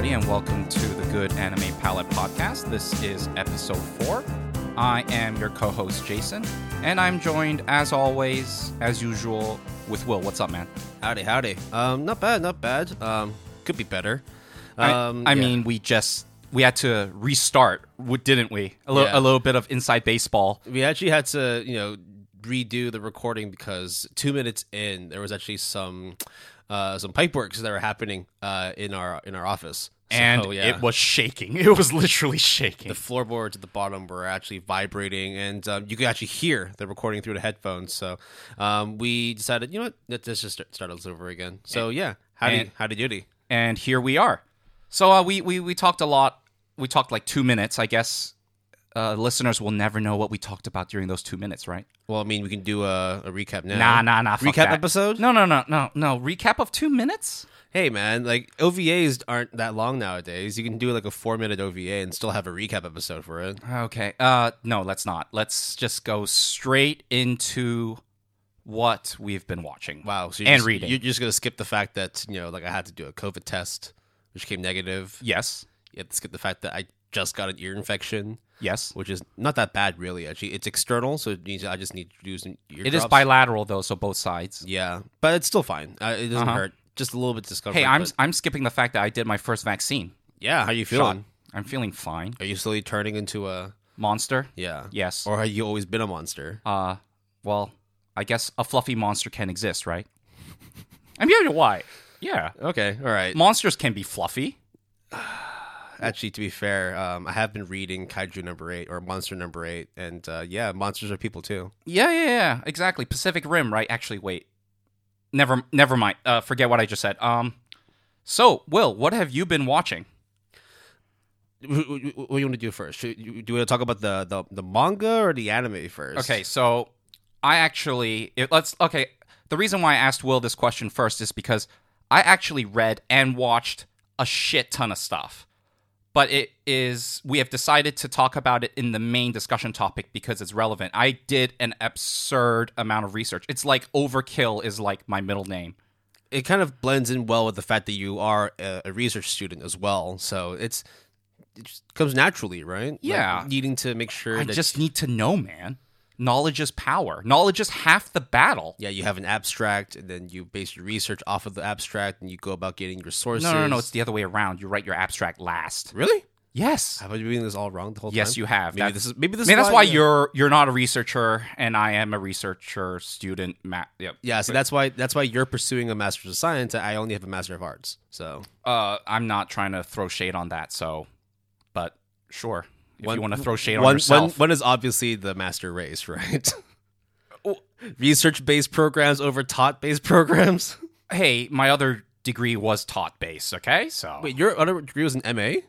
Everybody, and welcome to the Good Anime Palette Podcast. This is episode four. I am your co host, Jason, and I'm joined, as always, as usual, with Will. What's up, man? Howdy, howdy. Um, not bad, not bad. Um, could be better. Um, I, I yeah. mean, we just we had to restart, didn't we? A little, Yeah. a little bit of inside baseball. we actually had to, you know, redo the recording because two minutes in, there was actually some, uh, some pipe works that were happening, uh, in our in our office. So, and yeah. it was shaking. It was literally shaking. the floorboards at the bottom were actually vibrating, and um, you could actually hear the recording through the headphones. So, um, we decided, you know what, let's just start, us over again. So, yeah, howdy, howdy doody. and here we are. So uh, we, we we talked a lot. We talked like two minutes. I guess uh, listeners will never know what we talked about during those two minutes, right? Well, I mean, we can do a, a recap now. Nah, nah, nah. fuck Recap that. episode? No, no, no, no, no. Recap of two minutes. Hey man, like OVAs aren't that long nowadays. You can do like a four minute OVA and still have a recap episode for it. Okay. Uh, no, let's not. Let's just go straight into what we've been watching. Wow, so you're And just, reading. You're just gonna skip the fact that you know, like I had to do a COVID test, which came negative. Yes. You have to skip the fact that I just got an ear infection, Yes. which is not that bad really. Actually, it's external, so it means I just need to do some ear. It is drops. bilateral though, so both sides. Yeah, but it's still fine. Uh, it doesn't Uh-huh. hurt. Just a little bit discomfort. Hey, I'm but- I'm skipping the fact that I did my first vaccine. yeah. How you Shot. feeling? I'm feeling fine. Are you slowly turning into a Monster. yeah? Yes. Or have you always been a monster? Uh, well, I guess a fluffy monster can exist, right? I'm you why. Yeah, Okay, all right. monsters can be fluffy. Actually, to be fair, um, I have been reading Kaiju number eight or Monster number eight, and uh, yeah, monsters are people too. Yeah, yeah, yeah, exactly. Pacific Rim, right? Actually, wait. Never, never mind. Uh, forget what I just said. Um, so Will, what have you been watching? Wh- wh- wh- What do you want to do first? You- do we want to talk about the, the, the manga or the anime first? Okay, so I actually it, let's okay. The reason why I asked Will this question first is because I actually read and watched a shit ton of stuff. But it is we have decided to talk about it in the main discussion topic because it's relevant. I did an absurd amount of research. It's like overkill is like my middle name. it kind of blends in well with the fact that you are a, research student as well, so it's it comes naturally, right? Like, Yeah. needing to make sure I just need to know, man. Knowledge is power. Knowledge is half the battle. yeah, you have an abstract, and then you base your research off of the abstract, and you go about getting your sources. No, no, no, it's the other way around. You write your abstract last. really. Yes. Have I been doing this all wrong the whole time? Yes, you have. Maybe That- this is maybe this. I mean, is that's why you're you're not a researcher, and I am a researcher student. Ma- yep. Yeah, so that's why that's why you're pursuing a master's of science. I only have a master of arts. So Uh, I'm not trying to throw shade on that. So, but sure, if One- you want to throw shade on one, yourself, one, one is obviously the master race, right? Research based programs over taught based programs. hey, my other degree was taught based. Okay, so Wait, your other degree was an MA?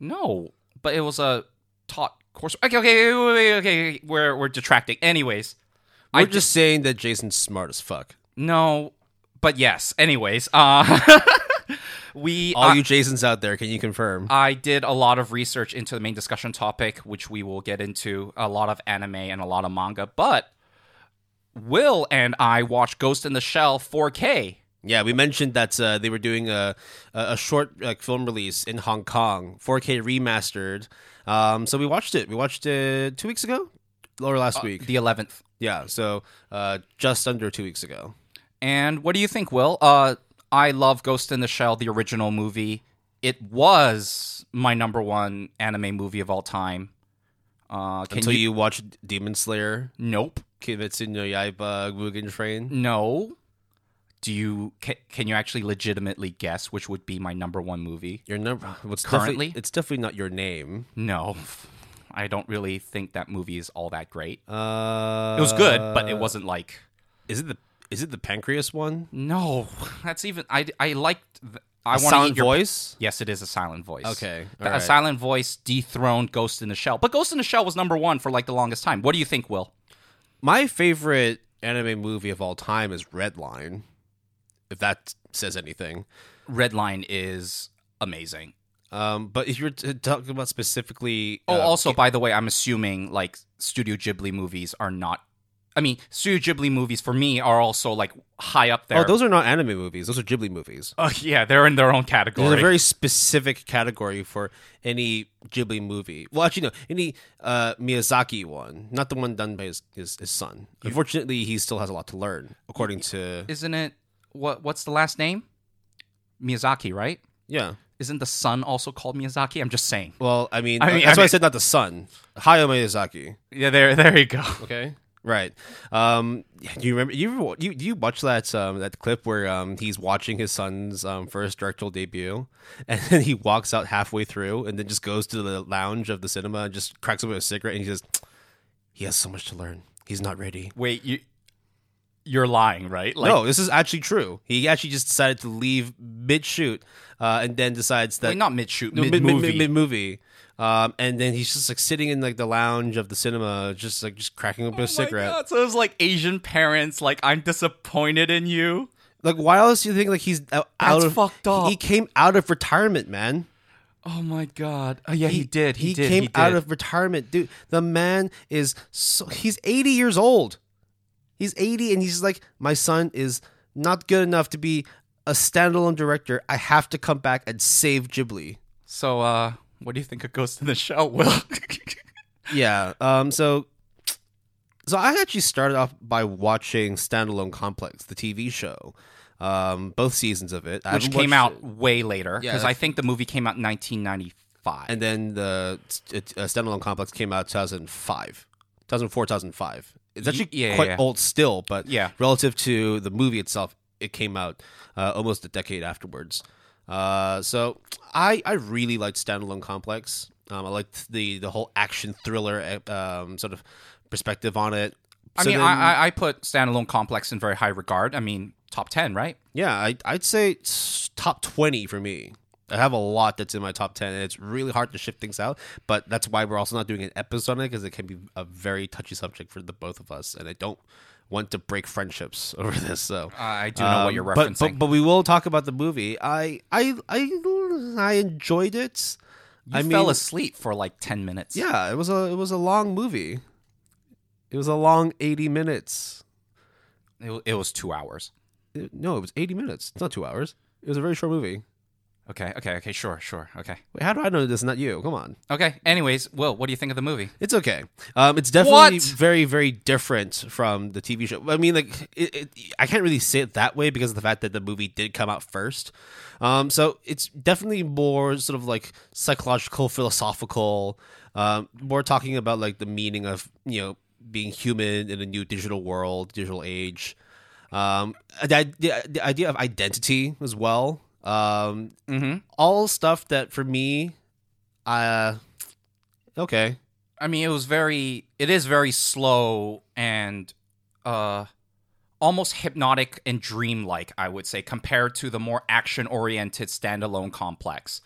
no, but it was a taught course. Okay, okay, wait, okay, we're we're detracting. Anyways, We're I just saying that Jason's smart as fuck. no, but yes. Anyways, uh, we All I- you Jasons out there, can you confirm? I did a lot of research into the main discussion topic, which we will get into a lot of anime and a lot of manga. But Will and I watched Ghost in the Shell 4K. yeah, we mentioned that uh, they were doing a a, short like film release in Hong Kong, 4K remastered. Um, so we watched it. We watched it two weeks ago or last week. the 11th. yeah, so uh, just under two weeks ago. And what do you think, Will? Uh, I love Ghost in the Shell, the original movie. It was my number one anime movie of all time. Uh, can Until you? you watched Demon Slayer, Nope. Kimetsu no Yaiba, Mugen Train. No. Do you? Can, can you actually legitimately guess which would be my number one movie? Your number. What's Currently? definitely, it's definitely not your name. No, I don't really think that movie is all that great. Uh, It was good, but it wasn't like Is it the is it the pancreas one? no. That's even I I liked. The, I want silent your, voice. Yes, it is a silent voice. Okay, The- all a silent voice dethroned Ghost in the Shell, but Ghost in the Shell was number one for like the longest time. What do you think, Will? My favorite anime movie of all time is Redline. If that says anything. Redline is amazing. Um, but if you're talking about specifically, Oh, uh, also, by the way, I'm assuming like Studio Ghibli movies are not. I mean, Studio Ghibli movies for me are also like high up there. Oh, those are not anime movies. Those are Ghibli movies. Uh, yeah, they're in their own category. There's a very specific category for any Ghibli movie. Well, actually, no, any uh, Miyazaki one, not the one done by his, his, his son. Unfortunately, he still has a lot to learn, according to Isn't it what? What's the last name? Miyazaki, right? yeah. Isn't the son also called Miyazaki? I'm just saying. Well, I mean, I mean, that's I why I said not the son. Hayao Miyazaki. Yeah, there, there you go. Okay. Right. Um, do you remember? You you do you watch that um, that clip where um, he's watching his son's um, first directorial debut, and then he walks out halfway through, and then just goes to the lounge of the cinema and just cracks open a cigarette, and he says, "He has so much to learn. He's not ready." Wait, you, you're lying, right? Like, no, this is actually true. He actually just decided to leave mid shoot, uh, and then decides that wait, not mid shoot, no, mid movie. mid movie. Um, and then he's just like sitting in like the lounge of the cinema, just like just cracking open Oh a cigarette. God, so it was like Asian parents, like I'm disappointed in you. Like, why else do you think like he's out, That's of fucked up. He came out of retirement, man. Oh my god. Oh yeah, he, did. He, did. came he out of retirement, dude. The man is so he's eighty years old. He's eighty, and he's like, my son is not good enough to be a standalone director. I have to come back and save Ghibli. So, uh, what do you think of Ghost in the Shell, Will? Yeah. Um. So, so I actually started off by watching Standalone Complex, the TV show. Um, both seasons of it, I Which came out it. way later Yeah, because I think the movie came out in 1995. and then the uh, Standalone Complex came out 2005, 2004, 2005. It's actually yeah, quite yeah. old still, but Yeah. relative to the movie itself, it came out uh, almost a decade afterwards. Uh, so I I really liked Standalone Complex. Um, I liked the the whole action thriller uh, um, sort of perspective on it. I So mean, then- I, I I put Standalone Complex in very high regard. I mean, top 10, right? Yeah, I, I'd say top 20 for me. I have a lot that's in my top 10, and it's really hard to shift things out. But that's why we're also not doing an episode on it because it can be a very touchy subject for the both of us. And I don't want to break friendships over this. So I do know what Um, you're but- referencing. But, but, we will talk about the movie. I I I, I enjoyed it. you I fell mean- asleep for like 10 minutes. Yeah, it was a it was a long movie. It was a long 80 minutes. It, it was two hours. It- no, it was 80 minutes. It's not two hours. It was a very short movie. Okay, okay, okay, sure, sure, okay. Wait, how do I know this? is Not you. Come on. Okay, anyways, Will, what do you think of the movie? It's okay. Um, it's definitely What? very, very different from the TV show. I mean, like, it, it, I can't really say it that way because of the fact that the movie did come out first. Um, so it's definitely more sort of like psychological, philosophical, um, more talking about like the meaning of you know being human in a new digital world, digital age. Um, the, the, the idea of identity as well. Um, Mm-hmm. all stuff that for me, uh, okay. I mean, it was very. It is very slow and uh, almost hypnotic and dreamlike. I would say compared to the more action-oriented standalone complex.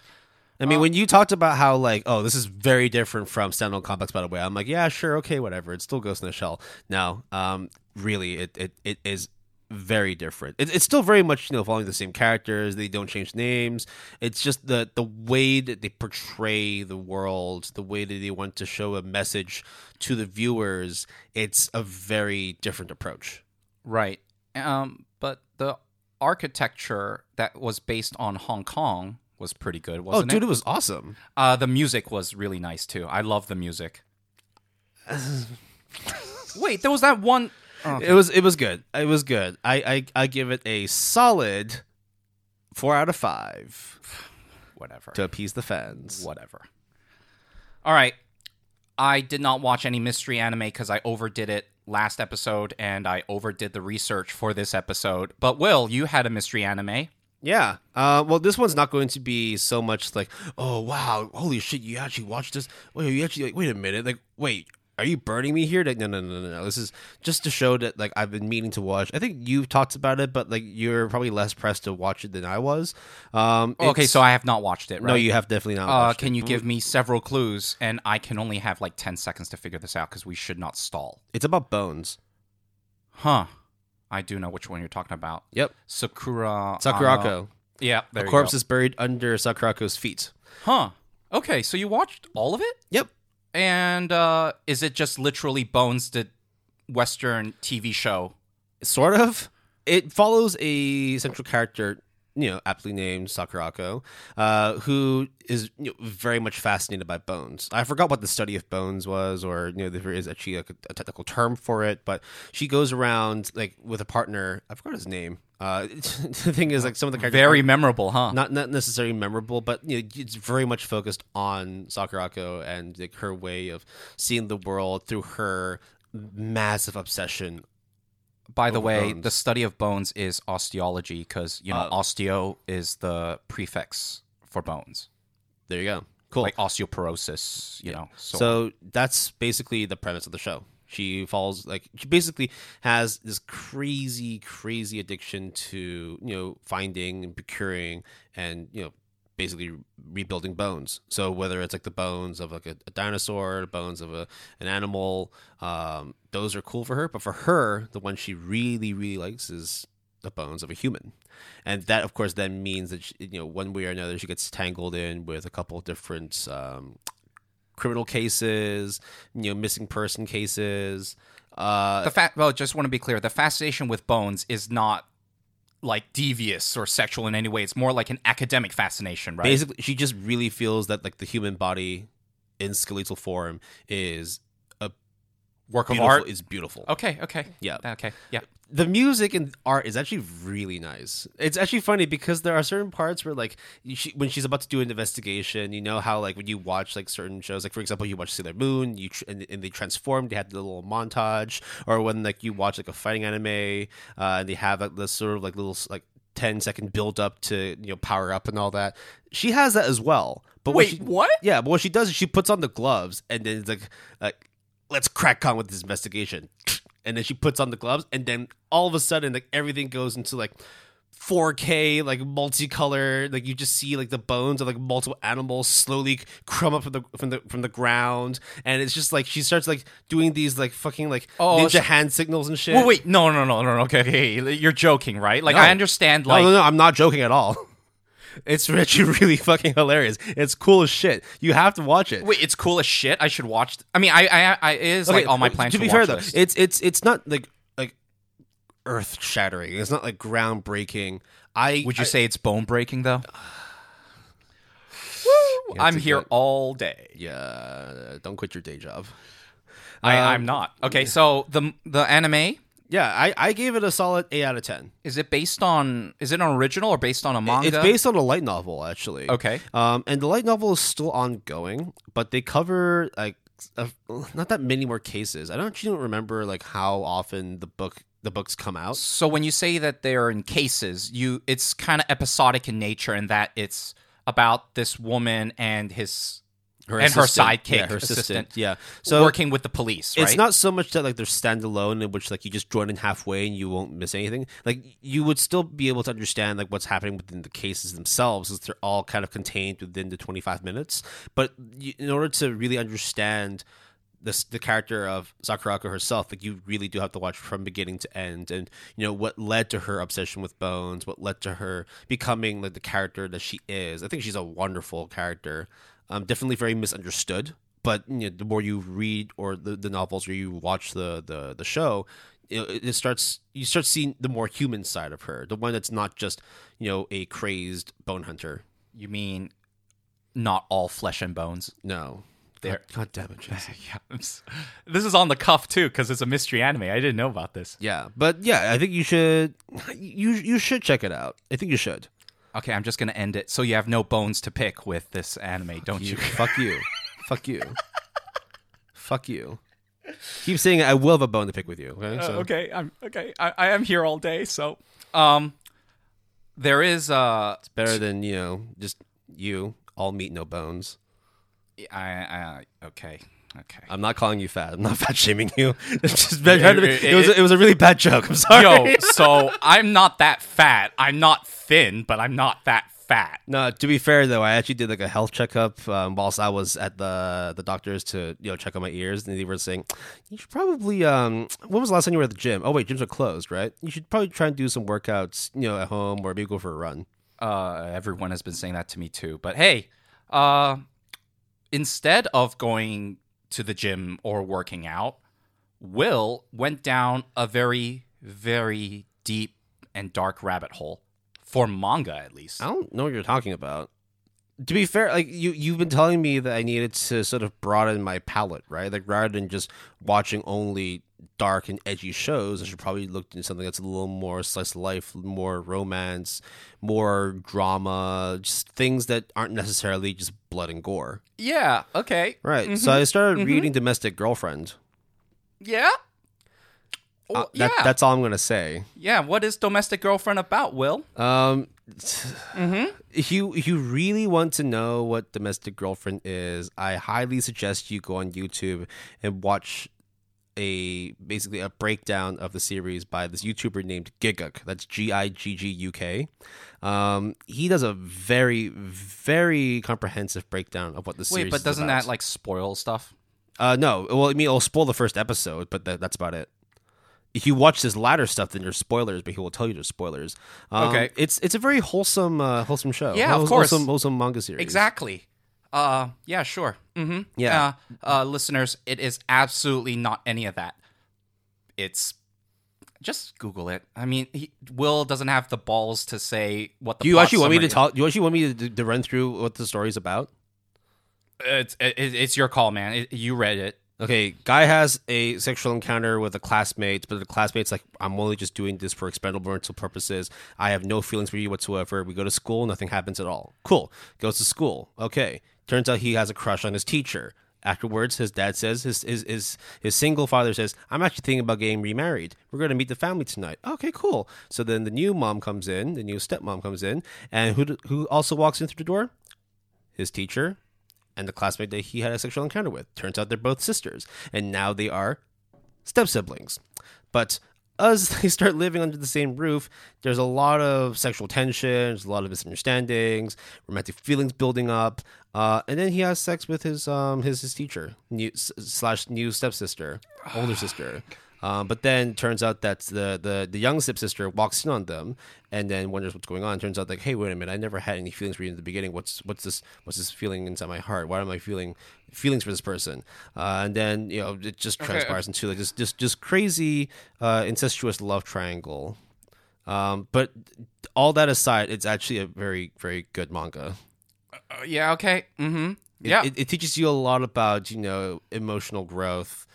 I mean, when you talked about how like, oh, this is very different from Standalone Complex, by the way, I'm like, yeah, sure, okay, whatever. It still Ghost in the Shell. No, um, really, it it, it is very different. It, it's still very much you know following the same characters. They don't change names. It's just the the way that they portray the world, the way that they want to show a message to the viewers. It's a very different approach. Right. Um, but the architecture that was based on Hong Kong was pretty good, Oh, wasn't it? Oh, dude, it? it was awesome. Uh, the music was really nice too. I love the music. Wait, there was that one. Oh, It was it was good. It was good. I I, I give it a solid four out of five whatever. to appease the fans. Whatever. All right. I did not watch any mystery anime because I overdid it last episode and I overdid the research for this episode. But Will, you had a mystery anime. Yeah. Uh, well, this one's not going to be so much like, oh wow, holy shit, you actually watched this. Wait, you actually like, wait a minute, like, wait, are you burning me here? Like, no, no, no, no, no. This is just to show that like I've been meaning to watch. I think you've talked about it, but like you're probably less pressed to watch it than I was. Um, Okay, so I have not watched it, right? no, you have definitely not. Uh, can it. you give me several clues? And I can only have like 10 seconds to figure this out because we should not stall. It's about bones. Huh. I do know which one you're talking about. Yep, Sakura. Sakurako. Ano- yeah, you corpse go. is buried under Sakurako's feet. Huh. Okay, so you watched all of it? Yep. And uh, is it just literally bones the Western TV show. sort of. It follows a central character, you know, aptly named Sakurako, uh, who is you know, very much fascinated by bones. I forgot what the study of bones was, or you know, there is actually a, a technical term for it. But she goes around like with a partner. I forgot his name. Uh, the thing is, like some of the characters Very memorable, huh? not not necessarily memorable, but you know, it's very much focused on Sakurako and like, her way of seeing the world through her massive obsession By the way, bones. the study of bones is osteology because you know Oh. osteo is the prefix for bones, There you go. Cool. like osteoporosis. You know, so, so that's basically the premise of the show. She falls like she basically has this crazy, crazy addiction to you know finding and procuring and you know basically rebuilding bones. So whether it's like the bones of like a, a dinosaur, bones of a an animal, um, those are cool for her. But for her, the one she really, really likes is the bones of a human, and that of course then means that she, you know one way or another she gets tangled in with a couple of different um, criminal cases, you know, missing person cases. Uh, the fact. Well, just want to be clear: the fascination with bones is not like devious or sexual in any way. It's more like an academic fascination, right? basically, she just really feels that like the human body in skeletal form is Work of beautiful. art. Is beautiful. Okay. Okay. Yeah. Okay. Yeah. the music and art is actually really nice. It's actually funny because there are certain parts where, like, she, when she's about to do an investigation, you know how, like, when you watch like certain shows, like for example, you watch Sailor Moon, you tr- and, and they transform, they have the little montage, or when like you watch like a fighting anime, uh, and they have like this sort of like little like 10 second build up to you know power up and all that. She has that as well. But what Wait, she, what? yeah, but what she does is she puts on the gloves and then it's like, like let's crack on with this investigation. And then she puts on the gloves, and then all of a sudden, like everything goes into like 4K, like multicolored. Like you just see like the bones of like multiple animals slowly crumb up from the from the from the ground, and it's just like she starts like doing these like fucking like Oh, ninja so- hand signals and shit. Well, wait, no, no, no, no, no. Okay, okay, you're joking, right? Like, No. I understand, No, no, no, I'm not joking at all. It's actually really fucking hilarious. It's cool as shit. You have to watch it. wait, it's cool as shit. I should watch. I mean, I, I, I it is like all my plans. plan to to, be fair though, list. it's it's it's not like like earth shattering. It's not like groundbreaking. I Would you I- say it's bone breaking though? I'm here good- all day. Yeah, don't quit your day job. I, Um, I'm not. Okay, so the the anime Yeah, I, I gave it a solid eight out of ten. is it based on? Is it an original or based on a manga? It's based on a light novel, actually. Okay. Um, and the light novel is still ongoing, but they cover like a, not that many more cases. I don't actually don't remember like how often the book the books come out. So when you say that they're in cases, you it's kind of episodic in nature, and that it's about this woman and his and her sidekick, yeah, her assistant. assistant. Yeah. So working with the police. Right? It's not so much that like they're standalone in which like you just join in halfway and you won't miss anything. Like you would still be able to understand like what's happening within the cases themselves, since they're all kind of contained within the twenty five minutes. But you, in order to really understand this the character of Sakurako herself, like you really do have to watch from beginning to end, and you know what led to her obsession with bones, what led to her becoming like the character that she is. I think she's a wonderful character. Um, definitely very misunderstood, but you know, the more you read or the, the novels or you watch the the the show, it, it starts you start seeing the more human side of her, the one that's not just you know a crazed bone hunter. You mean not all flesh and bones? No, There- God, God damn it, Jesse. Yeah, this is on the cuff too because it's a mystery anime. I didn't know about this. Yeah, but yeah, I think you should you you should check it out. I think you should. Okay, I'm just gonna end it. So you have no bones to pick with this anime, don't you? fuck you. fuck you. fuck you. Keep saying I will have a bone to pick with you. Okay. So, Uh, okay, I'm okay. I, I am here all day, so um, there is uh, it's Better than you know just you all meat no bones. I, I okay, okay. I'm not calling you fat. I'm not fat shaming you. It's just bad- trying to be- It- it was it was a really bad joke. I'm sorry. Yo, so I'm not that fat. I'm not thin, but I'm not that fat. No, to be fair though, I actually did like a health checkup um, whilst I was at the the doctors to you know check on my ears, and they were saying you should probably um. When was the last time you were at the gym? Oh wait, gyms are closed, right? You should probably try and do some workouts, you know, at home or maybe go for a run. Uh, everyone has been saying that to me too. But hey, uh, instead of going to the gym or working out, Will went down a very, very deep and dark rabbit hole for manga, at least. I don't know what you're talking about. To be fair, like you, you've been telling me that I needed to sort of broaden my palette, right? Like rather than just watching only dark and edgy shows, I should probably look into something that's a little more slice of life, more romance, more drama, just things that aren't necessarily just blood and gore. Yeah. Okay. Right. So I started reading Domestic Girlfriend. Yeah. Uh, that, yeah. That's all I'm going to say. yeah. What is domestic girlfriend about? Will? Um, if you if you really want to know what domestic girlfriend is, I highly suggest you go on YouTube and watch a basically a breakdown of the series by this YouTuber named Gigguk. That's G I G G U K. Um, he does a very very comprehensive breakdown of what the series. Wait, but doesn't that like spoil stuff? Uh, no. Well, I mean, it'll spoil the first episode, but that, that's about it. If you watch this latter stuff, then there's spoilers, but he will tell you there's spoilers. Um, Okay. it's it's a very wholesome uh, wholesome show. Yeah, of course. wholesome, wholesome manga series. Exactly. Uh, yeah, sure. Mm-hmm. Yeah. Uh, uh, listeners, it is absolutely not any of that. It's just Google it. I mean, he, Will doesn't have the balls to say what the. Do you actually want me to talk? Do you actually want me to, to run through what the story's about? It's it, it's your call, man. It, you read it. Okay, guy has a sexual encounter with a classmate, but the classmate's like, "I'm only just doing this for experimental purposes. I have no feelings for you whatsoever." We go to school, nothing happens at all. Cool. Goes to school. Okay. Turns out he has a crush on his teacher. Afterwards, his dad says his his his, his single father says, "I'm actually thinking about getting remarried. We're going to meet the family tonight." Okay, cool. So then the new mom comes in, the new stepmom comes in, and who who also walks in through the door? His teacher and the classmate that he had a sexual encounter with. Turns out they're both sisters, and now they are step siblings. But as they start living under the same roof, there's a lot of sexual tension, there's a lot of misunderstandings, romantic feelings building up, uh, and then he has sex with his um his his teacher new, slash new stepsister, older sister. Um, but then turns out that the, the the young stepsister walks in on them and then wonders what's going on. Turns out like, hey, wait a minute, I never had any feelings for you in the beginning. What's what's this what's this feeling inside my heart? Why am I feeling feelings for this person? Uh, and then you know it just transpires into like this just just crazy uh, incestuous love triangle. Um, but all that aside, it's actually a very very good manga. Uh, yeah. Okay. Mm-hmm. It- Yeah. it, it teaches you a lot about you know emotional growth,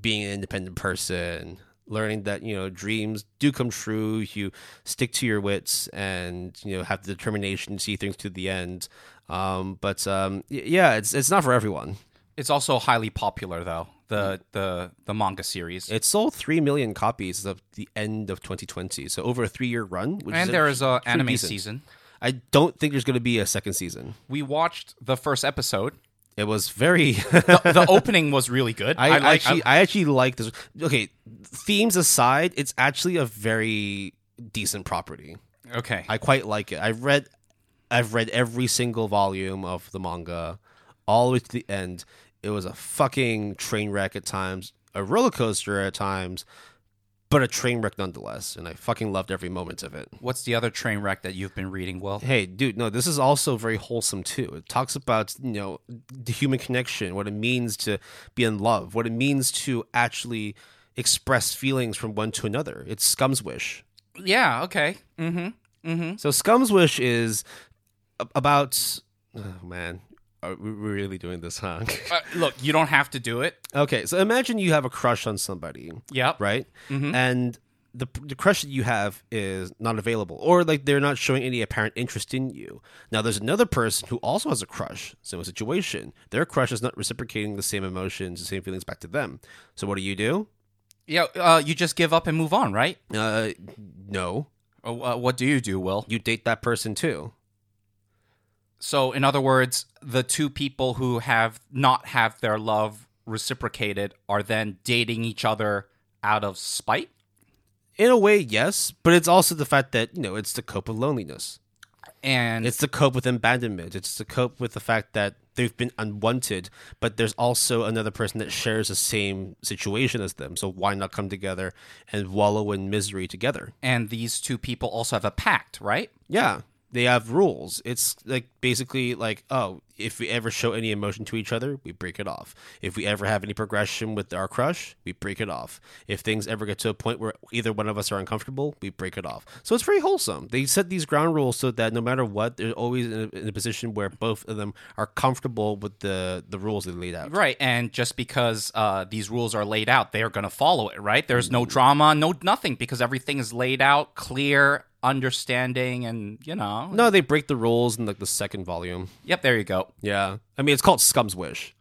being an independent person, learning that you know dreams do come true. You stick to your wits, and you know have the determination to see things to the end. Um, but um, yeah, it's it's not for everyone. it's also highly popular, though. The the the manga series. It sold three million copies at the end of 2020, so over a three year run. Which and is there is a anime decent. season. I don't think there's going to be a second season. We watched the first episode. It was very. The, the opening was really good. I, like. actually, I, actually like this. Okay, themes aside, it's actually a very decent property. okay. I quite like it. I've read, I've read every single volume of the manga, all the way to the end. It was a fucking train wreck at times, a roller coaster at times, but a train wreck nonetheless. And I fucking loved every moment of it. What's the other train wreck that you've been reading, Will? Hey, dude, no, this is also very wholesome too. It talks about, you know, the human connection, what it means to be in love, what it means to actually express feelings from one to another. It's Scum's Wish. Yeah. Okay. Mm-hmm. Mm-hmm. So Scum's Wish is about oh man, are we we're really doing this, huh? Uh, look, you don't have to do it. okay, so imagine you have a crush on somebody, Yep. right? Mhm. And the the crush that you have is not available, or like they're not showing any apparent interest in you. Now, there's another person who also has a crush, same situation. Their crush is not reciprocating the same emotions, the same feelings back to them. So, what do you do? Yeah. Uh, you just give up and move on, right? Uh, no, Uh, uh, what do you do, Will? you date that person too. So, in other words, the two people who have not have their love reciprocated are then dating each other out of spite. In a way, yes, but it's also the fact that you know it's to cope with loneliness. And It's to cope with abandonment. It's to cope with the fact that they've been unwanted, but there's also another person that shares the same situation as them. So why not come together and wallow in misery together? and these two people also have a pact, right? Yeah. They have rules. It's like basically like, oh, if we ever show any emotion to each other, we break it off. If we ever have any progression with our crush, we break it off. If things ever get to a point where either one of us are uncomfortable, we break it off. So it's very wholesome. They set these ground rules so that no matter what, they're always in a, in a position where both of them are comfortable with the the rules they laid out. Right, and just because uh, these rules are laid out, they are going to follow it. Right, there's no drama, no nothing, because everything is laid out, clear, understanding, and you know. No, they break the rules in like the second volume. Yep, there you go. Yeah, I mean it's called Scum's Wish.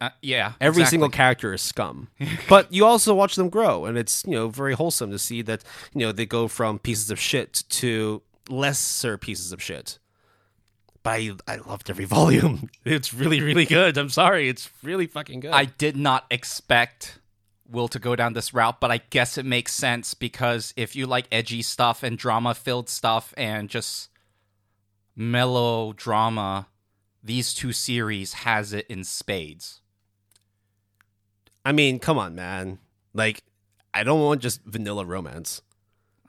Uh, yeah, Every exactly. single character is scum, but you also watch them grow, and it's you know very wholesome to see that you know they go from pieces of shit to lesser pieces of shit. But I, I loved every volume. It's really really good. I'm sorry, it's really fucking good. I did not expect Will to go down this route, but I guess it makes sense because if you like edgy stuff and drama filled stuff and just melodrama, these two series has it in spades. I mean, come on, man. Like, I don't want just vanilla romance.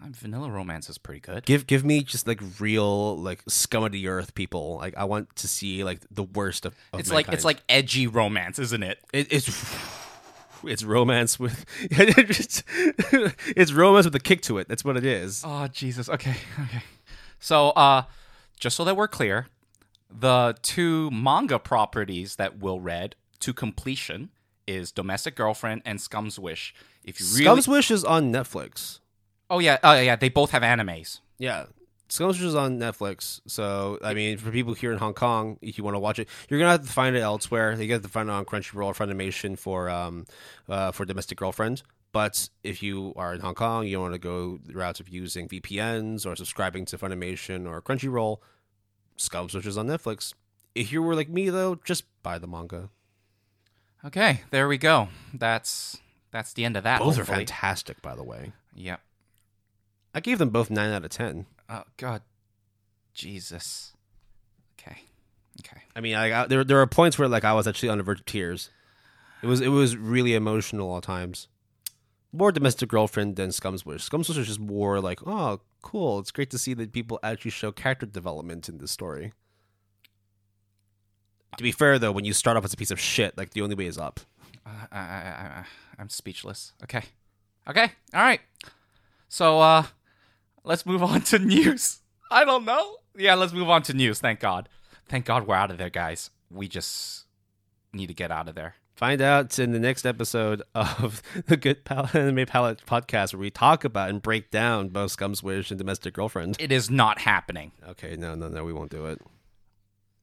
Uh, Vanilla Romance is pretty good. Give give me just like real like scum of the earth people. Like I want to see like the worst of. of It's like it's like edgy romance, isn't it? It, it's it's romance with it's, it's romance with a kick to it. That's what it is. Oh Jesus. Okay. Okay. So, uh, just so that we're clear, the two manga properties that Will read to completion is Domestic Girlfriend and Scum's Wish. If you really, Scum's Wish is on Netflix. oh yeah, oh yeah, they both have animes. Yeah. Scum's Wish is on Netflix. So I mean, for people here in Hong Kong, if you want to watch it, you're gonna have to find it elsewhere. You have to find it on Crunchyroll or Funimation for um uh, for Domestic Girlfriend. But if you are in Hong Kong, you want to go the routes of using VPNs or subscribing to Funimation or Crunchyroll, Scum's Wish is on Netflix. If you were like me though, just buy the manga. Okay, there we go. That's that's the end of that. Both are fantastic, by the way. Yep. I gave them both nine out of ten. Oh God, Jesus. Okay. Okay. I mean, I, I, there there are points where like I was actually on the verge of tears. It was it was really emotional at times. More domestic girlfriend than Scum's Wish. Scum's Wish is just more like, oh, cool. It's great to see that people actually show character development in this story. To be fair, though, when you start off as a piece of shit, like the only way is up. Uh, I, I, I, I'm speechless. Okay. Okay. All right. So, uh, let's move on to news. I don't know. Yeah, let's move on to news. Thank God. Thank God we're out of there, guys. We just need to get out of there. Find out in the next episode of the Good Pal- Anime Palette podcast, where we talk about and break down both Scum's Wish and Domestic Girlfriend. It is not happening. Okay, no, no, no, we won't do it.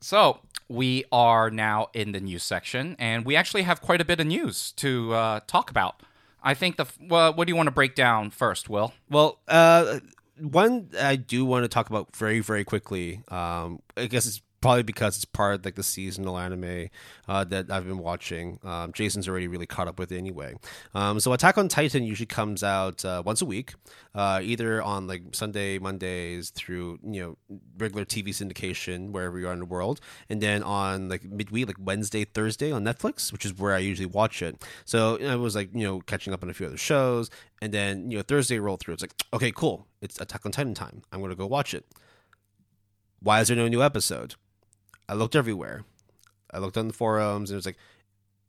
So, we are now in the news section, and we actually have quite a bit of news to uh, talk about. I think the. Well, what do you want to break down first, Will? Well, uh, one I do want to talk about very, very quickly. Um, I guess it's probably because it's part of like the seasonal anime uh, that I've been watching. Um, Jason's already really caught up with it anyway. Um, so Attack on Titan usually comes out uh, once a week, uh, either on like Sunday, Mondays through you know regular TV syndication wherever you are in the world, and then on like midweek, like Wednesday, Thursday on Netflix, which is where I usually watch it. So you know, I was like you know catching up on a few other shows, and then you know Thursday rolled through. It's like okay, cool, it's Attack on Titan time. I'm gonna go watch it. Why is there no new episode? I looked everywhere. I looked on the forums, and it was like,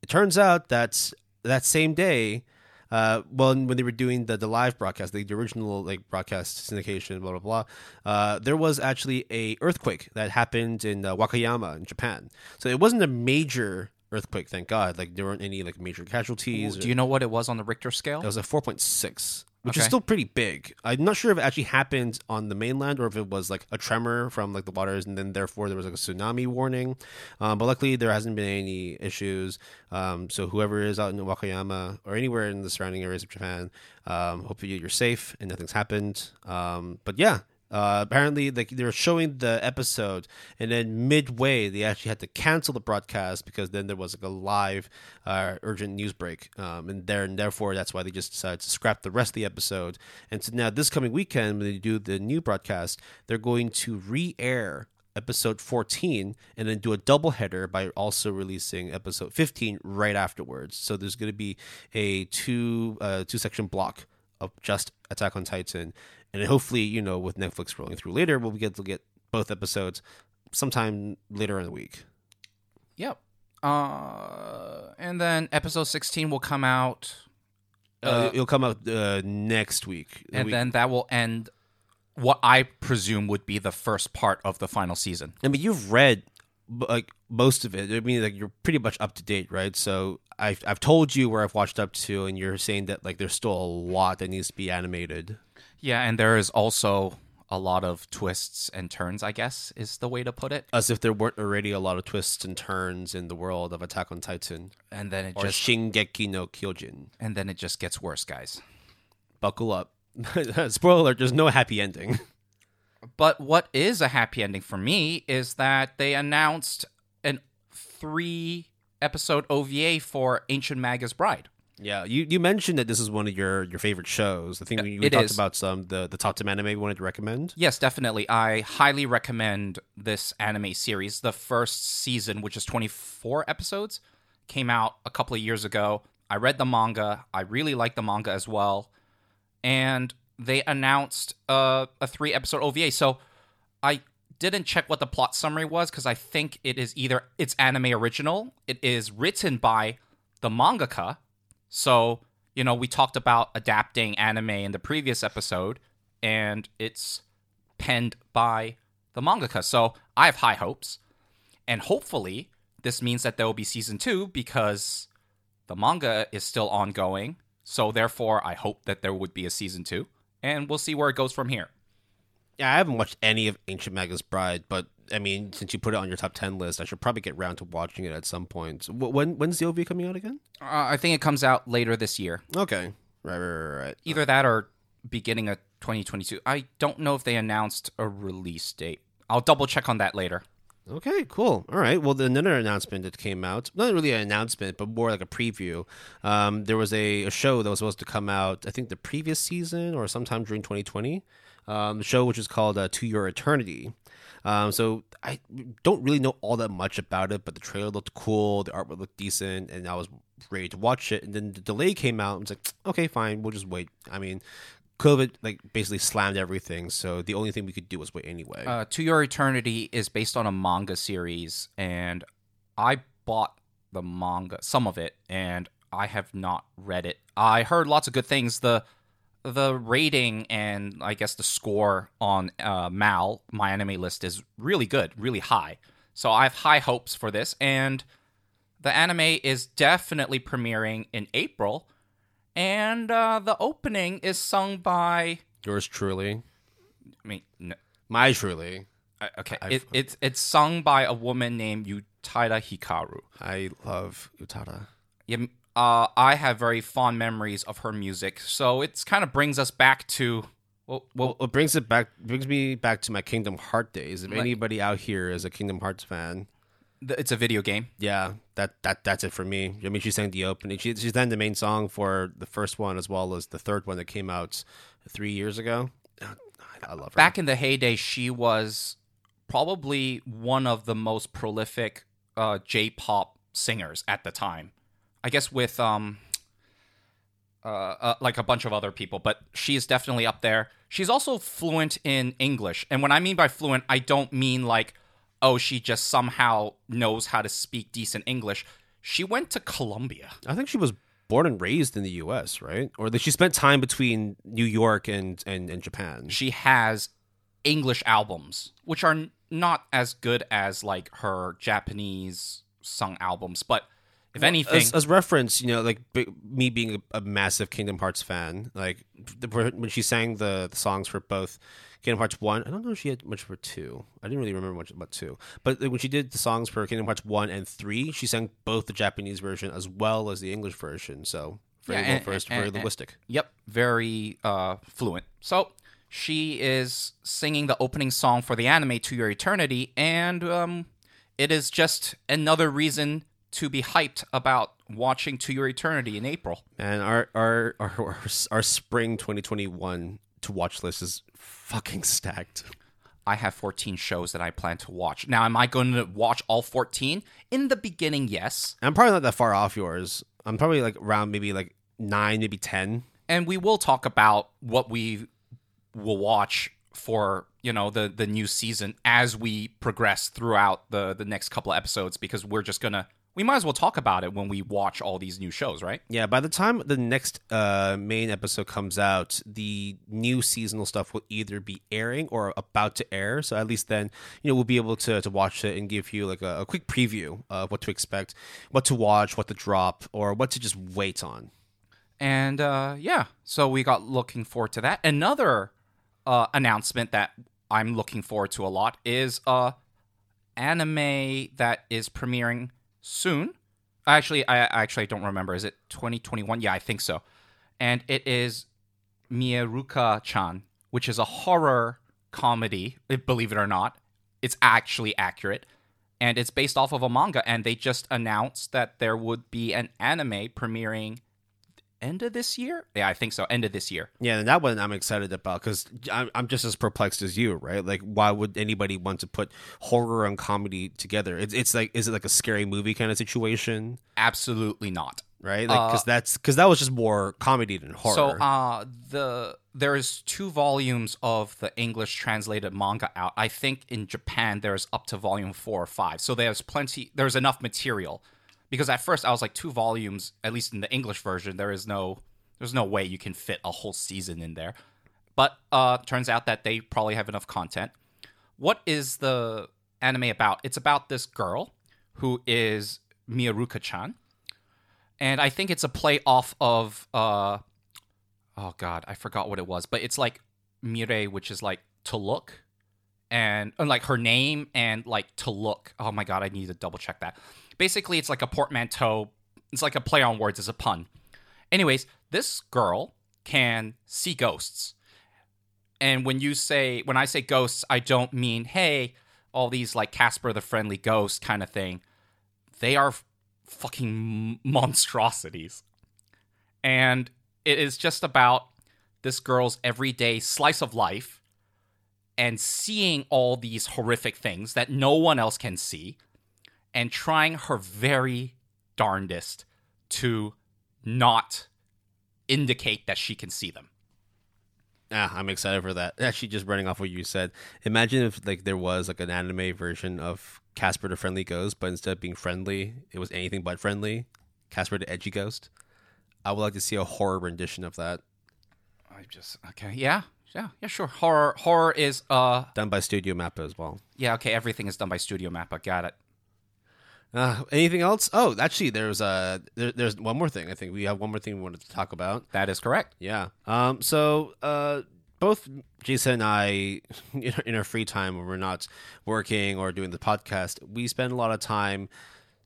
it turns out that that same day, uh, well, when they were doing the, the live broadcast, the, the original like broadcast syndication, blah blah blah, uh, there was actually a earthquake that happened in uh, Wakayama in Japan. So it wasn't a major earthquake, thank God. Like there weren't any like major casualties. Do you know what it was on the Richter scale? It was a 4.6, which is still pretty big. I'm not sure if it actually happened on the mainland or if it was like a tremor from like the waters, and then therefore there was like a tsunami warning. Um, but luckily there hasn't been any issues. Um, so whoever is out in Wakayama or anywhere in the surrounding areas of Japan, um, hopefully you're safe and nothing's happened. Um, but yeah. Uh, apparently, like they were showing the episode, and then midway they actually had to cancel the broadcast because then there was like a live, uh, urgent news break, um, and there and therefore that's why they just decided to scrap the rest of the episode. And so now this coming weekend, when they do the new broadcast, they're going to re-air episode 14 and then do a double header by also releasing episode 15 right afterwards. So there's going to be a two uh, two section block of just Attack on Titan, and hopefully you know with Netflix rolling through later, we'll get to get both episodes sometime later in the week. Yep. Uh, and then episode 16 will come out, Uh, Uh, it'll come out uh, next week. The and week- then that will end what I presume would be the first part of the final season. I mean, you've read like most of it. I mean, like you're pretty much up to date, right? So I've I've told you where I've watched up to, and you're saying that like there's still a lot that needs to be animated. Yeah, and there is also a lot of twists and turns, I guess is the way to put it. As if there weren't already a lot of twists and turns in the world of Attack on Titan And then it or just Shingeki no Kyojin. and then it just gets worse, guys. Buckle up. Spoiler alert, there's no happy ending. But what is a happy ending for me is that they announced an three episode OVA for Ancient Magus' Bride. Yeah, you, you mentioned that this is one of your, your favorite shows. I think we, we talked is. about some the, the top 10 anime we wanted to recommend. Yes, definitely. I highly recommend this anime series. The first season, which is 24 episodes, came out a couple of years ago. I read the manga. I really like the manga as well. And they announced uh, a three episode OVA. So I didn't check what the plot summary was because I think it is either it's anime original, it is written by the mangaka. So, you know, we talked about adapting anime in the previous episode, and it's penned by the mangaka. So I have high hopes. And hopefully, this means that there will be season two because the manga is still ongoing. So therefore, I hope that there would be a season two. And we'll see where it goes from here. Yeah, I haven't watched any of Ancient Magus' Bride, but I mean, since you put it on your top 10 list, I should probably get round to watching it at some point. When When's the OV coming out again? Uh, I think it comes out later this year. Okay. Right, right, right, right. Either that or beginning of 2022. I don't know if they announced a release date. I'll double check on that later. Okay, cool. All right. Well, then another announcement that came out, not really an announcement, but more like a preview. Um, there was a, a show that was supposed to come out, I think the previous season or sometime during 2020. Um, the show, which is called uh, To Your Eternity. Um, so I don't really know all that much about it, but the trailer looked cool, the artwork looked decent, and I was ready to watch it. And then the delay came out. and was like, okay, fine, we'll just wait. I mean, COVID like basically slammed everything, so the only thing we could do was wait anyway. Uh, to Your Eternity is based on a manga series, and I bought the manga, some of it, and I have not read it. I heard lots of good things. The the rating and I guess the score on uh, Mal, my anime list, is really good, really high. So I have high hopes for this, and the anime is definitely premiering in April, and uh, the opening is sung by. Yours truly, I mean, no, my truly. I- okay, I've- it, it's it's sung by a woman named Utada Hikaru. I love Utada. Yeah, uh, I have very fond memories of her music, so it's kind of brings us back to well, well, Well, it brings it back. Brings me back to my Kingdom Heart days. If Like- anybody out here is a Kingdom Hearts fan, th- it's a video game. yeah, that that that's it for me. I mean, she sang the opening. She she sang the main song for the first one as well as the third one that came out three years ago. I love her. Back in the heyday, she was probably one of the most prolific uh, J-pop singers at the time. I guess with um, uh, uh, like a bunch of other people, but she is definitely up there. She's also fluent in English, and when I mean by fluent, I don't mean like, oh, she just somehow knows how to speak decent English. She went to Columbia. I think she was born and raised in the U.S., right? Or that she spent time between New York and and, and Japan. She has English albums, which are not as good as like her Japanese sung albums, but if anything, as, as reference, you know, like b- me being a, a massive Kingdom Hearts fan, like the, when she sang the, the songs for both Kingdom Hearts one, I don't know if she had much for two. I didn't really remember much about two, but when she did the songs for Kingdom Hearts one and three, she sang both the Japanese version as well as the English version. So very Yeah, well and- versed, and- very and- linguistic. Yep, very uh, fluent. So she is singing the opening song for the anime To Your Eternity, and um, it is just another reason to be hyped about watching To Your Eternity in April. And our our our our, our spring 2021 to watch list is fucking stacked. I have 14 shows that I plan to watch. Now, am I going to watch all 14? In the beginning, yes. I'm probably not that far off yours. I'm probably like around maybe like nine, maybe ten. And we will talk about what we will watch for you know the the new season as we progress throughout the the next couple of episodes because we're just gonna we might as well talk about it when we watch all these new shows, right? Yeah, by the time the next uh, main episode comes out, the new seasonal stuff will either be airing or about to air. So at least then, you know, we'll be able to, to watch it and give you like a, a quick preview of what to expect, what to watch, what to drop, or what to just wait on. And uh, yeah, so we got looking forward to that. Another uh, announcement that I'm looking forward to a lot is uh, anime that is premiering soon. Actually, I actually don't remember. Is it 2021? Yeah, I think so. And it is Mieruko-chan, which is a horror comedy. Believe it or not, it's actually accurate, and it's based off of a manga. And they just announced that there would be an anime premiering end of this year. Yeah, I think so. End of this year. Yeah, and that one I'm excited about because I'm, I'm just as perplexed as you, right? Like, why would anybody want to put horror and comedy together? It's, it's like, is it like a scary movie kind of situation? Absolutely not. Right, like because that's because that was just more comedy than horror. So, uh, the there's two volumes of the English translated manga out. I think in Japan there's up to volume four or five. So there's plenty. There's enough material because at first I was like two volumes, at least in the English version, there is no there's no way you can fit a whole season in there. But uh turns out that they probably have enough content. What is the anime about? It's about this girl who is Mieruko-chan. And I think it's a play off of uh oh god, I forgot what it was, but it's like Mire, which is like to look and, and like her name and like to look. Oh my god, I need to double check that basically it's like a portmanteau. It's like a play on words as a pun. Anyways, this girl can see ghosts. And when you say when I say ghosts, I don't mean hey, all these like Casper the friendly ghost kind of thing. They are fucking monstrosities. And it is just about this girl's everyday slice of life and seeing all these horrific things that no one else can see and trying her very darndest to not indicate that she can see them. Ah, I'm excited for that. Actually, just running off what you said, imagine if like there was like an anime version of Casper the Friendly Ghost, but instead of being friendly, it was anything but friendly. Casper the Edgy Ghost. I would like to see a horror rendition of that. I just okay, yeah, yeah, yeah, sure. Horror, horror is uh done by Studio Mappa as well. Yeah, okay, everything is done by Studio Mappa. Got it. Uh, anything else? Oh, actually, there's uh, there, there's one more thing. I think we have one more thing we wanted to talk about. That is correct. Yeah. Um. So, uh, both Jason and I, in our free time when we're not working or doing the podcast, we spend a lot of time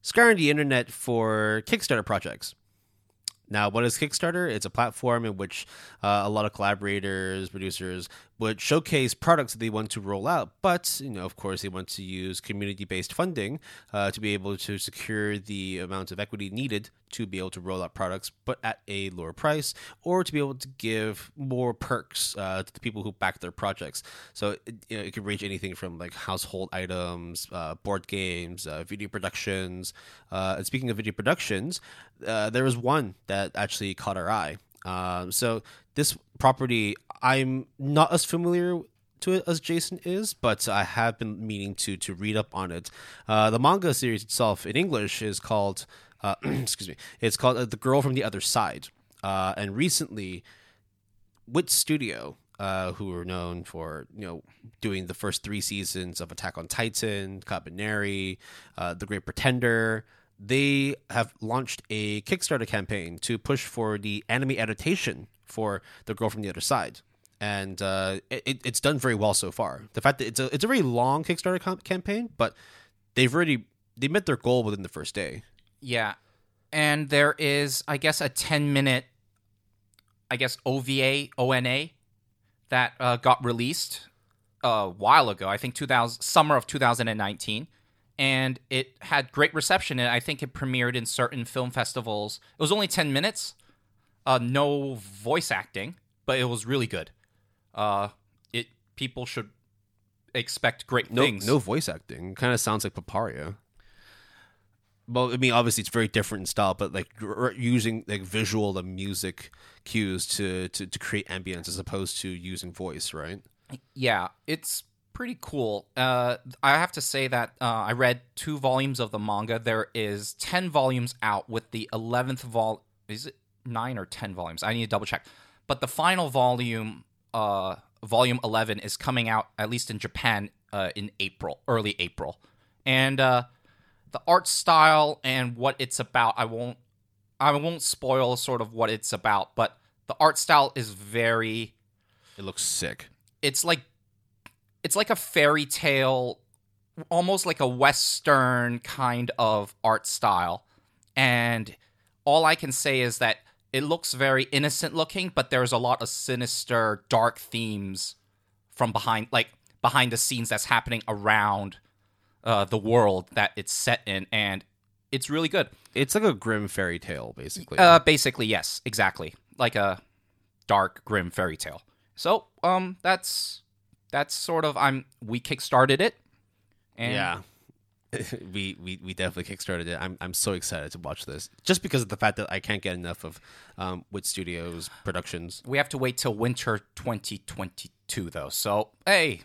scouring the internet for Kickstarter projects. Now, what is Kickstarter? It's a platform in which uh, a lot of collaborators, producers would showcase products that they want to roll out. But, you know, of course, they want to use community based funding uh, to be able to secure the amount of equity needed to be able to roll out products, but at a lower price, or to be able to give more perks uh, to the people who back their projects. So it, you know, it can range anything from like household items, uh, board games, uh, video productions. Uh, and speaking of video productions, uh, there was one that actually caught our eye. Um, so this property, I'm not as familiar to it as Jason is, but I have been meaning to to read up on it. Uh, the manga series itself in English is called, uh, excuse me, it's called uh, The Girl from the Other Side. Uh, and recently, Wit Studio, uh, who are known for you know doing the first three seasons of Attack on Titan, Kabaneri, uh, The Great Pretender, they have launched a Kickstarter campaign to push for the anime adaptation for The Girl from the Other Side. And uh, it, it's done very well so far. The fact that it's a it's a very long Kickstarter campaign, but they've already they met their goal within the first day. Yeah, and there is, I guess, a ten minute, I guess OVA ONA that uh, got released a while ago. I think two thousand summer of two thousand and nineteen and it had great reception and i think it premiered in certain film festivals it was only 10 minutes uh, no voice acting but it was really good uh, it people should expect great No, things no voice acting. Kind of sounds like Paparia. Well, I mean, obviously it's very different in style, but like using like visual and music cues to, to to create ambience as opposed to using voice, right? Yeah, it's pretty cool. Uh, I have to say that uh, I read two volumes of the manga. There is ten volumes out, with the eleventh vol. Is it nine or ten volumes? I need to double check. But the final volume, uh, volume eleven, is coming out at least in Japan uh, in April, early April, and uh, the art style and what it's about. I won't. I won't spoil sort of what it's about, but the art style is very It looks sick. it's like it's like a fairy tale almost like a western kind of art style and all i can say is that it looks very innocent looking but there's a lot of sinister dark themes from behind like behind the scenes that's happening around uh, the world that it's set in and it's really good It's like a grim fairy tale, basically. uh, basically, yes, exactly, like a dark, grim fairy tale. So, um, that's that's sort of I'm we kickstarted it, and yeah. we, we we definitely kickstarted it. I'm I'm so excited to watch this, just because of the fact that I can't get enough of um, Wit Studios productions. we have to wait till winter 2022 though. So, hey,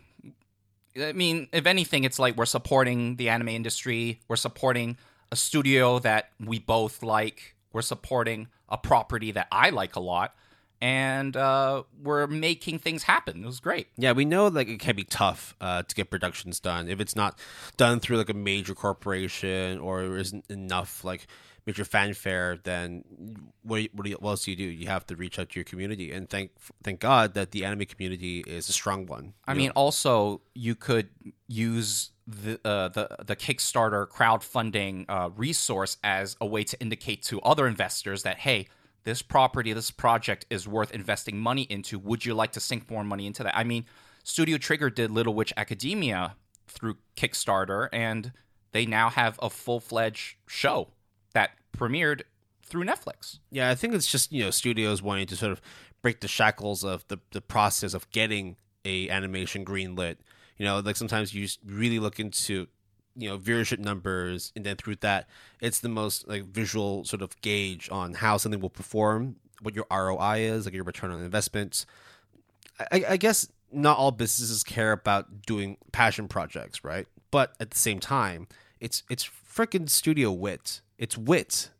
I mean, if anything, it's like we're supporting the anime industry. We're supporting a studio that we both like. We're supporting a property that I like a lot, and uh, we're making things happen. It was great. Yeah, we know like it can be tough uh, to get productions done if it's not done through like a major corporation or there isn't enough like major fanfare. Then what what, you, what else do you do? You have to reach out to your community, and thank thank God that the anime community is a strong one. I mean, know, also you could use the uh, the the Kickstarter crowdfunding uh, resource as a way to indicate to other investors that hey, this property, this project is worth investing money into. Would you like to sink more money into that? I mean, Studio Trigger did Little Witch Academia through Kickstarter, and they now have a full fledged show that premiered through Netflix. yeah, I think it's just you know studios wanting to sort of break the shackles of the the process of getting a animation greenlit. You know, like sometimes you really look into you know viewership numbers, and then through that, it's the most like visual sort of gauge on how something will perform, what your ROI is, like your return on investments. I, I guess not all businesses care about doing passion projects, right? But at the same time, it's it's freaking Studio Wit. It's wit.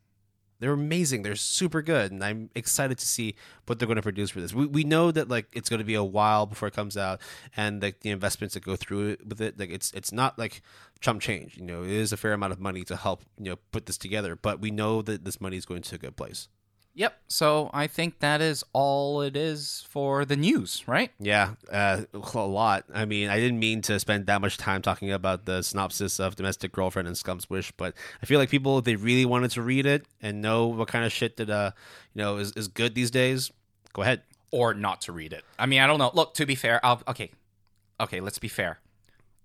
They're amazing. They're super good, and I'm excited to see what they're going to produce for this. We, we know that like it's going to be a while before it comes out, and like the investments that go through it with it, like it's it's not like chump change. You know, it is a fair amount of money to help you know put this together. But we know that this money is going to a good place. Yep. So I think that is all it is for the news, right? Yeah, uh, a lot. I mean, I didn't mean to spend that much time talking about the synopsis of Domestic Girlfriend and Scum's Wish, but I feel like people, they really wanted to read it and know what kind of shit that, uh, you know, is, is good these days, go ahead. or not to read it. I mean, I don't know. Look, to be fair, I'll, okay, okay, let's be fair.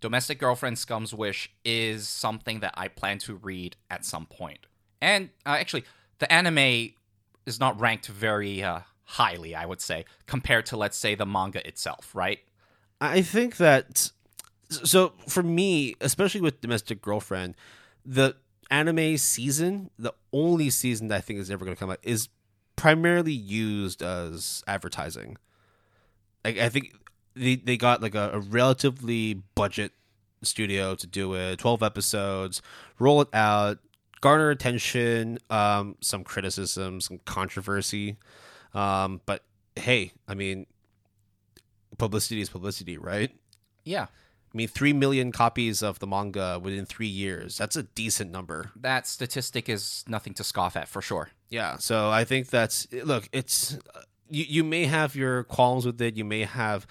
Domestic Girlfriend Scum's Wish is something that I plan to read at some point. And uh, actually, the anime is not ranked very uh, highly, I would say, compared to, let's say, the manga itself, right? I think that so for me, especially with Domestic Girlfriend, the anime season, the only season that I think is ever going to come out, is primarily used as advertising. Like I think they they got like a, a relatively budget studio to do it, twelve episodes, roll it out, garner attention, um, some criticism, some controversy, um, but hey, I mean, publicity is publicity, right? Yeah, I mean, three million copies of the manga within three years. That's a decent number. that statistic is nothing to scoff at for sure. Yeah. So I think that's look. It's you. You may have your qualms with it. You may have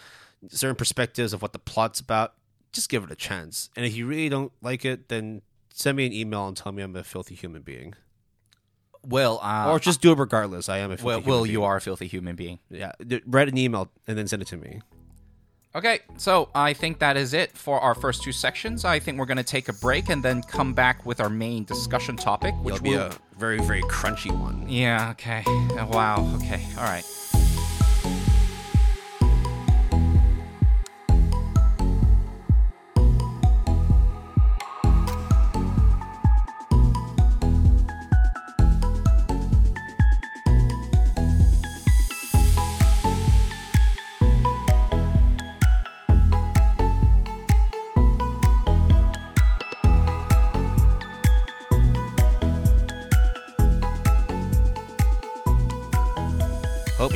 certain perspectives of what the plot's about. Just give it a chance. And if you really don't like it, then send me an email and tell me I'm a filthy human being, Well, uh, or just do it regardless. I am a filthy Will, human Will being. you are a filthy human being. Yeah. Write an email and then send it to me. Okay, so I think that is it for our first two sections. I think we're going to take a break and then come back with our main discussion topic, which It'll be will. a very very crunchy one. Yeah, okay. Wow, okay, all right.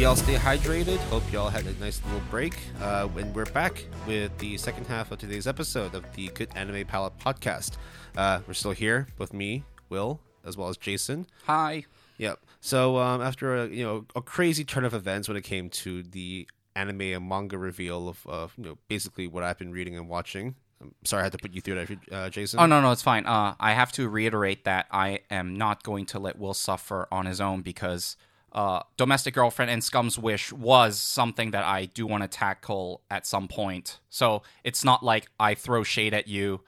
Y'all stay hydrated. Hope y'all had a nice little break. Uh, and we're back with the second half of today's episode of the Good Anime Palette podcast. Uh, we're still here with me, Will, as well as Jason. Hi. Yep. So um, after a you know a crazy turn of events when it came to the anime and manga reveal of, of you know basically what I've been reading and watching. I'm sorry I had to put you through that, uh, Jason. Oh no, no, it's fine. Uh, I have to reiterate that I am not going to let Will suffer on his own because uh, domestic girlfriend and Scum's wish was something that I do want to tackle at some point. So it's not like I throw shade at you,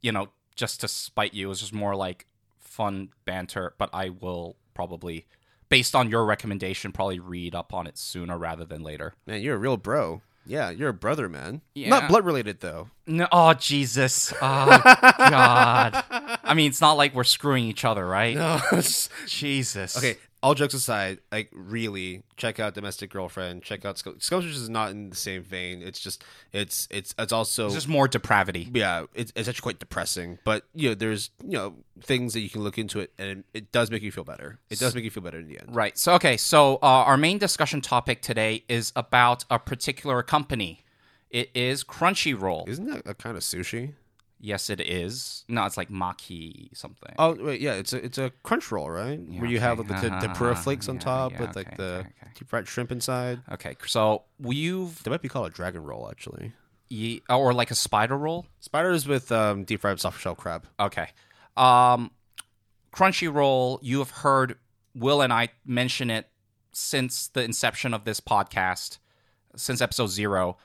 you know, just to spite you. It's just more like fun banter. But I will probably, based on your recommendation, probably read up on it sooner rather than later. Man, you're a real bro. Yeah, you're a brother, man. Yeah. Not blood related though. No, oh Jesus! Oh God! I mean, it's not like we're screwing each other, right? No. Jesus. okay. All jokes aside, like really, check out Domestic Girlfriend. Check out Scum's Wish is not in the same vein. It's just it's it's it's also It's just more depravity. yeah, it's, it's actually quite depressing. But you know, there's you know things that you can look into it, and it does make you feel better. It does make you feel better in the end. Right. So, okay. So, uh, our main discussion topic today is about a particular company. It is Crunchyroll. Isn't that a kind of sushi? Yes, it is. No, it's like maki something. Oh wait, yeah, it's a it's a crunch roll, right? Where you have like, the okay. tempura flakes on Yeah, top yeah, with like the okay, okay. deep fried shrimp inside. Okay. So, you've They might be called a dragon roll actually. ye- or like a spider roll. Spiders with um, deep fried soft shell crab. Okay. Um, crunchy roll. you have heard Will and I mention it since the inception of this podcast, since episode zero.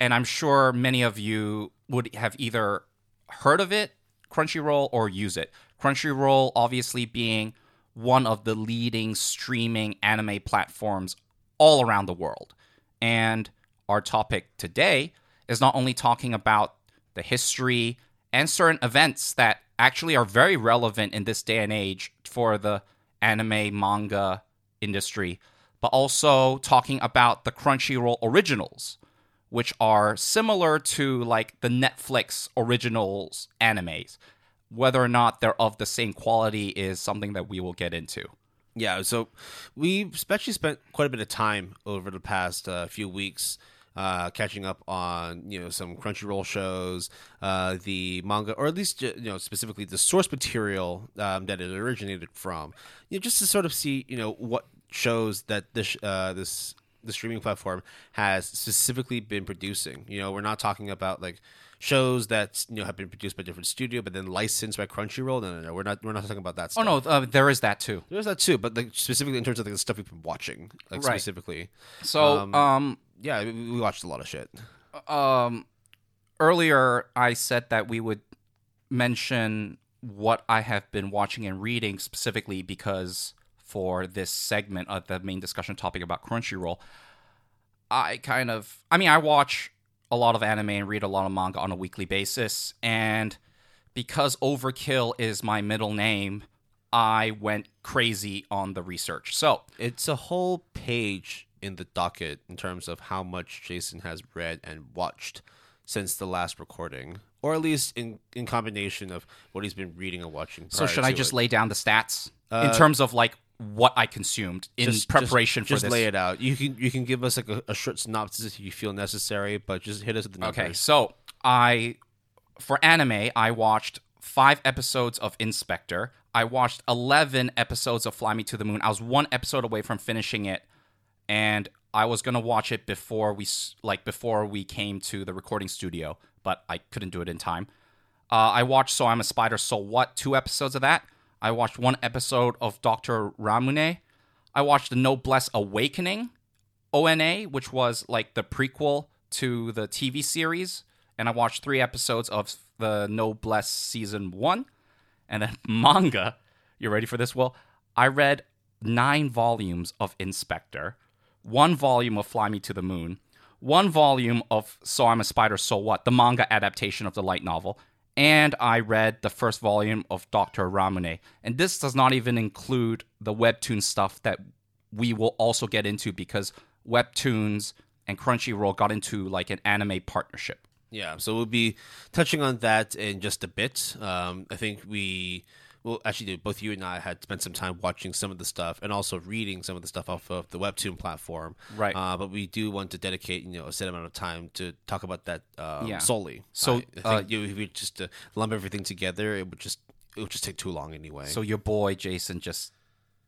And I'm sure many of you would have either heard of it, Crunchyroll, or use it. Crunchyroll, obviously, being one of the leading streaming anime platforms all around the world. And our topic today is not only talking about the history and certain events that actually are very relevant in this day and age for the anime manga industry, but also talking about the Crunchyroll originals, which are similar to like the Netflix originals animes. Whether or not they're of the same quality is something that we will get into. Yeah, so we've especially spent quite a bit of time over the past uh, few weeks uh, catching up on you know some Crunchyroll shows, uh, the manga, or at least you know specifically the source material um, that it originated from. You know, just to sort of see you know what shows that this uh, this the streaming platform has specifically been producing. You know, we're not talking about like shows that you know have been produced by different studio, but then licensed by Crunchyroll. No, no, no, we're not. We're not talking about that. Stuff. Oh no, uh, there is that too. There's that too, but like specifically in terms of like the stuff we've been watching, like Right. specifically, So, Um, um, yeah, we, we watched a lot of shit. um earlier I said that we would mention what I have been watching and reading specifically because for this segment of the main discussion topic about Crunchyroll, I kind of I mean I watch a lot of anime and read a lot of manga on a weekly basis and because Overkill is my middle name, I went crazy on the research. So, It's a whole page in the docket in terms of how much Jason has read and watched since the last recording, or at least in in combination of what he's been reading and watching. so should I just it. lay down the stats in Uh, terms of like what I consumed in Just- preparation just, for just this? lay it out. You can you can give us like a, a short synopsis if you feel necessary, but just hit us with the numbers. Okay, so I for anime I watched five episodes of In/Spectre. I watched eleven episodes of Fly Me to the Moon. I was one episode away from finishing it, and I was gonna watch it before we like before we came to the recording studio, but I couldn't do it in time. Uh, I watched So I'm a Spider. So what? Two episodes of that. I watched one episode of Doctor Ramune. I watched the Noblesse Awakening, ONA, which was like the prequel to the TV series, and I watched three episodes of the Noblesse season one, and then manga. You ready for this? Will I read nine volumes of In/Spectre, one volume of Fly Me to the Moon, one volume of So I'm a Spider, So What, the manga adaptation of the light novel, and I read the first volume of Dr. Ramune. And this does not even include the webtoon stuff that we will also get into because webtoons and Crunchyroll got into like an anime partnership. Yeah, so we'll be touching on that in just a bit. Um, I think we well, actually, both you and I had spent some time watching some of the stuff and also reading some of the stuff off of the Webtoon platform. Right. Uh, but we do want to dedicate, you know, a set amount of time to talk about that um, Yeah. solely. So, I, I uh, you, if we just to lump everything together, it would just it would just take too long anyway. So your boy Jason just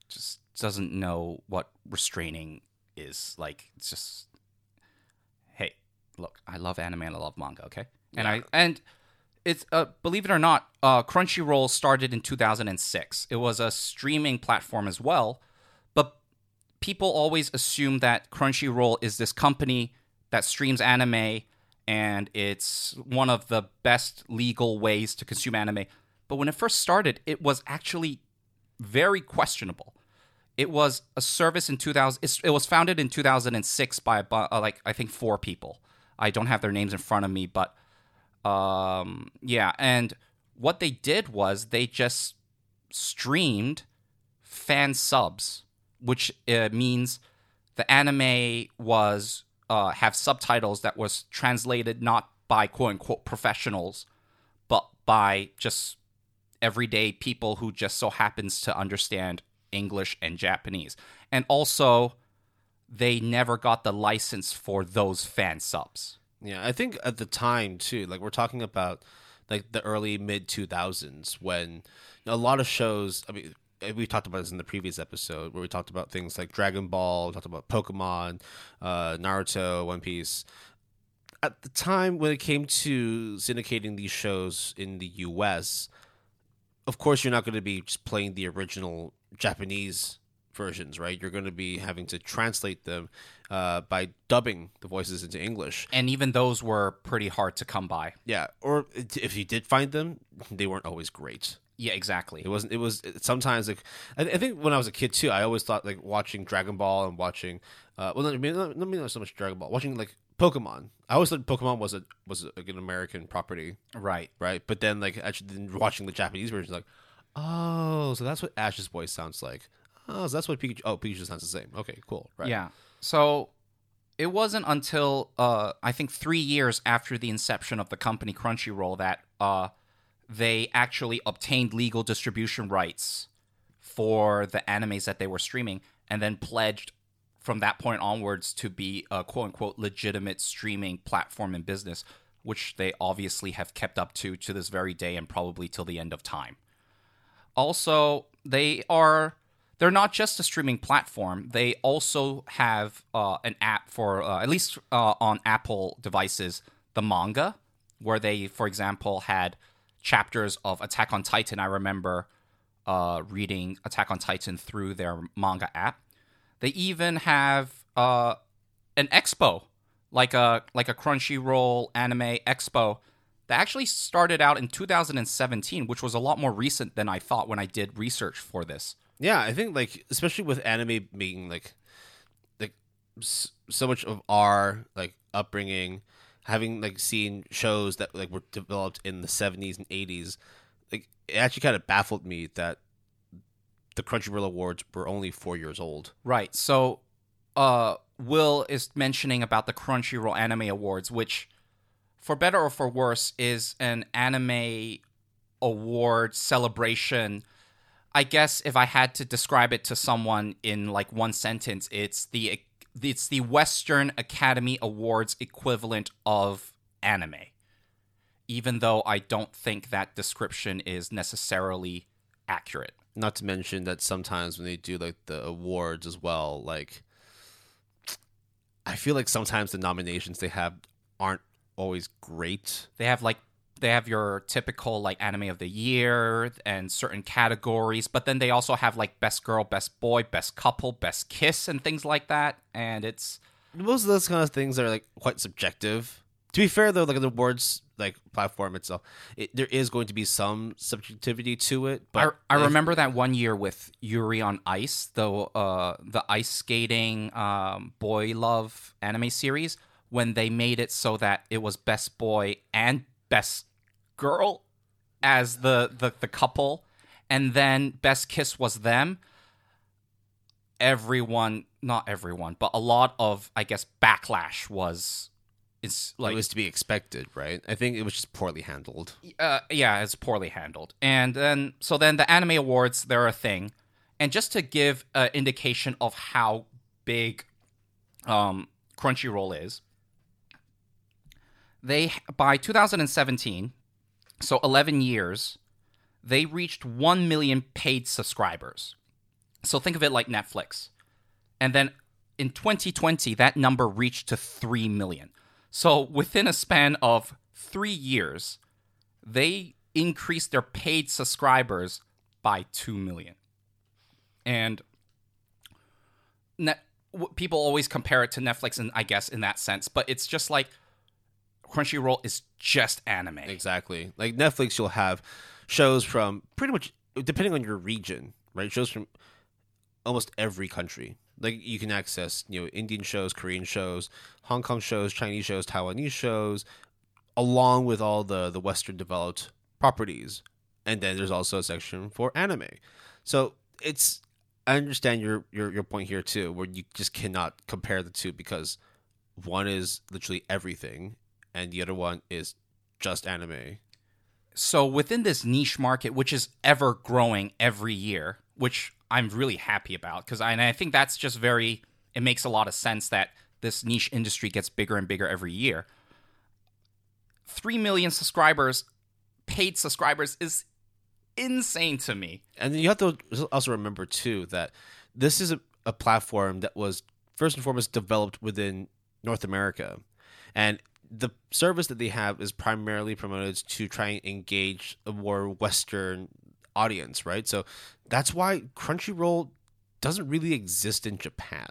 just doesn't know what restraining is. Like it's just hey, look, I love anime and I love manga, okay? And I and it's uh believe it or not, uh Crunchyroll started in 2006. It was a streaming platform as well, but people always assume that Crunchyroll is this company that streams anime and it's one of the best legal ways to consume anime. But when it first started, it was actually very questionable. It was a service in 2000 it was founded in 2006 by uh, like I think four people. I don't have their names in front of me, but um yeah, and what they did was they just streamed fan subs, which uh, means the anime was uh, have subtitles that was translated not by quote unquote professionals, but by just everyday people who just so happens to understand English and Japanese. And also, they never got the license for those fan subs. Yeah, I think at the time too, like we're talking about like the early mid 2000s when a lot of shows, I mean we talked about this in the previous episode where we talked about things like Dragon Ball, talked about Pokemon, uh, Naruto, One Piece. At the time when it came to syndicating these shows in the US, of course you're not going to be just playing the original Japanese versions, right? You're going to be having to translate them uh, by dubbing the voices into English. And even those were pretty hard to come by. Yeah, or if you did find them, they weren't always great. Yeah, exactly. It wasn't. It was sometimes like I, I think when I was a kid too, I always thought like watching Dragon Ball and watching, uh, well, not, I mean, not, not, not so much Dragon Ball, watching like Pokemon. I always thought Pokemon was a was like an American property, Right. right? But then like actually then watching the Japanese version, like, oh, so that's what Ash's voice sounds like. Oh, so that's what Pikachu. Oh, Pikachu sounds the same. Okay, cool. Right. Yeah. So it wasn't until uh, I think three years after the inception of the company Crunchyroll that uh, they actually obtained legal distribution rights for the animes that they were streaming, and then pledged from that point onwards to be a quote unquote legitimate streaming platform and business, which they obviously have kept up to to this very day and probably till the end of time. Also, they are they're not just a streaming platform. They also have uh, an app for uh, at least uh, on Apple devices, the manga, where they, for example, had chapters of Attack on Titan. I remember uh, reading Attack on Titan through their manga app. They even have uh, an expo, like a like a Crunchyroll anime expo, that actually started out in 2017, which was a lot more recent than I thought when I did research for this. Yeah, I think like especially with anime being like like so much of our like upbringing, having like seen shows that like were developed in the 70s and 80s, like it actually kind of baffled me that the Crunchyroll Awards were only 4 years old. Right. So, uh, Will is mentioning about the Crunchyroll Anime Awards, which, for better or for worse, is an anime award celebration. I guess if I had to describe it to someone in like one sentence, it's the it's the Western Academy Awards equivalent of anime. Even though I don't think that description is necessarily accurate. Not to mention that sometimes when they do like the awards as well, like I feel like sometimes the nominations they have aren't always great. they have like they have your typical like anime of the year and certain categories but then they also have like best girl best boy best couple best kiss and things like that and it's most of those kind of things are like quite subjective. To be fair, though, like the awards like platform itself, it, there is going to be some subjectivity to it. But I, I remember that one year with Yuri on Ice the uh the ice skating um boy love anime series when they made it so that it was best boy and best girl as the the, the couple and then best kiss was them everyone not everyone but a lot of i guess backlash was it's like it was to be expected, right? I think it was just poorly handled. uh, yeah, it's poorly handled. And then, so then the anime awards, they're a thing. And just to give an indication of how big um, Crunchyroll is, they by 2017, so 11 years, they reached 1 million paid subscribers. So think of it like Netflix. And then in 2020, that number reached to 3 million. So within a span of three years, they increased their paid subscribers by 2 million. And net, people always compare it to Netflix, and I guess in that sense, but it's just like Crunchyroll is just anime. Exactly. Like Netflix, you'll have shows from pretty much depending on your region, right? Shows from almost every country. Like you can access, you know, Indian shows, Korean shows, Hong Kong shows, Chinese shows, Taiwanese shows, along with all the the Western developed properties. And then there's also a section for anime. So it's I understand your your your point here too, where you just cannot compare the two because one is literally everything and the other one is just anime. so within this niche market which is ever growing every year which i'm really happy about because I, and I think that's just very it makes a lot of sense that this niche industry gets bigger and bigger every year. 3 million subscribers paid subscribers is insane to me. And you have to also remember too that this is a, a platform that was first and foremost developed within North America, and the service that they have is primarily promoted to try and engage a more Western audience, right? So that's why Crunchyroll doesn't really exist in Japan,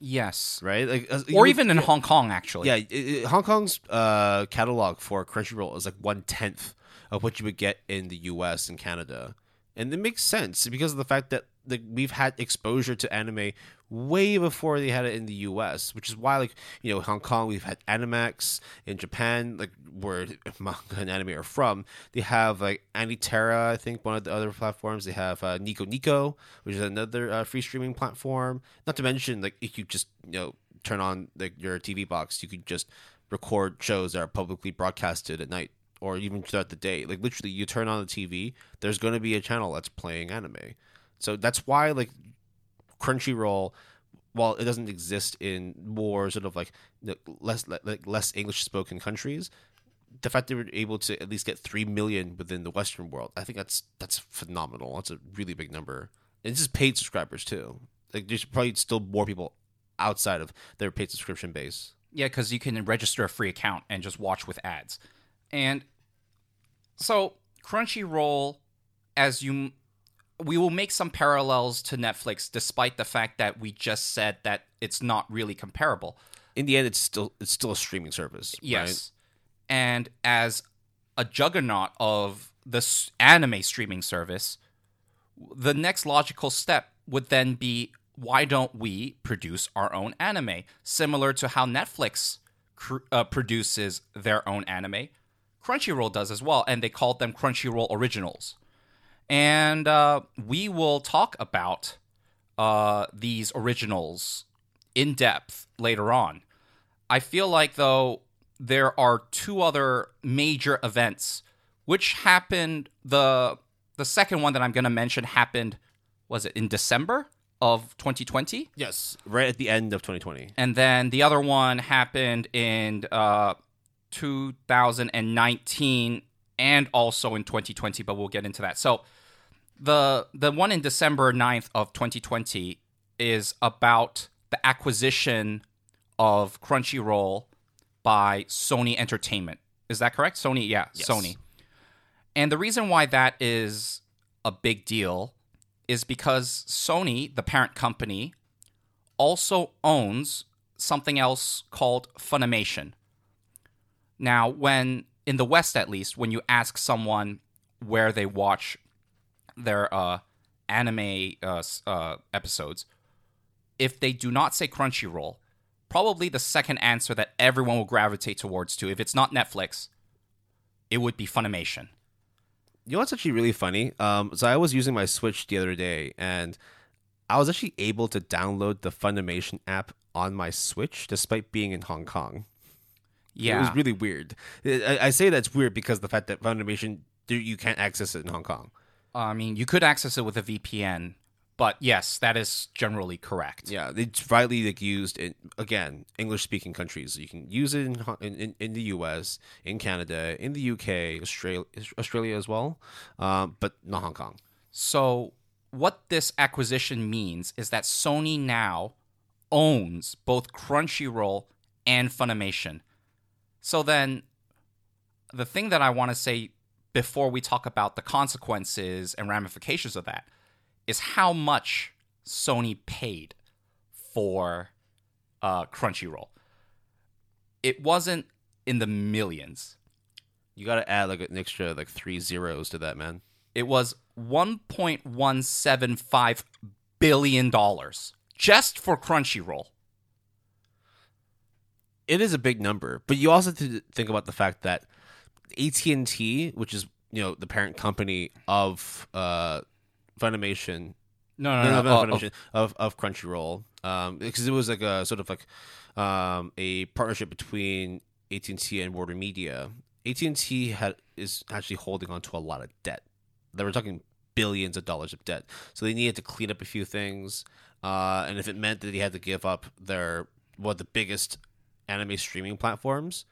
yes right? Like, uh, or even in hong kong actually yeah, it, it- Hong Kong's uh, catalog for Crunchyroll is like one tenth of what you would get in the U.S. and Canada, and it makes sense because of the fact that like we've had exposure to anime way before they had it in the U.S., which is why like you know Hong Kong we've had Animax in Japan, like where manga and anime are from. They have like Aniterra, I think one of the other platforms. They have uh, Nico Nico, which is another uh, free streaming platform. Not to mention like if you just you know turn on like your TV box, you could just record shows that are publicly broadcasted at night or even throughout the day. Like literally, you turn on the TV, there's going to be a channel that's playing anime. So that's why like Crunchyroll, while it doesn't exist in more sort of like less like less English spoken countries, the fact they were able to at least get three million within the Western world, I think that's that's phenomenal. That's a really big number, and this is paid subscribers too. Like there's probably still more people outside of their paid subscription base. Yeah, because you can register a free account and just watch with ads. And so Crunchyroll, as you, we will make some parallels to Netflix, despite the fact that we just said that it's not really comparable. In the end, it's still it's still a streaming service. Yes, and as a juggernaut of this anime streaming service, the next logical step would then be why don't we produce our own anime, similar to how Netflix cr- uh, produces their own anime. Crunchyroll does as well, and they called them Crunchyroll Originals. And uh, we will talk about uh, these originals in depth later on. I feel like, though, there are two other major events which happened. The the second one that I'm going to mention happened, was it in December of 2020? Yes, right at the end of 2020. and then the other one happened in uh, 2019 and also in 2020 but we'll get into that so the the one in december 9th of 2020 is about the acquisition of crunchyroll by sony entertainment is that correct sony yeah Yes. sony and the reason why that is a big deal is because sony the parent company also owns something else called Funimation. Now, when in the West, at least, when you ask someone where they watch their uh, anime uh, uh, episodes, if they do not say Crunchyroll, probably the second answer that everyone will gravitate towards to, if it's not Netflix, it would be Funimation. You know what's actually really funny? Um, so I was using my Switch the other day, and I was actually able to download the Funimation app on my Switch, despite being in Hong Kong. Yeah, it was really weird. I, I say that's weird because the fact that Funimation you can't access it in Hong Kong. I mean, you could access it with a VPN, but yes, that is generally correct. Yeah, it's widely like used in again English speaking countries. You can use it in, in in the U.S., in Canada, in the UK, Australia, Australia as well, um, but not Hong Kong. So, what this acquisition means is that Sony now owns both Crunchyroll and Funimation. So, then the thing that I want to say before we talk about the consequences and ramifications of that is how much Sony paid for uh, Crunchyroll. It wasn't in the millions. You got to add like an extra like three zeros to that, man. It was $1.175 billion just for Crunchyroll. It is a big number, but you also have to think about the fact that AT and T, which is you know the parent company of uh, Funimation, No, no, no, no, no. Funimation, of of Crunchyroll, um, because it was like a sort of like um, a partnership between AT and T and Warner Media. AT and T had is actually holding on to a lot of debt. They were talking billions of dollars of debt, so they needed to clean up a few things. Uh, and if it meant that they had to give up their one of the biggest anime streaming platforms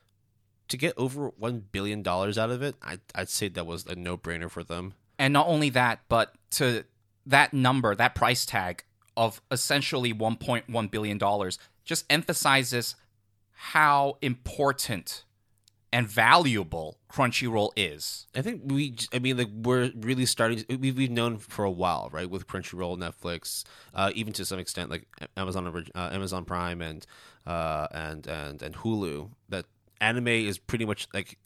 to get over one billion dollars out of it, I, I'd say that was a no brainer for them. And not only that, but to that number, that price tag of essentially $1.1 billion just emphasizes how important and valuable Crunchyroll is. I think we, I mean, like we're really starting. We've we've known for a while, right? With Crunchyroll, Netflix, uh, even to some extent, like Amazon, uh, Amazon Prime, and uh, and and and Hulu, that anime is pretty much like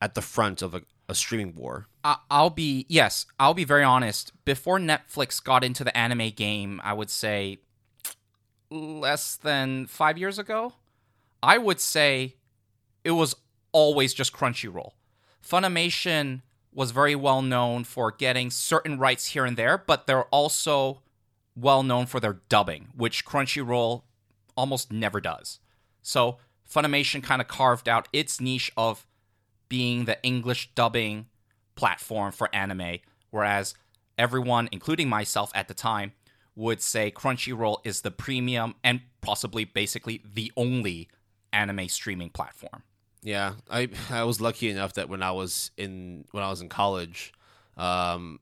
at the front of a, a streaming war. I- I'll be yes, I'll be very honest. Before Netflix got into the anime game, I would say less than five years ago, I would say it was always just Crunchyroll. Funimation was very well known for getting certain rights here and there, but they're also well known for their dubbing, which Crunchyroll almost never does. So Funimation kind of carved out its niche of being the English dubbing platform for anime, whereas everyone, including myself at the time, would say Crunchyroll is the premium and possibly basically the only anime streaming platform. Yeah, I I was lucky enough that when I was in when I was in college, um,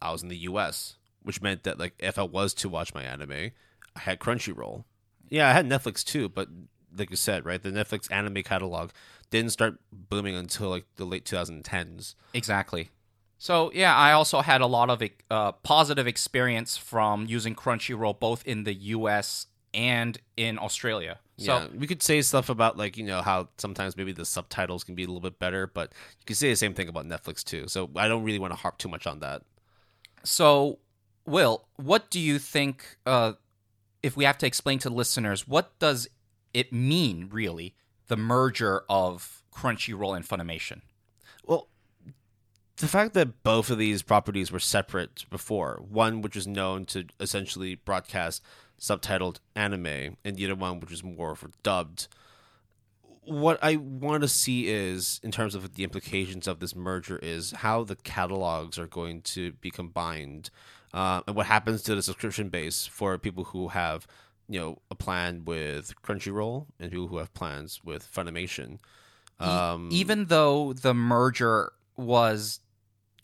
I was in the U.S., which meant that like if I was to watch my anime, I had Crunchyroll. Yeah, I had Netflix too, but like you said, right, the Netflix anime catalog didn't start booming until like the late 2010s. Exactly. So yeah, I also had a lot of uh, positive experience from using Crunchyroll both in the U.S. and in Australia. So yeah, we could say stuff about like you know how sometimes maybe the subtitles can be a little bit better, but you can say the same thing about Netflix too. So I don't really want to harp too much on that. So, Will, what do you think? Uh, if we have to explain to listeners, what does it mean, really, the merger of Crunchyroll and Funimation? Well, the fact that both of these properties were separate before, one which was known to essentially broadcast subtitled anime, and the other one which was more for dubbed. What I want to see is, in terms of the implications of this merger, is how the catalogs are going to be combined, uh, and what happens to the subscription base for people who have, you know, a plan with Crunchyroll and people who have plans with Funimation. Um, Even though the merger was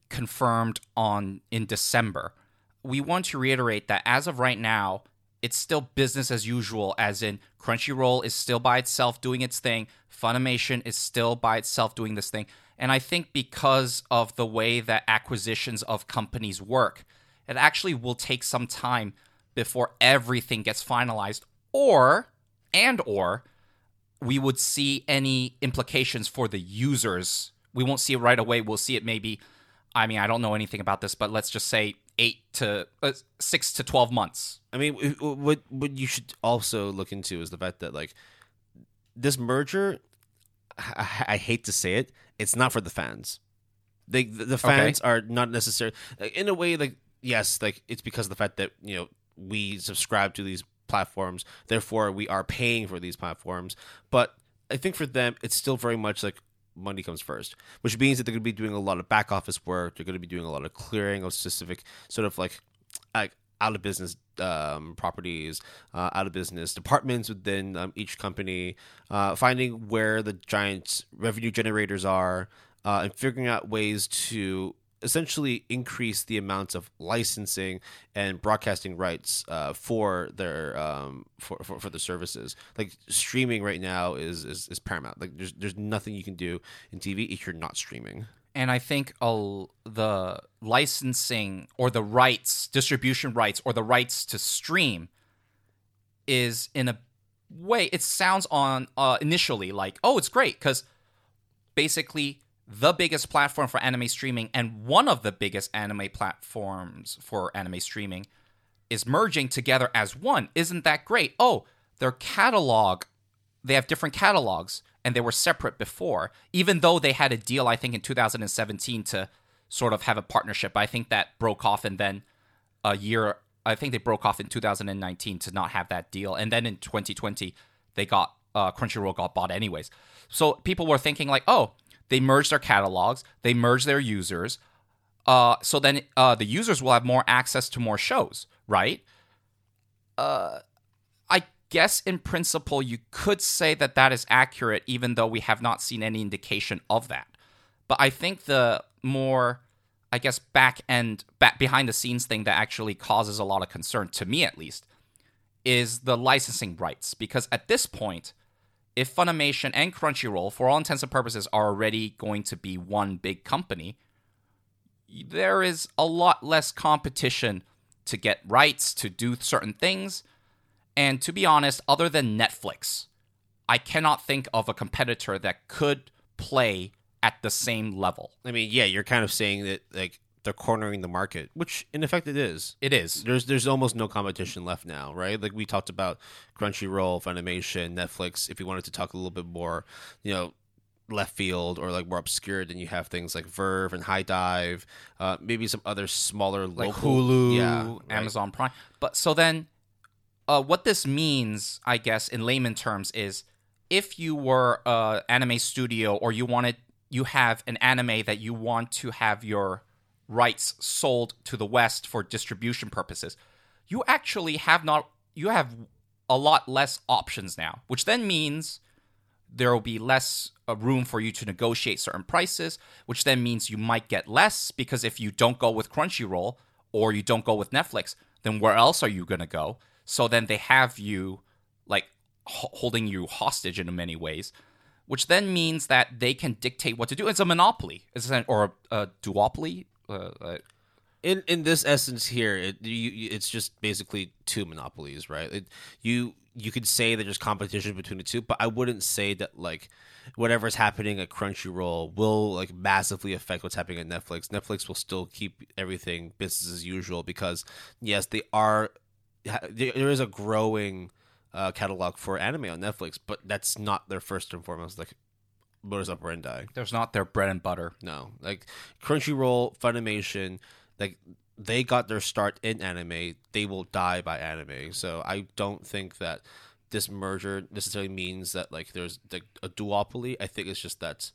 confirmed on in December, we want to reiterate that as of right now, it's still business as usual. As in, Crunchyroll is still by itself doing its thing. Funimation is still by itself doing this thing. And I think because of the way that acquisitions of companies work, it actually will take some time before everything gets finalized, or and or we would see any implications for the users. We won't see it right away. We'll see it maybe. I mean, I don't know anything about this, but let's just say eight to uh, six to twelve months. I mean, what what you should also look into is the fact that like this merger. I, I hate to say it, it's not for the fans. They the, the fans are not necessarily in a way like yes, like it's because of the fact that you know we subscribe to these platforms, therefore we are paying for these platforms. But I think for them, it's still very much like money comes first, which means that they're going to be doing a lot of back office work. They're going to be doing a lot of clearing of specific sort of like, like out of business um, properties, uh, out of business departments within um, each company, uh, finding where the giant revenue generators are, uh, and figuring out ways to essentially increase the amounts of licensing and broadcasting rights uh, for their um, for, for, for the services. Like streaming right now is, is is paramount. Like there's there's nothing you can do in TV if you're not streaming. And I think uh, the licensing or the rights, distribution rights, or the rights to stream is in a way, it sounds on uh, initially like, oh, it's great because basically the biggest platform for anime streaming and one of the biggest anime platforms for anime streaming is merging together as one. Isn't that great? Oh, their catalog, they have different catalogs and they were separate before, even though they had a deal, I think, in 2017 to sort of have a partnership. I think that broke off and then a year, I think they broke off in 2019 to not have that deal. And then in 2020, they got, uh, Crunchyroll got bought anyways. So people were thinking, like, oh, they merged their catalogs, they merged their users. Uh, so then uh, the users will have more access to more shows, right? Uh, I guess in principle you could say that that is accurate, even though we have not seen any indication of that. But I think the more, I guess, back end, back behind the scenes thing that actually causes a lot of concern to me, at least, is the licensing rights. Because at this point, if Funimation and Crunchyroll, for all intents and purposes, are already going to be one big company, there is a lot less competition to get rights to do certain things. And to be honest, other than Netflix, I cannot think of a competitor that could play at the same level. I mean, yeah, you're kind of saying that like they're cornering the market, which in effect it is. It is. There's there's almost no competition left now, right? Like we talked about Crunchyroll, Funimation, Netflix. If you wanted to talk a little bit more, you know, left field or like more obscure, then you have things like VRV and HIDIVE, uh, maybe some other smaller like local, Hulu, yeah, right. Amazon Prime. But so then, uh, what this means, I guess, in layman terms, is if you were a anime studio or you wanted, you have an anime that you want to have your rights sold to the West for distribution purposes, you actually have not you have a lot less options now, which then means there will be less uh, room for you to negotiate certain prices, which then means you might get less because if you don't go with Crunchyroll or you don't go with Netflix, then where else are you going to go? So then they have you like holding you hostage in many ways, which then means that they can dictate what to do. It's a monopoly, or a, a duopoly. Uh, uh, in in this essence here, it you, it's just basically two monopolies, right? It, you you could say that there's competition between the two, but I wouldn't say that like whatever's happening at Crunchyroll will like massively affect what's happening at Netflix. Netflix will still keep everything business as usual because yes, they are there there is a growing uh, catalog for anime on Netflix, but that's not their first and foremost like modus operandi. there's not their bread and butter. No, like Crunchyroll, Funimation, like they got their start in anime. They will die by anime. So I don't think that this merger necessarily means that like there's like a duopoly. I think it's just that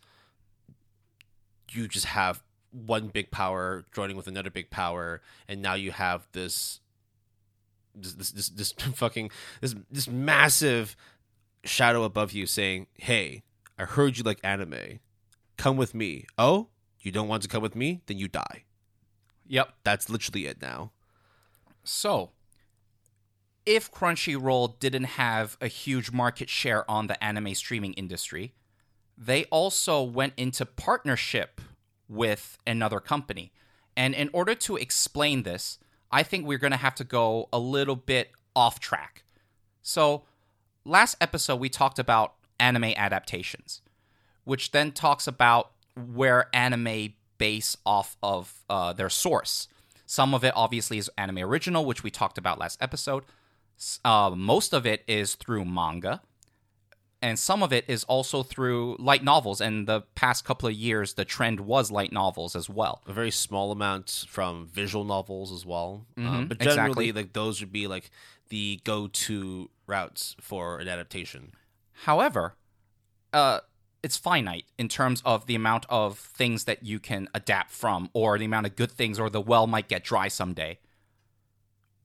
you just have one big power joining with another big power, and now you have this this this this, this fucking this this massive shadow above you saying, "Hey, I heard you like anime. Come with me." Oh, you don't want to come with me? Then you die. Yep. That's literally it now. So, if Crunchyroll didn't have a huge market share on the anime streaming industry, they also went into partnership with another company. And in order to explain this, I think we're going to have to go a little bit off track. So, last episode, we talked about anime adaptations, which then talks about where anime base off of uh, their source. Some of it obviously is anime original, which we talked about last episode. Uh, most of it is through manga, and some of it is also through light novels. And the past couple of years, the trend was light novels as well. A very small amount from visual novels as well. um, Mhm, but generally, exactly. like those would be like the go-to routes for an adaptation. However, uh, it's finite in terms of the amount of things that you can adapt from, or the amount of good things, or the well might get dry someday.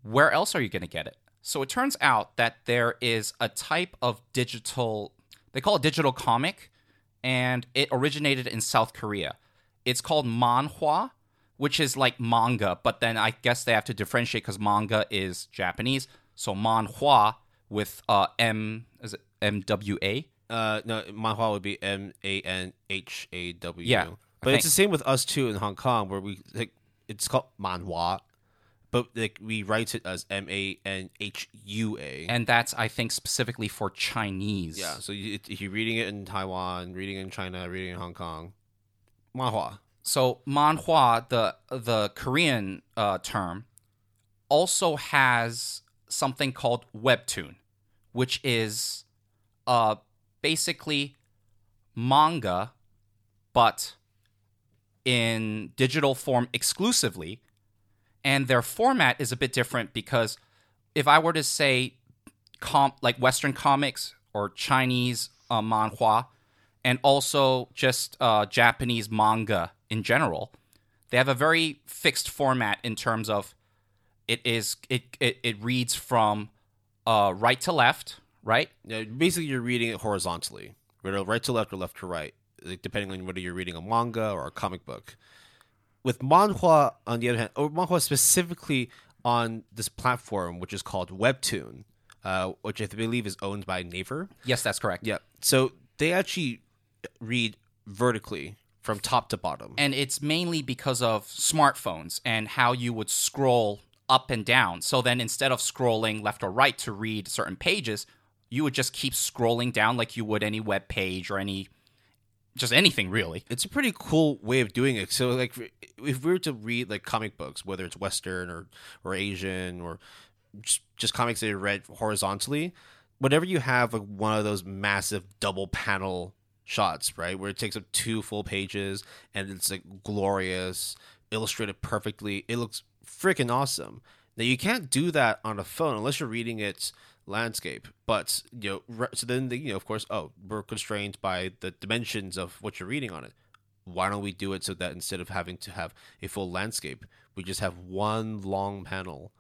Where else are you going to get it? So it turns out that there is a type of digital, they call it digital comic, and it originated in South Korea. It's called manhwa, which is like manga, but then I guess they have to differentiate because manga is Japanese. So manhwa with uh, M, is it M W A? Uh, no, manhwa would be M A N H A W. Yeah, but it's the same with us too in Hong Kong, where we like it's called manhua, but like we write it as M A N H U A. And that's, I think, specifically for Chinese. Yeah, so you, if you're reading it in Taiwan, reading it in China, reading it in Hong Kong, manhua. So manhwa, the the Korean uh, term, also has something called webtoon, which is uh, basically manga, but in digital form exclusively. And their format is a bit different because if I were to say com- like Western comics or Chinese uh, manhua, and also just uh, Japanese manga in general, they have a very fixed format in terms of it is it it, it reads from uh, right to left, right? Yeah, basically you're reading it horizontally, right to left or left to right, like, depending on whether you're reading a manga or a comic book. With manhwa, on the other hand, or manhwa specifically on this platform, which is called Webtoon, uh, which I believe is owned by Naver. Yes, that's correct. Yeah, so they actually read vertically from top to bottom. and it's mainly because of smartphones and how you would scroll up and down. So then instead of scrolling left or right to read certain pages, you would just keep scrolling down like you would any web page or any just anything really. it's a pretty cool way of doing it. So, like, if we were to read like comic books, whether it's Western or or Asian or just, just comics that are read horizontally, whenever you have like one of those massive double panel shots, right, where it takes up two full pages and it's like glorious, illustrated perfectly, it looks freaking awesome. Now you can't do that on a phone unless you're reading it landscape. But you know, re- so then the, you know, of course, oh, we're constrained by the dimensions of what you're reading on it. Why don't we do it so that instead of having to have a full landscape, we just have one long panel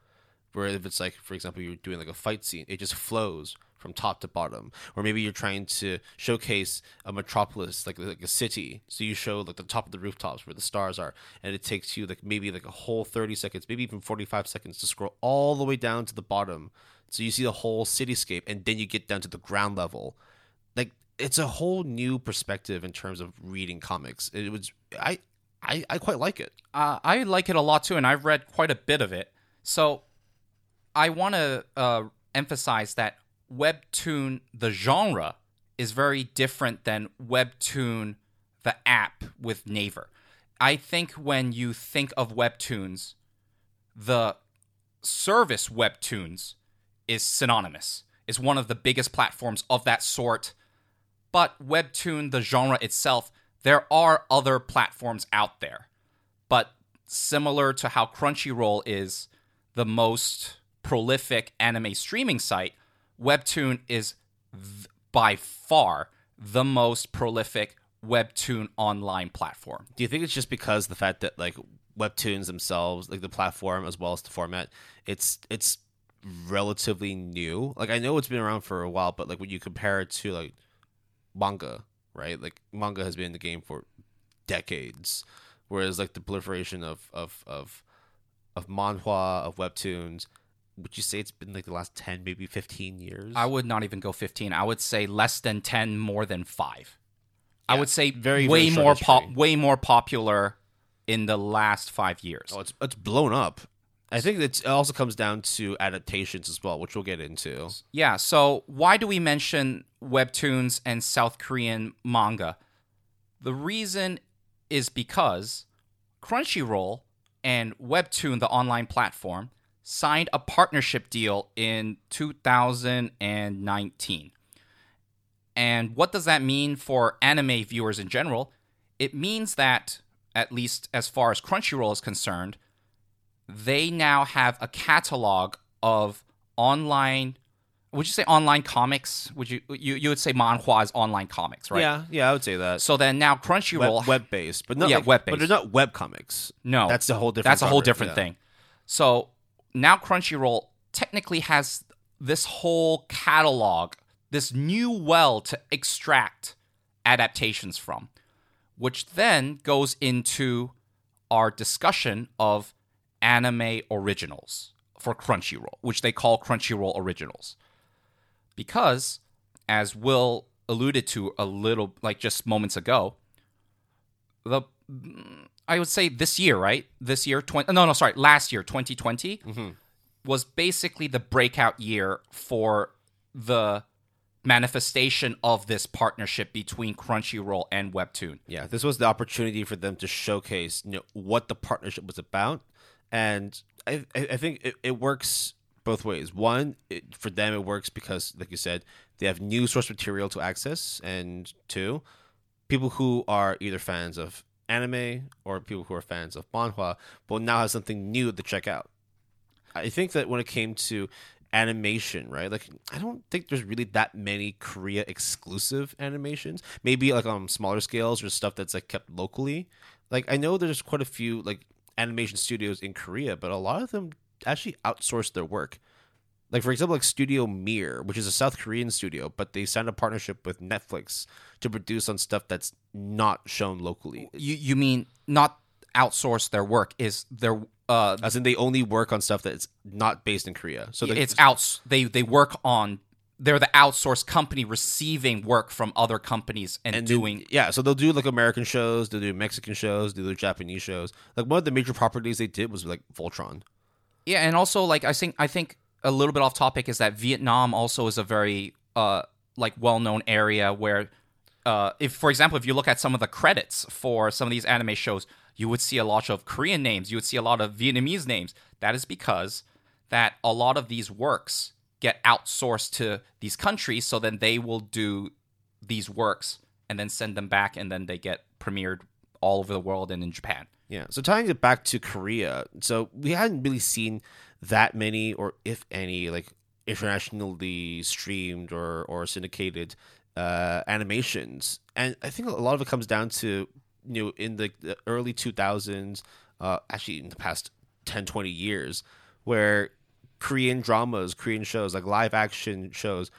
where if it's like, for example, you're doing like a fight scene, it just flows from top to bottom. Or maybe you're trying to showcase a metropolis, like like a city, so you show like the top of the rooftops where the stars are, and it takes you like maybe like a whole thirty seconds, maybe even forty five seconds to scroll all the way down to the bottom, so you see the whole cityscape, and then you get down to the ground level. Like it's a whole new perspective in terms of reading comics. It was I I, I quite like it. Uh, I like it a lot too, and I've read quite a bit of it. So I want to uh, emphasize that Webtoon, the genre, is very different than Webtoon, the app with Naver. I think when you think of Webtoons, the service Webtoons is synonymous. Is one of the biggest platforms of that sort. But Webtoon, the genre itself, there are other platforms out there. But similar to how Crunchyroll is the most prolific anime streaming site, Webtoon is th- by far the most prolific Webtoon online platform. Do you think it's just because the fact that like webtoons themselves, like the platform as well as the format, it's it's relatively new. Like I know it's been around for a while, but like when you compare it to like manga, right? Like manga has been in the game for decades, whereas like the proliferation of of of of manhwa of webtoons, would you say it's been like the last ten, maybe fifteen years? I would not even go 15. I would say less than 10, more than 5. I would say very, way very more pop way more popular in the last 5 years. Oh, it's it's blown up. I think it also comes down to adaptations as well, which we'll get into. Yeah, so why do we mention webtoons and South Korean manga? The reason is because Crunchyroll and Webtoon, the online platform, signed a partnership deal in 2019. And what does that mean for anime viewers in general? It means that, at least as far as Crunchyroll is concerned, they now have a catalog of online would you say online comics? Would you you you would say manhua is online comics, right? Yeah, yeah, I would say that. So then now Crunchyroll web based, but not Yeah, like, web-based. But they're not web comics. No, That's a whole different. That's a whole different Yeah. thing. So now Crunchyroll technically has this whole catalog, this new well to extract adaptations from, which then goes into our discussion of anime originals for Crunchyroll, which they call Crunchyroll originals. Because, as Will alluded to a little, like just moments ago, the I would say this year, right? This year, 20, no, no, sorry, last year, 2020, mm-hmm. was basically the breakout year for the manifestation of this partnership between Crunchyroll and Webtoon. Yeah, this was the opportunity for them to showcase you know what the partnership was about, and I I think it, it works both ways. One, it, for them it works because, like you said, they have new source material to access, and two, people who are either fans of anime or people who are fans of manhwa will now have something new to check out. I think that when it came to animation, right? Like I don't think there's really that many Korea exclusive animations. Maybe like on smaller scales or stuff that's like kept locally. Like I know there's quite a few like animation studios in Korea, but a lot of them actually outsource their work. Like for example, like Studio Mir, which is a South Korean studio, but they signed a partnership with Netflix to produce on stuff that's not shown locally. You you mean not outsource their work is their uh As in, they only work on stuff that's not based in Korea. So they, it's outs they they work on they're the outsourced company receiving work from other companies and, and doing yeah so they'll do like american shows they'll do mexican shows they'll do japanese shows like one of the major properties they did was like voltron Yeah, and also like I think I think a little bit off topic is that Vietnam also is a very uh like well known area where uh if for example if you look at some of the credits for some of these anime shows, you would see a lot of Korean names, you would see a lot of Vietnamese names. That is because that a lot of these works get outsourced to these countries so then they will do these works and then send them back and then they get premiered all over the world and in Japan. yeah so tying it back to korea so we hadn't really seen that many or if any like internationally streamed or or syndicated uh animations and i think a lot of it comes down to you know in the, the early 2000s uh actually in the past 10 20 years where korean dramas korean shows like live action shows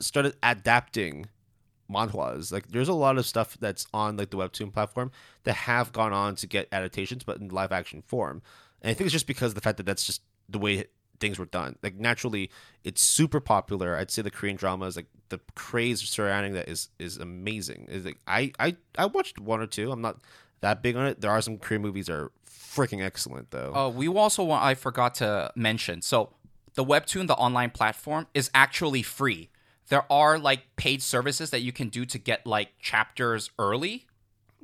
started adapting manhwas. Like there's a lot of stuff that's on like the webtoon platform that have gone on to get adaptations, but in live action form. And I think it's just because of the fact that that's just the way things were done. Like naturally, it's super popular. I'd say the Korean dramas, like the craze surrounding that is is amazing. Is like I I I watched one or two. I'm not that big on it. There are some Korean movies that are freaking excellent though. Uh, we also want, I forgot to mention. So the Webtoon, the online platform, is actually free. There are like paid services that you can do to get like chapters early.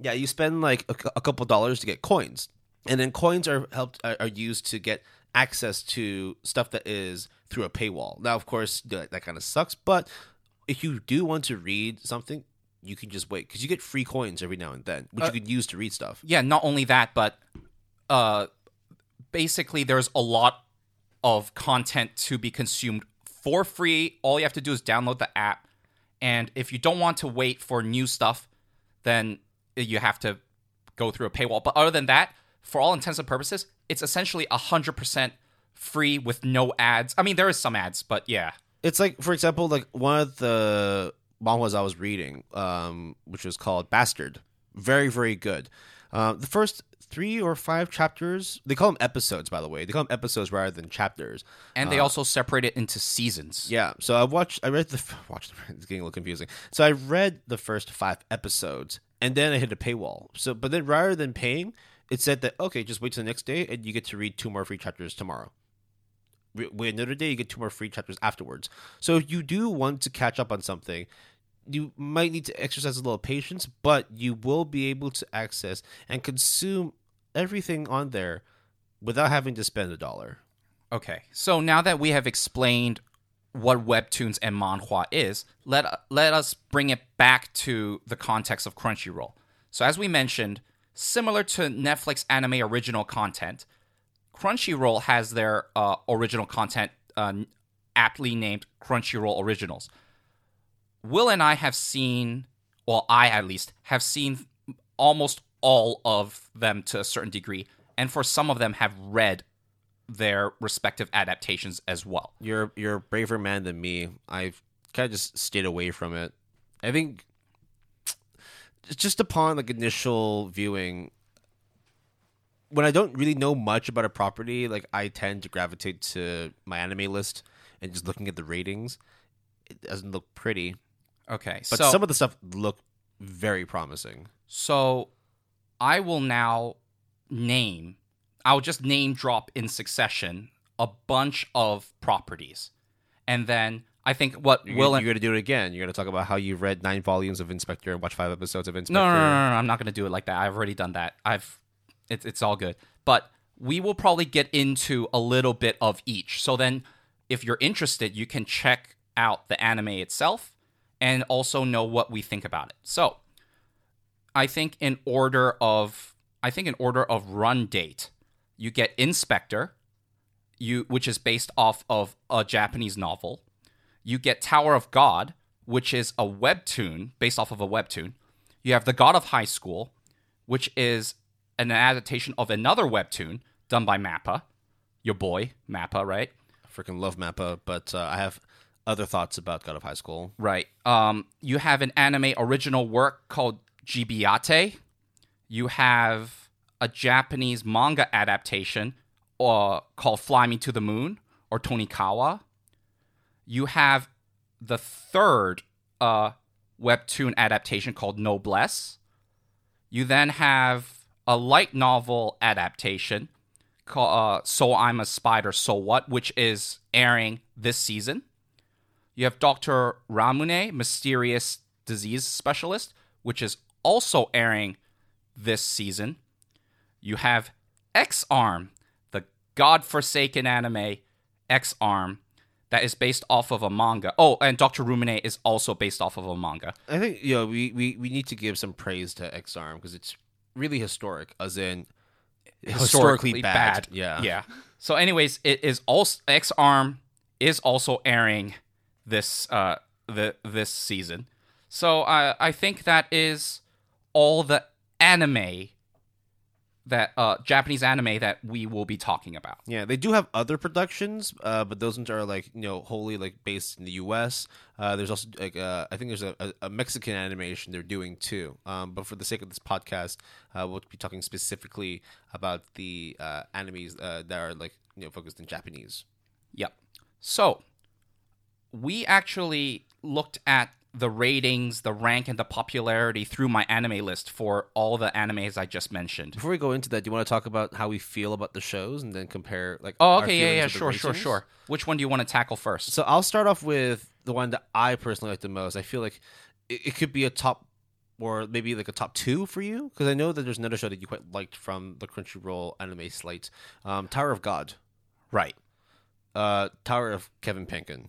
Yeah, you spend like a, a couple dollars to get coins, and then coins are helped are, are used to get access to stuff that is through a paywall. Now, of course, that, that kind of sucks, but if you do want to read something, you can just wait because you get free coins every now and then, which Uh, you can use to read stuff. Yeah, not only that, but uh, basically there's a lot of content to be consumed for free. All you have to do is download the app, and if you don't want to wait for new stuff, then you have to go through a paywall. But other than that, for all intents and purposes, it's essentially hundred percent free with no ads. I mean, there is some ads, but yeah. It's like, for example, like one of the manhwas I was reading, um, which was called Bastard. Very, very good. Uh, the first three or five chapters, they call them episodes, by the way. They call them episodes rather than chapters. And they also separate it into seasons. Yeah, so I watched. I read the watched. It's getting a little confusing. So I read the first five episodes, and then I hit a paywall. So, but then rather than paying, it said that okay, just wait till the next day, and you get to read two more free chapters tomorrow. Wait another day, you get two more free chapters afterwards. So if you do want to catch up on something, you might need to exercise a little patience, but you will be able to access and consume everything on there without having to spend a dollar. Okay, so now that we have explained what webtoons and manhwa is, let let us bring it back to the context of Crunchyroll. So as we mentioned, similar to Netflix anime original content, Crunchyroll has their uh, original content uh, aptly named Crunchyroll originals. Will and I have seen, well, I at least have seen almost all of them to a certain degree, and for some of them have read their respective adaptations as well. You're you're a braver man than me. I've kind of just stayed away from it. I think just upon like initial viewing, when I don't really know much about a property, like I tend to gravitate to MyAnimeList and just looking at the ratings. It doesn't look pretty, Okay, but so some of the stuff look very promising. So I will now name, I'll just name drop in succession a bunch of properties. And then I think what You're, Will gonna, you're gonna do it again. You're gonna talk about how you read nine volumes of In/Spectre and watched five episodes of In/Spectre. no, no, no, no, no, I'm not going to do it like that. I've already done that. I've it's it's all good. But we will probably get into a little bit of each. So then if you're interested, you can check out the anime itself and also know what we think about it. So, I think in order of I think in order of run date, you get In/Spectre, you which is based off of a Japanese novel. You get Tower of God, which is a webtoon based off of a webtoon. You have The God of High School, which is an adaptation of another webtoon done by Mappa, your boy Mappa, right? I freaking love Mappa, but uh, I have other thoughts about God of High School. Right. Um, you have an anime original work called Gibiate. You have a Japanese manga adaptation uh, called Fly Me to the Moon or Tonikawa. You have the third uh, webtoon adaptation called Noblesse. You then have a light novel adaptation called uh, So I'm a Spider, So What, which is airing this season. You have Dr. Ramune, Mysterious Disease Specialist, which is also airing this season. You have X Arm, the godforsaken anime X Arm, that is based off of a manga. Oh, and Dr. Ramune is also based off of a manga. I think you know we, we, we need to give some praise to X Arm because it's really historic, as in historically, bad. Yeah, Yeah. So, anyways, it is also X Arm is also airing this uh the this season. So I I think that is all the anime that uh Japanese anime that we will be talking about. Yeah, they do have other productions, uh, but those ones are like you know wholly like based in the U.S. Uh, there's also like uh, I think there's a, a, a Mexican animation they're doing too. Um, but for the sake of this podcast, uh, we'll be talking specifically about the uh, animes uh, that are like you know focused in Japanese. Yep. So we actually looked at the ratings, the rank, and the popularity through MyAnimeList for all the animes I just mentioned. Before we go into that, do you want to talk about how we feel about the shows and then compare like? Oh, okay, yeah, yeah, sure, sure, sure. Which one do you want to tackle first? So I'll start off with the one that I personally like the most. I feel like it, it could be a top or maybe like a top two for you because I know that there's another show that you quite liked from the Crunchyroll anime slate, um, Tower of God, Right. uh, Tower of Kevin Penkin.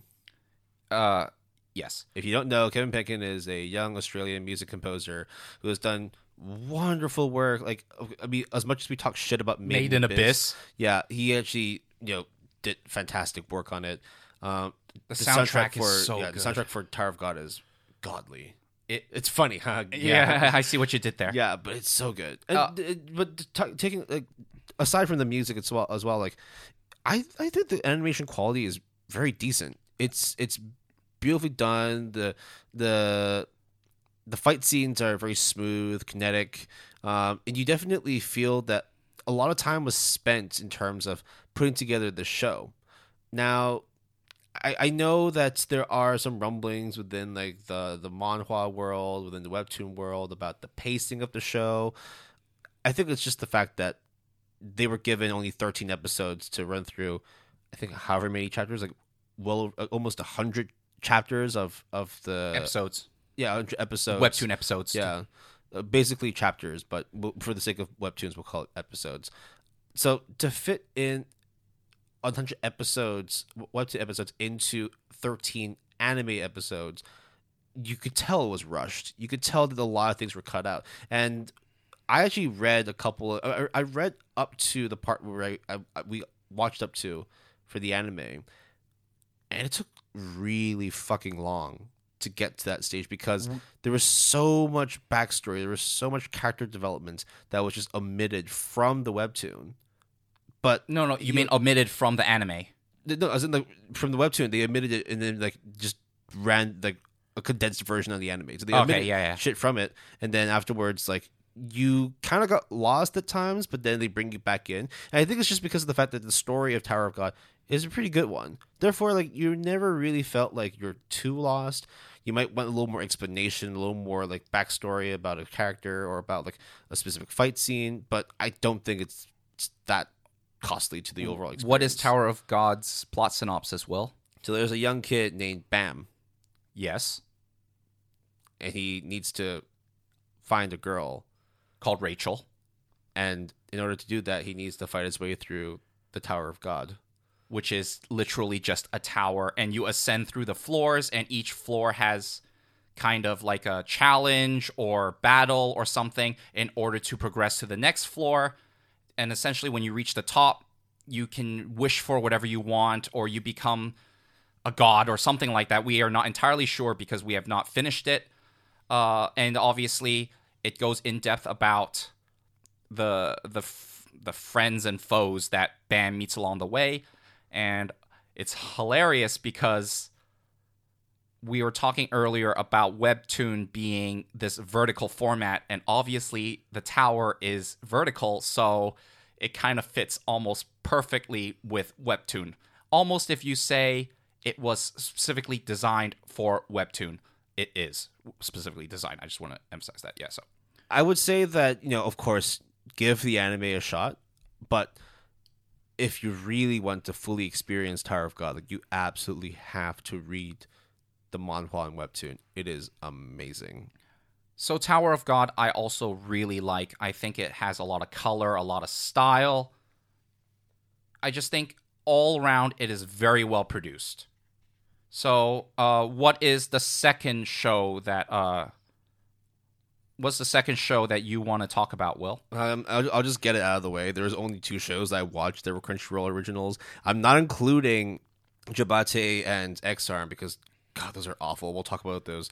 Uh, yes. If you don't know, Kevin Penkin is a young Australian music composer who has done wonderful work. Like I mean, as much as we talk shit about Made, Made in Abyss. yeah, he actually you know did fantastic work on it. Um, The soundtrack for is so yeah, good. the soundtrack for Tower of God is godly. It- it's funny, huh? Yeah, I see what you did there. yeah, but it's so good. And, Uh, it- but t- taking like aside from the music as well, as well, like I I think the animation quality is very decent. It's it's beautifully done. The the the fight scenes are very smooth, kinetic, um, and you definitely feel that a lot of time was spent in terms of putting together the show. Now, I, I know that there are some rumblings within like the the manhwa world, within the webtoon world about the pacing of the show. I think it's just the fact that they were given only 13 episodes to run through. I think however many chapters, like well, almost hundred chapters of of the Episodes. yeah episodes Webtoon episodes. yeah, uh, basically chapters, but for the sake of webtoons, we'll call it episodes. So to fit in 100 episodes, webtoon episodes into 13 anime episodes, you could tell it was rushed. You could tell that a lot of things were cut out. And I actually read a couple. Of, I read up to the part where I, I we watched up to for the anime. and it took really fucking long to get to that stage because Mm. there was so much backstory, there was so much character development that was just omitted from the webtoon. But No, no, you, You- mean omitted from the anime. no, as in the from the webtoon, they omitted it and then like just ran like a condensed version of the anime. So they Okay, omitted yeah, yeah. shit from it, and then afterwards, like you kind of got lost at times, but then they bring you back in. And I think it's just because of the fact that the story of Tower of God is a pretty good one. Therefore, like you never really felt like you're too lost. You might want a little more explanation, a little more like backstory about a character or about like a specific fight scene, but I don't think it's it's that costly to the overall experience. What is Tower of God's plot synopsis, Will? So there's a young kid named Bam, Yes. and he needs to find a girl, Called Rachel. and in order to do that, he needs to fight his way through the Tower of God. which is literally just a tower, and you ascend through the floors, and each floor has kind of like a challenge or battle or something in order to progress to the next floor. And essentially, when you reach the top, you can wish for whatever you want, or you become a god or something like that. We are not entirely sure because we have not finished it. Uh, and obviously, it goes in depth about the the the friends and foes that Bam meets along the way, and it's hilarious because we were talking earlier about webtoon being this vertical format and obviously the tower is vertical so it kind of fits almost perfectly with webtoon. Almost if you say it was specifically designed for webtoon it is specifically designed i just want to emphasize that yeah so I would say that, you know, of course, give the anime a shot, but if you really want to fully experience Tower of God, like you absolutely have to read the manhwa and webtoon. It is amazing. So Tower of God I also really like. I think it has a lot of color, a lot of style. I just think all around it is very well produced. So, uh, what is the second show that uh what's the second show that you want to talk about, Will? Um, I'll, I'll just get it out of the way. There's only two shows I watched that were Crunchyroll originals. I'm not including Gibiate and X-Arm because God, those are awful. We'll talk about those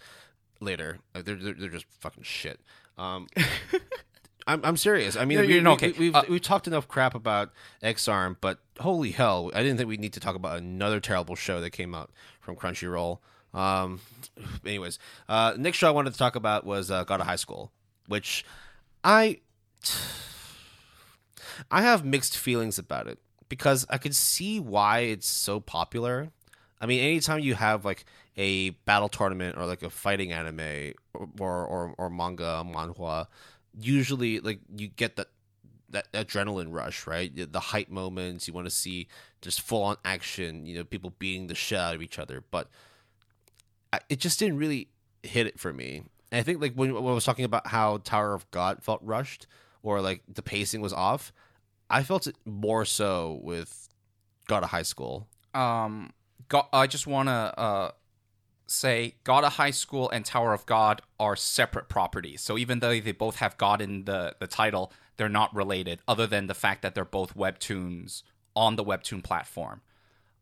later. Uh, They're they're, they're just fucking shit. Um, I'm I'm serious. I mean, Yeah, we, we, okay. we, have Uh, we've talked enough crap about X-Arm, but holy hell, I didn't think we need to talk about another terrible show that came out from Crunchyroll. Um, anyways, uh, next show I wanted to talk about was uh, God of High School, which I I have mixed feelings about it because I could see why it's so popular. I mean, anytime you have like a battle tournament or like a fighting anime or or, or, or manga manhwa, usually like you get that that adrenaline rush, right? The hype moments. You want to see just full on action. You know, people beating the shit out of each other, but it just didn't really hit it for me. And I think like when, when I was talking about how Tower of God felt rushed or like the pacing was off, I felt it more so with God of High School. um God, I just want to uh say God of High School and Tower of God are separate properties. So even though they both have God in the the title, they're not related other than the fact that they're both webtoons on the webtoon platform.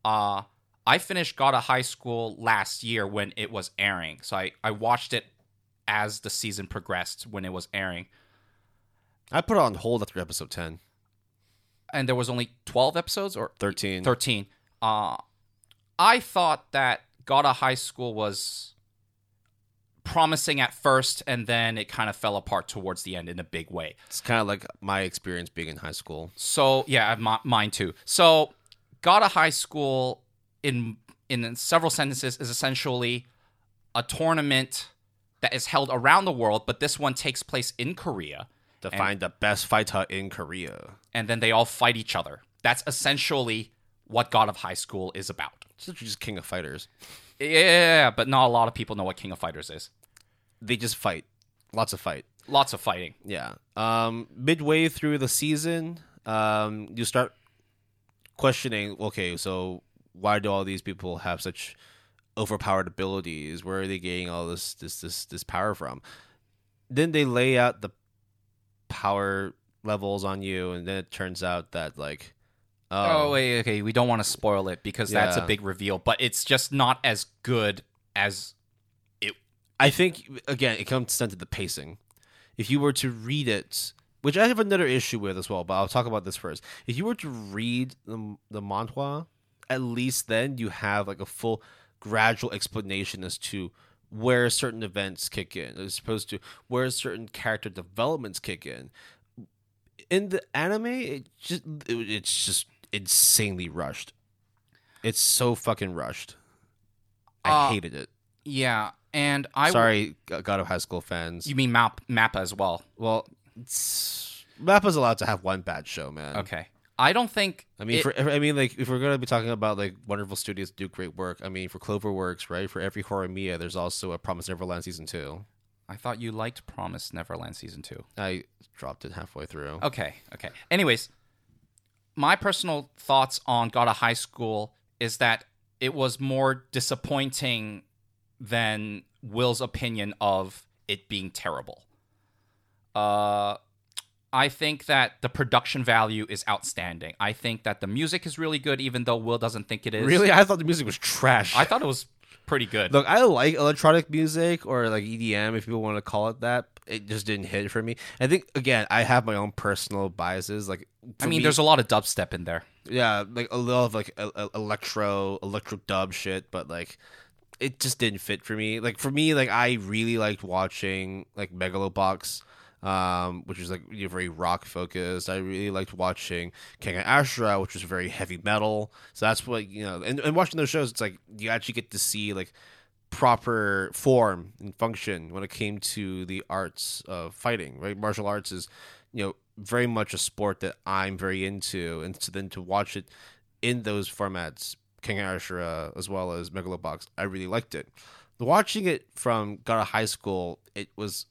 Uh I finished God of High School last year when it was airing. So I I watched it as the season progressed when it was airing. I put it on hold after episode 10, And there was only 12 episodes or 13. 13. Uh, I thought that God of High School was promising at first, and then it kind of fell apart towards the end in a big way. It's kind of like my experience being in high school. So yeah, m- mine too. So God of High School in in several sentences is essentially a tournament that is held around the world, but this one takes place in Korea, To And- find the best fighter in Korea. and then they all fight each other. That's essentially what God of High School is about. It's just King of Fighters. Yeah, but not a lot of people know what King of Fighters is. They just fight. Lots of fight. Lots of fighting. Yeah. Um, midway through the season, um, you start questioning. Okay, so why do all these people have such overpowered abilities? Where are they getting all this this this this power from? Then they lay out the power levels on you, and then it turns out that like, Oh. oh, wait, okay. We don't want to spoil it because that's a Yeah. big reveal, but it's just not as good as it I think again, it comes down to the pacing. If you were to read it, which I have another issue with as well, but I'll talk about this first. If you were to read the the manhwa, at least then you have like a full gradual explanation as to where certain events kick in, as opposed to where certain character developments kick in. In the anime, it just it, it's just insanely rushed. It's so fucking rushed. I Uh, hated it. yeah. And I Sorry, G- God of High School fans. You mean Map Mappa as well? well, it's, Mappa's allowed to have one bad show, man. Okay. I don't think. I mean, it- for I mean, like if we're gonna be talking about like wonderful studios do great work, I mean, for CloverWorks, right? For every Horimiya, there's also a Promise Neverland season two. I thought you liked Promise Neverland season two. I dropped it halfway through. Okay, okay. Anyways, my personal thoughts on God of High School is that it was more disappointing than Will's opinion of it being terrible. Uh, I think that the production value is outstanding. I think that the music is really good, even though Will doesn't think it is. Really, I thought the music was trash. I thought it was pretty good. Look, I like electronic music or like EDM, if people want to call it that. It just didn't hit for me. I think again, I have my own personal biases. Like, I mean, me- there's a lot of dubstep in there. yeah, like a lot of like electro, electro dub shit, but like it just didn't fit for me. Like for me, like I really liked watching like Megalobox, um, which is like you know, very rock focused. I really liked watching Kengan Ashura, which was very heavy metal. So that's what you know. And, and watching those shows, it's like you actually get to see like proper form and function when it came to the arts of fighting. Right, martial arts is you know very much a sport that I'm very into, and so then to watch it in those formats, Kengan Ashura as well as Megalobox, I really liked it. Watching it from of High School, it was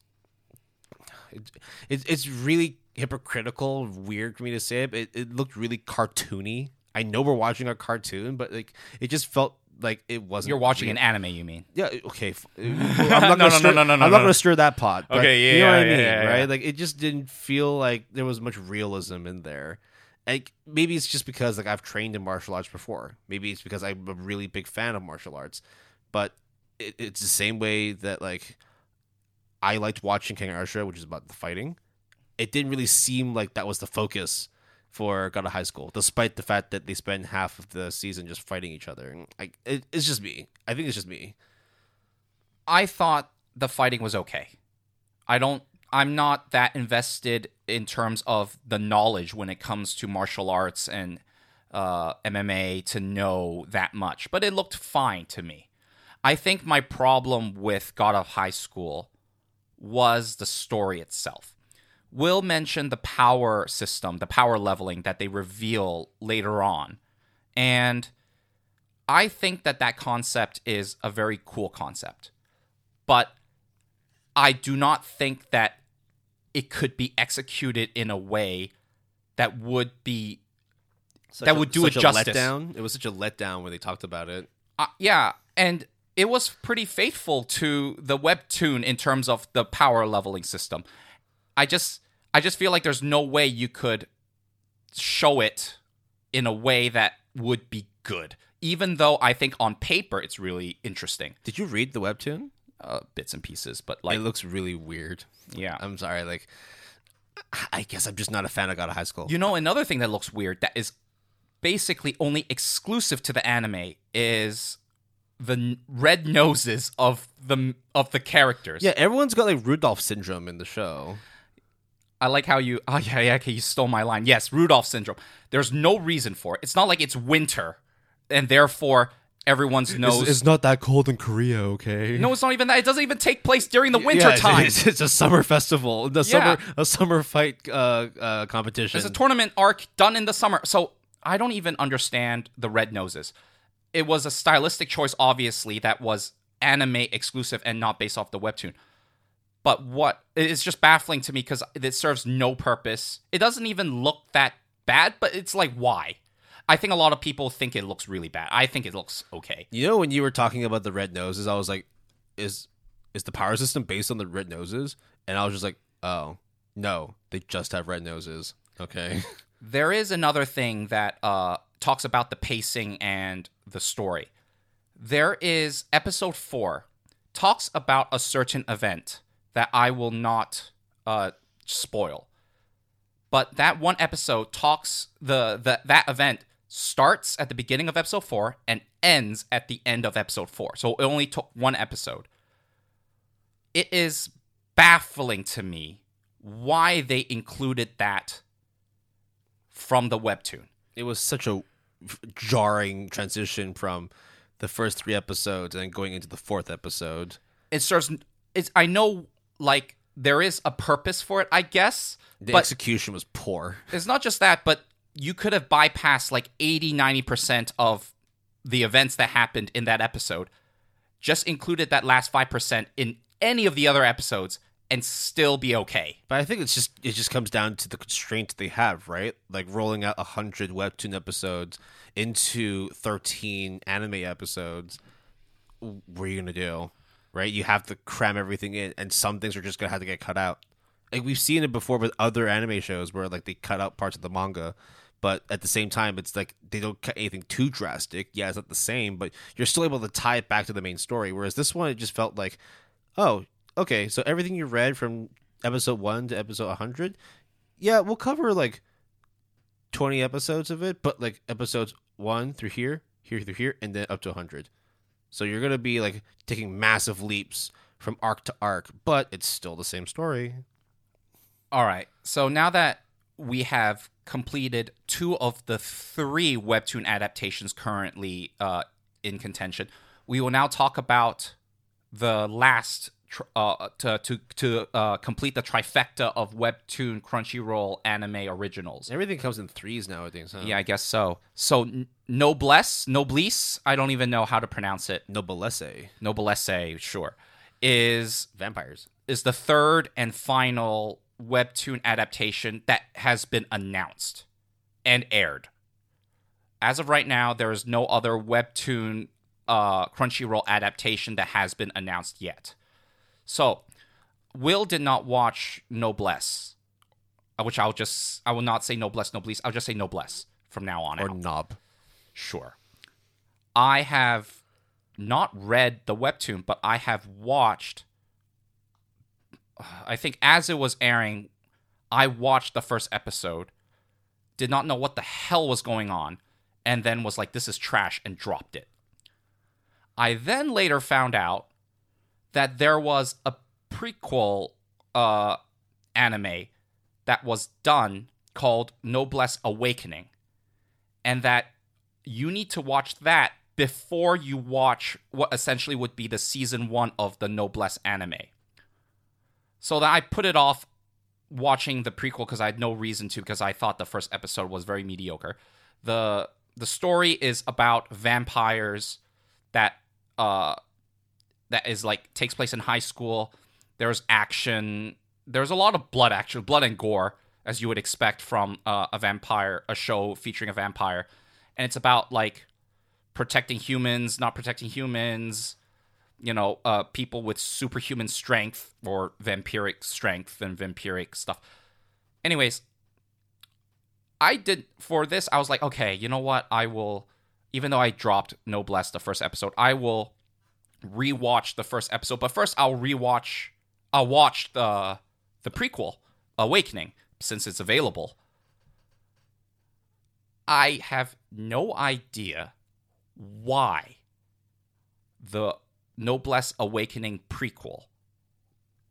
it, it, it's really hypocritical, weird for me to say it, but it, it looked really cartoony. I know we're watching a cartoon, but like it just felt like it wasn't. You're watching real. an anime, you mean? Yeah. Okay. f- uh, I'm No, not no, gonna no, stir, no, no, no, I'm not no. gonna stir that pot. but Okay, yeah, you know what I yeah, mean, yeah, yeah, right? Like it just didn't feel like there was much realism in there. Like maybe it's just because like I've trained in martial arts before. Maybe it's because I'm a really big fan of martial arts. But it, it's the same way that like I liked watching King Arthur, which is about the fighting. It didn't really seem like that was the focus for God of High School, despite the fact that they spend half of the season just fighting each other. Like it, it's just me. I think it's just me. I thought the fighting was okay. I don't I'm not that invested in terms of the knowledge when it comes to martial arts and uh, MMA to know that much, but it looked fine to me. I think my problem with God of High School was the story itself. Will mention the power system, the power leveling that they reveal later on. And I think that that concept is a very cool concept. But I do not think that it could be executed in a way that would be Such That a- would do it such a justice. letdown. It was such a letdown when they talked about it. uh, yeah, and it was pretty faithful to the webtoon in terms of the power leveling system. I just I just feel like there's no way you could show it in a way that would be good. Even though I think on paper it's really interesting, Did you read the webtoon? uh, bits and pieces, but like it looks really weird. yeah. I'm sorry. Like, I guess I'm just not a fan of God of High School. You know, another thing that looks weird that is basically only exclusive to the anime is the red noses of the of the characters. yeah, everyone's got like Rudolph syndrome in the show. I like how you. Oh yeah, yeah. Okay, you stole my line. Yes, Rudolph syndrome. There's no reason for it. It's not like it's winter, and therefore everyone's nose. It's not that cold in Korea, okay? no, it's not even that. It doesn't even take place during the winter Yeah, time. It's, it's a summer festival, the Yeah. summer a summer fight uh, uh, competition. It's a tournament arc done in the summer. So I don't even understand the red noses. It was a stylistic choice, obviously, that was anime exclusive and not based off the webtoon. But what it's just baffling to me because it serves no purpose. It doesn't even look that bad, but it's like why? I think a lot of people think it looks really bad. I think it looks okay. you know, when you were talking about the red noses, I was like, "Is is the power system based on the red noses?" And I was just like, "Oh, no, they just have red noses." Okay. there is another thing that uh, talks about the pacing and the story. There is episode four talks about a certain event that I will not uh, spoil. But that one episode talks the, the that event starts at the beginning of episode four and ends at the end of episode four. So it only took one episode. It is baffling to me why they included that from the webtoon. It was such a jarring transition from the first three episodes and going into the fourth episode. It serves. It's. I know, like there is a purpose for it, I guess. The but execution was poor. it's not just that, but you could have bypassed like 80, 90% of the events that happened in that episode. Just included that last 5% in any of the other episodes and still be okay. But I think it's just it just comes down to the constraints they have, right? Like rolling out hundred webtoon episodes into thirteen anime episodes. What are you gonna do, right? You have to cram everything in, and some things are just gonna have to get cut out. Like we've seen it before with other anime shows where like they cut out parts of the manga, but at the same time, it's like they don't cut anything too drastic. Yeah, it's not the same, but you're still able to tie it back to the main story. Whereas this one, it just felt like, oh, okay, so everything you read from episode one to episode 100, yeah, we'll cover like 20 episodes of it, but like episodes one through here, here through here, and then up to 100. So you're going to be like taking massive leaps from arc to arc, but it's still the same story. All right. So now that we have completed two of the three webtoon adaptations currently uh, in contention, we will now talk about the last uh, to to to uh, complete the trifecta of webtoon Crunchyroll anime originals. Everything comes in threes nowadays, huh? Yeah, I guess so. So N- Noblesse, Noblesse, I don't even know how to pronounce it. Noblesse. Noblesse, sure, is Vampires. is the third and final webtoon adaptation that has been announced and aired. As of right now, there is no other webtoon uh, Crunchyroll adaptation that has been announced yet. So, Will did not watch Noblesse, uh, which I'll just I will not say Noblesse Noblesse. I'll just say Noblesse from now on. Or out. Knob. Sure. I have not read the webtoon, but I have watched. I think as it was airing, I watched the first episode, did not know what the hell was going on, and then was like, this is trash, and dropped it. I then later found out that there was a prequel uh, anime that was done called Noblesse Awakening, and that you need to watch that before you watch what essentially would be the season one of the Noblesse anime. So that I put it off watching the prequel because I had no reason to because I thought the first episode was very mediocre. the The story is about vampires that uh that is like takes place in high school. There's action. There's a lot of blood action, blood and gore, as you would expect from uh, a vampire, a show featuring a vampire, and it's about like protecting humans, not protecting humans. You know, uh, people with superhuman strength or vampiric strength and vampiric stuff. Anyways, I did for this. I was like, okay, you know what? I will, even though I dropped Noblesse the first episode, I will rewatch the first episode. But first, I'll rewatch. I'll watch the the prequel, Awakening, since it's available. I have no idea why the Noblesse Awakening prequel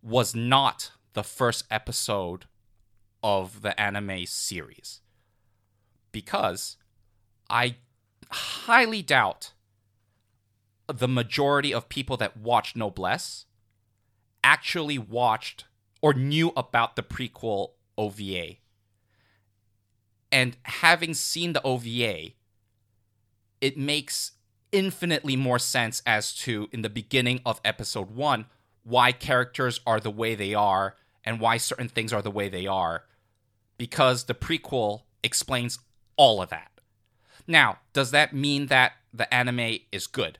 was not the first episode of the anime series. Because I highly doubt the majority of people that watched Noblesse actually watched or knew about the prequel OVA. And having seen the OVA, it makes infinitely more sense as to, in the beginning of episode one, why characters are the way they are and why certain things are the way they are. Because the prequel explains all of that. Now, does that mean that the anime is good?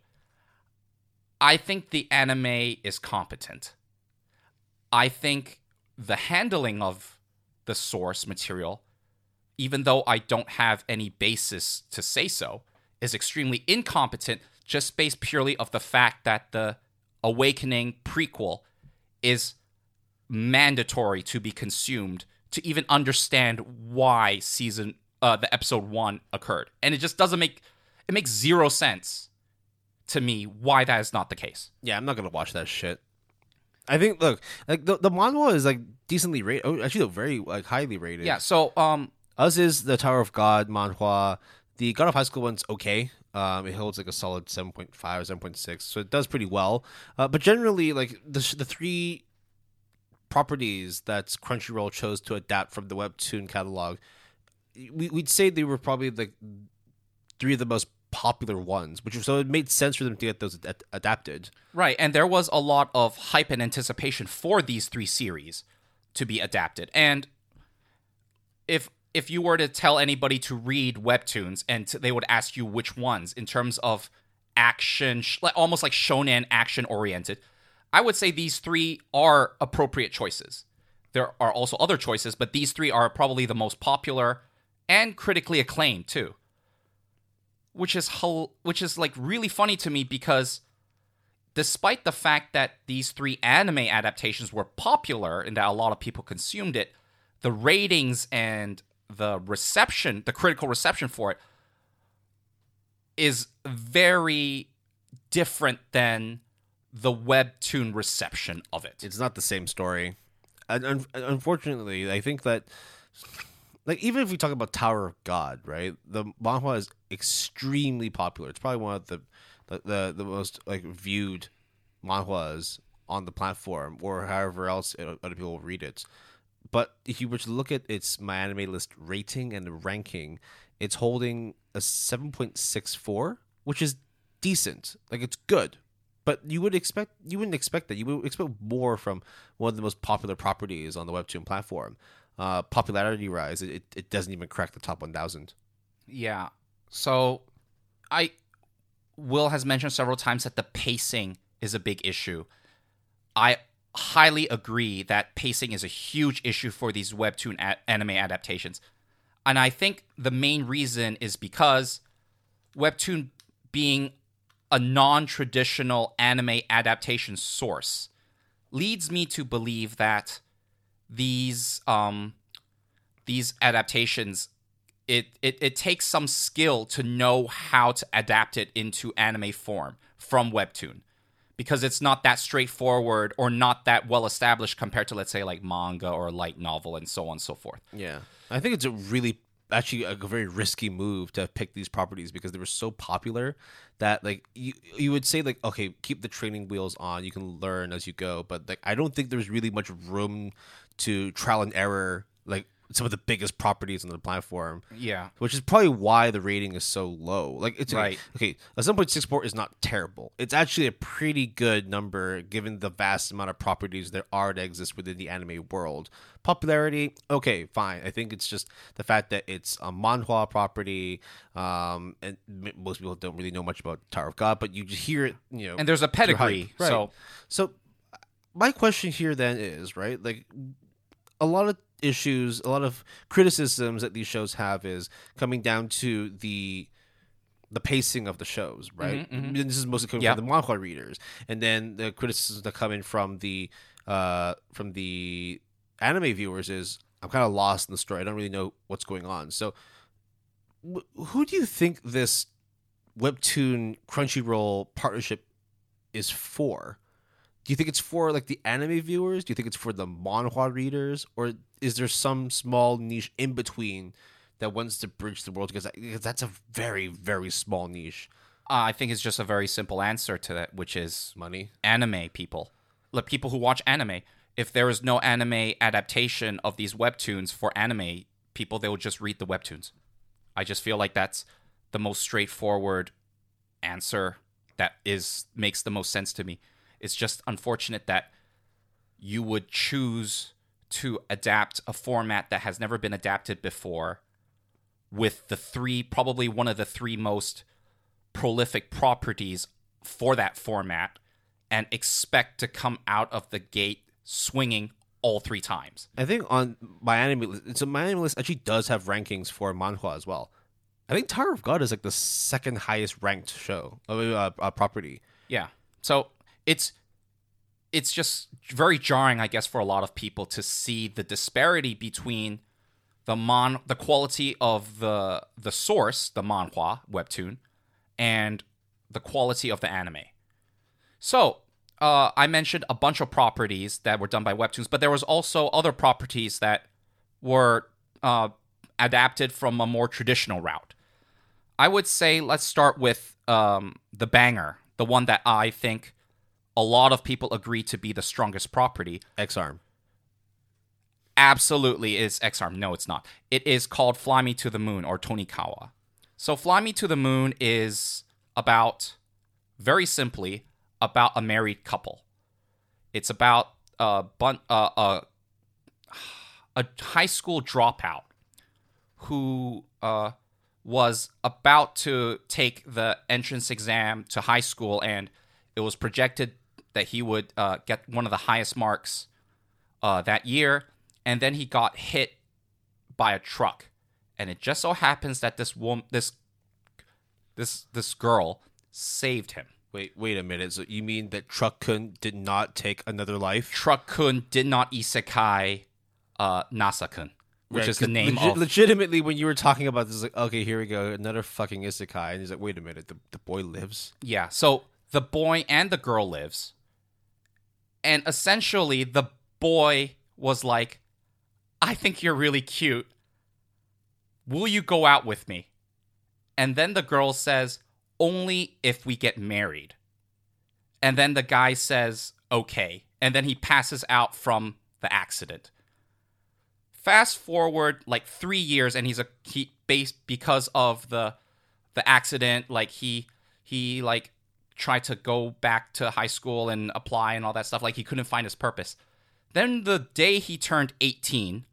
I think the anime is competent. I think the handling of the source material even though I don't have any basis to say so, is extremely incompetent just based purely of the fact that the Awakening prequel is mandatory to be consumed to even understand why season uh, the episode 1 occurred. And it just doesn't make it makes zero sense to me why that is not the case. Yeah, I'm not gonna watch that shit. I think look, like the the manhwa is like decently rated. Oh, actually, very like highly rated. Yeah, so um Us is the Tower of God manhwa. The God of High School one's okay. Um, it holds like a solid 7.5 or 7.6, so it does pretty well. Uh, but generally, like the the three properties that Crunchyroll chose to adapt from the webtoon catalog, we, we'd say they were probably like three of the most popular ones, which so it made sense for them to get those ad- adapted. Right, and there was a lot of hype and anticipation for these three series to be adapted. And if if you were to tell anybody to read webtoons and they would ask you which ones in terms of action, almost like shonen action oriented, I would say these three are appropriate choices. There are also other choices, but these three are probably the most popular and critically acclaimed too. Which is which is like really funny to me because despite the fact that these three anime adaptations were popular and that a lot of people consumed it, the ratings and the reception, the critical reception for it, is very different than the webtoon reception of it. It's not the same story. And un- unfortunately, I think that like even if we talk about Tower of God, right? The manhwa is extremely popular. It's probably one of the the the, the most like viewed manhwas on the platform or however else uh, other people read it. But if you were to look at its MyAnimeList rating and ranking, it's holding a 7.64, which is decent. Like it's good. But you would expect you wouldn't expect that. You would expect more from one of the most popular properties on the webtoon platform. Uh, popularity rise, it, it doesn't even crack the top 1000. Yeah. So I Will has mentioned several times that the pacing is a big issue. I highly agree that pacing is a huge issue for these webtoon a- anime adaptations. And I think the main reason is because webtoon being a non-traditional anime adaptation source leads me to believe that these um these adaptations it, it it takes some skill to know how to adapt it into anime form from webtoon. Because it's not that straightforward or not that well established compared to let's say like manga or light novel and so on and so forth. Yeah. I think it's a really actually a very risky move to pick these properties because they were so popular that like you you would say like okay keep the training wheels on. You can learn as you go. But like I don't think there's really much room to trial and error like some of the biggest properties on the platform yeah which is probably why the rating is so low. Like it's Right. Okay, a seven point six four is not terrible. It's actually a pretty good number given the vast amount of properties there are that exist within the anime world. Popularity, okay, fine. I think it's just the fact that it's a manhwa property, um, and m- most people don't really know much about Tower of God, but you just hear it, you know. and there's a pedigree Right. so So my question here then is, right? Like a lot of issues, a lot of criticisms that these shows have is coming down to the the pacing of the shows, right? Mhm, And this is mostly coming Yeah. from the manhwa readers, and then the criticisms that come in from the uh, from the anime viewers is I'm kind of lost in the story. I don't really know what's going on. So, wh- who do you think this webtoon Crunchyroll partnership is for? Do you think it's for like the anime viewers? Do you think it's for the manhwa readers, or is there some small niche in between that wants to bridge the world? Because, because that's a very very small niche. uh, i think it's just a very simple answer to that which is Money. anime people, like people who watch anime. If there is no anime adaptation of these webtoons for anime people, they will just read the webtoons. I just feel like that's the most straightforward answer that is makes the most sense to me. It's just unfortunate that you would choose to adapt a format that has never been adapted before with the three probably one of the three most prolific properties for that format and expect to come out of the gate swinging all three times. I think on MyAnimeList, so MyAnimeList actually does have rankings for manhwa as well. I think Tower of God is like the second highest ranked show, uh, uh, property. Yeah. So it's it's just very jarring, I guess, for a lot of people to see the disparity between the mon the quality of the the source, the manhwa webtoon, and the quality of the anime. So uh, I mentioned a bunch of properties that were done by webtoons, but there was also other properties that were uh, adapted from a more traditional route. I would say let's start with um, the banger, the one that I think a lot of people agree to be the strongest property. X Arm. Absolutely is X Arm. No, it's not. It is called Fly Me to the Moon or Tonikawa. So Fly Me to the Moon is about, very simply, about a married couple. It's about a, bun- uh, a, a high school dropout who uh, was about to take the entrance exam to high school, and it was projected that he would uh, get one of the highest marks uh, that year, and then he got hit by a truck, and it just so happens that this woman, this this this girl, saved him. Wait, wait a minute. So you mean that Truck Kun did not take another life? Truck Kun did not isekai uh, Nasa-kun, which Right, is the name legi- of legitimately when you were talking about this, like, okay, here we go, another fucking isekai, and he's like, wait a minute, the, the boy lives. Yeah. So the boy and the girl lives. And essentially the boy was like, I think you're really cute. Will you go out with me? And then the girl says, only if we get married. And then the guy says, okay. And then he passes out from the accident. Fast forward like three years, and he's a he based because of the the accident. Like he he like tried to go back to high school and apply and all that stuff. Like he couldn't find his purpose. Then the day he turned 18,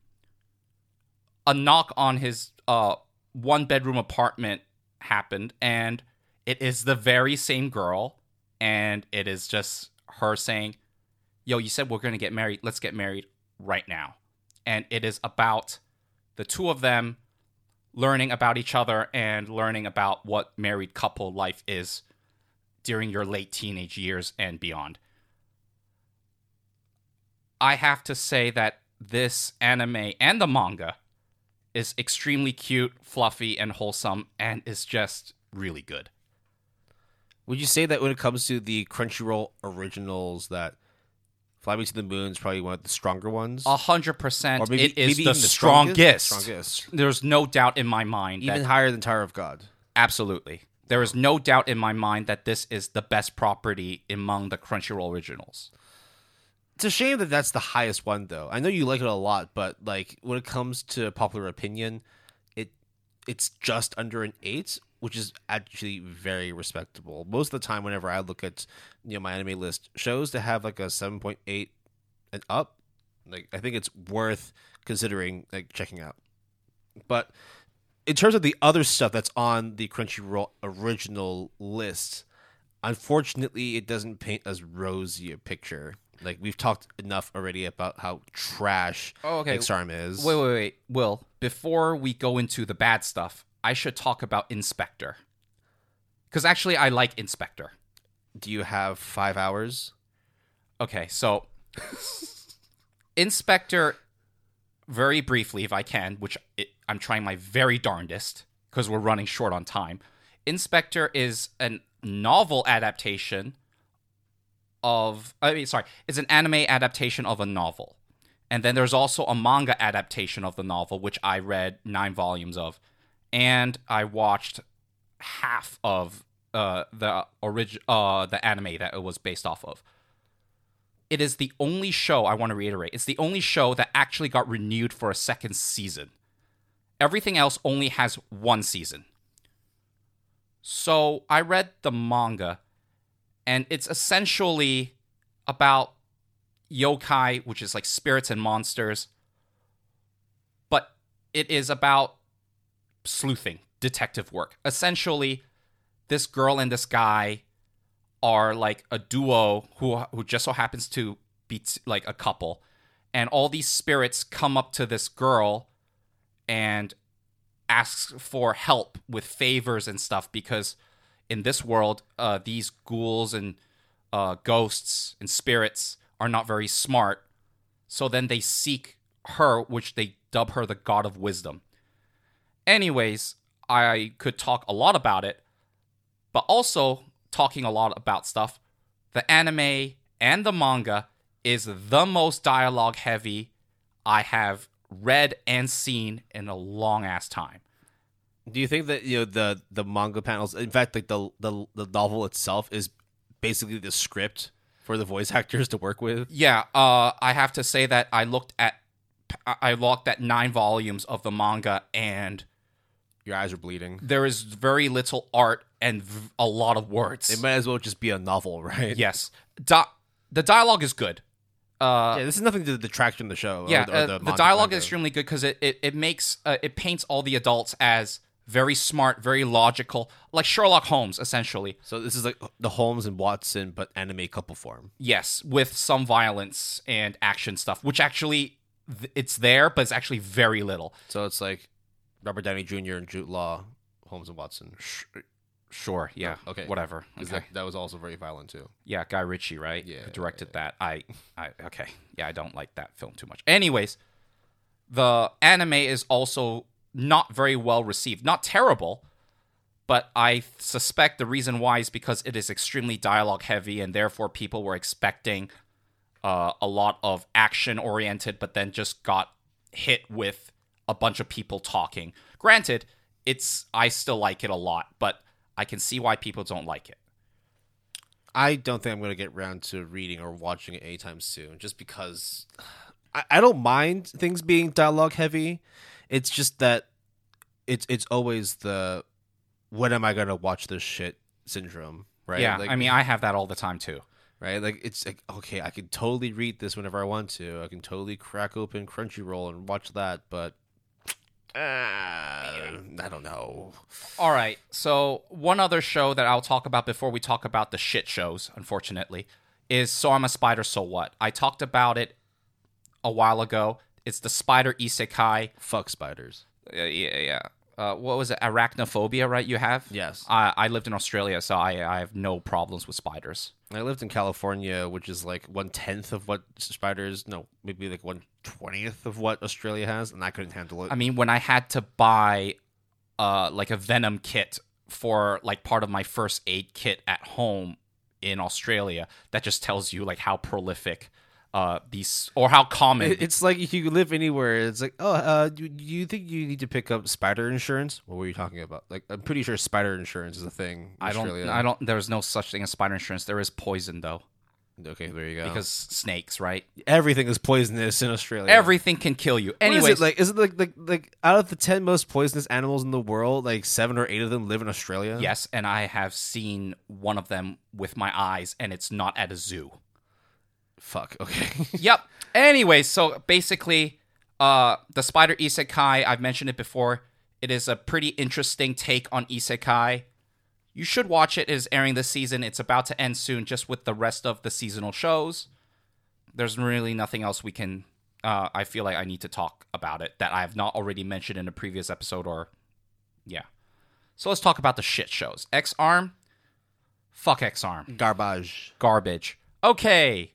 a knock on his uh, one bedroom apartment happened, and it is the very same girl, and it is just her saying, Yo, you said we're going to get married. Let's get married right now. And it is about the two of them learning about each other and learning about what married couple life is during your late teenage years and beyond. I have to say that this anime and the manga is extremely cute, fluffy, and wholesome, and is just really good. Would you say that when it comes to the Crunchyroll originals, that Fly Me to the Moon is probably one of the stronger ones? A hundred percent, Or maybe- it is the, the strongest. strongest? Strongest. There's no doubt in my mind Even that higher than Tower of God. absolutely. There is no doubt in my mind that this is the best property among the Crunchyroll originals. It's a shame that that's the highest one, though. I know you like it a lot, but like when it comes to popular opinion, it it's just under an eight, which is actually very respectable. Most of the time, whenever I look at you know MyAnimeList, shows to have like a seven point eight and up, like I think it's worth considering like checking out. But in terms of the other stuff that's on the Crunchyroll original list, unfortunately, it doesn't paint as rosy a picture. Like we've talked enough already about how trash Oh, okay. Exarm is. Wait, wait, wait. Will, before we go into the bad stuff, I should talk about In/Spectre. Because actually, I like In/Spectre. Do you have five hours? Okay, so In/Spectre, very briefly, if I can, which it, I'm trying my very darndest because we're running short on time. In/Spectre is a novel adaptation of, I mean, sorry, it's an anime adaptation of a novel. And then there's also a manga adaptation of the novel, which I read nine volumes of. And I watched half of uh, the orig- uh, the anime that it was based off of it is the only show I want to reiterate. It's the only show that actually got renewed for a second season. Everything else only has one season. So I read the manga, and it's essentially about yokai, which is like spirits and monsters, but it is about sleuthing, detective work. Essentially, this girl and this guy are like a duo who who just so happens to be t- like a couple and all these spirits come up to this girl and asks for help with favors and stuff because in this world, uh, these ghouls and uh, ghosts and spirits are not very smart. So then they seek her, which they dub her the god of wisdom. Anyways, I could talk a lot about it, but also talking a lot about stuff. The anime and the manga is the most dialogue heavy I have read and seen in a long ass time. Do you think that you know the the manga panels? In fact, like the the the novel itself is basically the script for the voice actors to work with. Yeah, uh, I have to say that I looked at I looked at nine volumes of the manga, and Your eyes are bleeding. there is very little art and v- a lot of words. It might as well just be a novel, right? yes, Di- the dialogue is good. Uh, Yeah, this is nothing to detract from the show. or yeah, the, or uh, the the, dialogue manga. is extremely good because it, it it makes uh, it paints all the adults as very smart, very logical, like Sherlock Holmes, essentially. So this is like the Holmes and Watson, but anime couple form. Yes, with some violence and action stuff, which actually th- it's there, but it's actually very little. So it's like Robert Downey Jr. and Jude Law, Holmes and Watson. Sure, yeah, Oh, okay. Whatever. Okay. that, that was also very violent too. yeah, Guy Ritchie, right? Yeah, Who directed that. I, I, okay, yeah, I don't like that film too much. Anyways, the anime is also not very well received. Not terrible, but I suspect the reason why is because it is extremely dialogue heavy, and therefore people were expecting uh, a lot of action oriented, but then just got hit with a bunch of people talking. Granted, it's I still like it a lot, but I can see why people don't like it. I don't think I'm going to get around to reading or watching it anytime soon, just because I, I don't mind things being dialogue heavy. It's just that it's it's always the when am I going to watch this shit syndrome, right? Yeah, Like, I mean, I have that all the time too. right? Like it's like okay, I can totally read this whenever I want to. I can totally crack open Crunchyroll and watch that, but uh, I don't know. All right, so one other show that I'll talk about before we talk about the shit shows, unfortunately, is So I'm a Spider, So What? I talked about it a while ago. It's the spider isekai. Fuck spiders. Uh, yeah, yeah. Uh, what was it? Arachnophobia, right? You have? Yes. I, I lived in Australia, so I, I have no problems with spiders. I lived in California, which is like one tenth of what spiders. No, maybe like one twentieth of what Australia has, and I couldn't handle it. I mean, when I had to buy uh, like a venom kit for like part of my first aid kit at home in Australia, that just tells you like how prolific uh, these or how common. It- it's like if you live anywhere. It's like, oh, uh, do, do you think you need to pick up spider insurance? What were you talking about? Like, I'm pretty sure spider insurance is a thing. In I don't. Australia. I don't. There's no such thing as spider insurance. There is poison though, Okay, there you go. because snakes, right? everything is poisonous in Australia. Everything can kill you. What is Anyways, it like? Is it like like like out of the ten most poisonous animals in the world, like seven or eight of them live in Australia? yes, and I have seen one of them with my eyes, and it's not at a zoo. Fuck. Okay. yep. Anyway, so basically, uh, the Spider Isekai, I've mentioned it before. It is a pretty interesting take on Isekai. You should watch it. It is airing this season. It's about to end soon, just with the rest of the seasonal shows. There's really nothing else we can. Uh, I feel like I need to talk about it that I have not already mentioned in a previous episode, or yeah. So let's talk about the shit shows. X Arm, fuck X Arm, Garbage. garbage. Okay,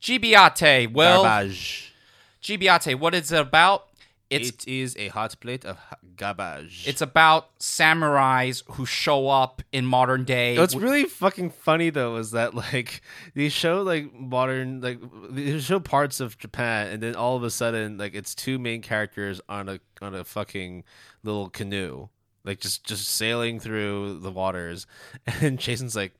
Gibiate. Well, Garbage. Gibiate, what is it about? It's it is a hot plate of garbage. it's about samurais who show up in modern day. What's really fucking funny though is that like they show like modern like they show parts of Japan and then all of a sudden like it's two main characters on a on a fucking little canoe like just just sailing through the waters and Jason's like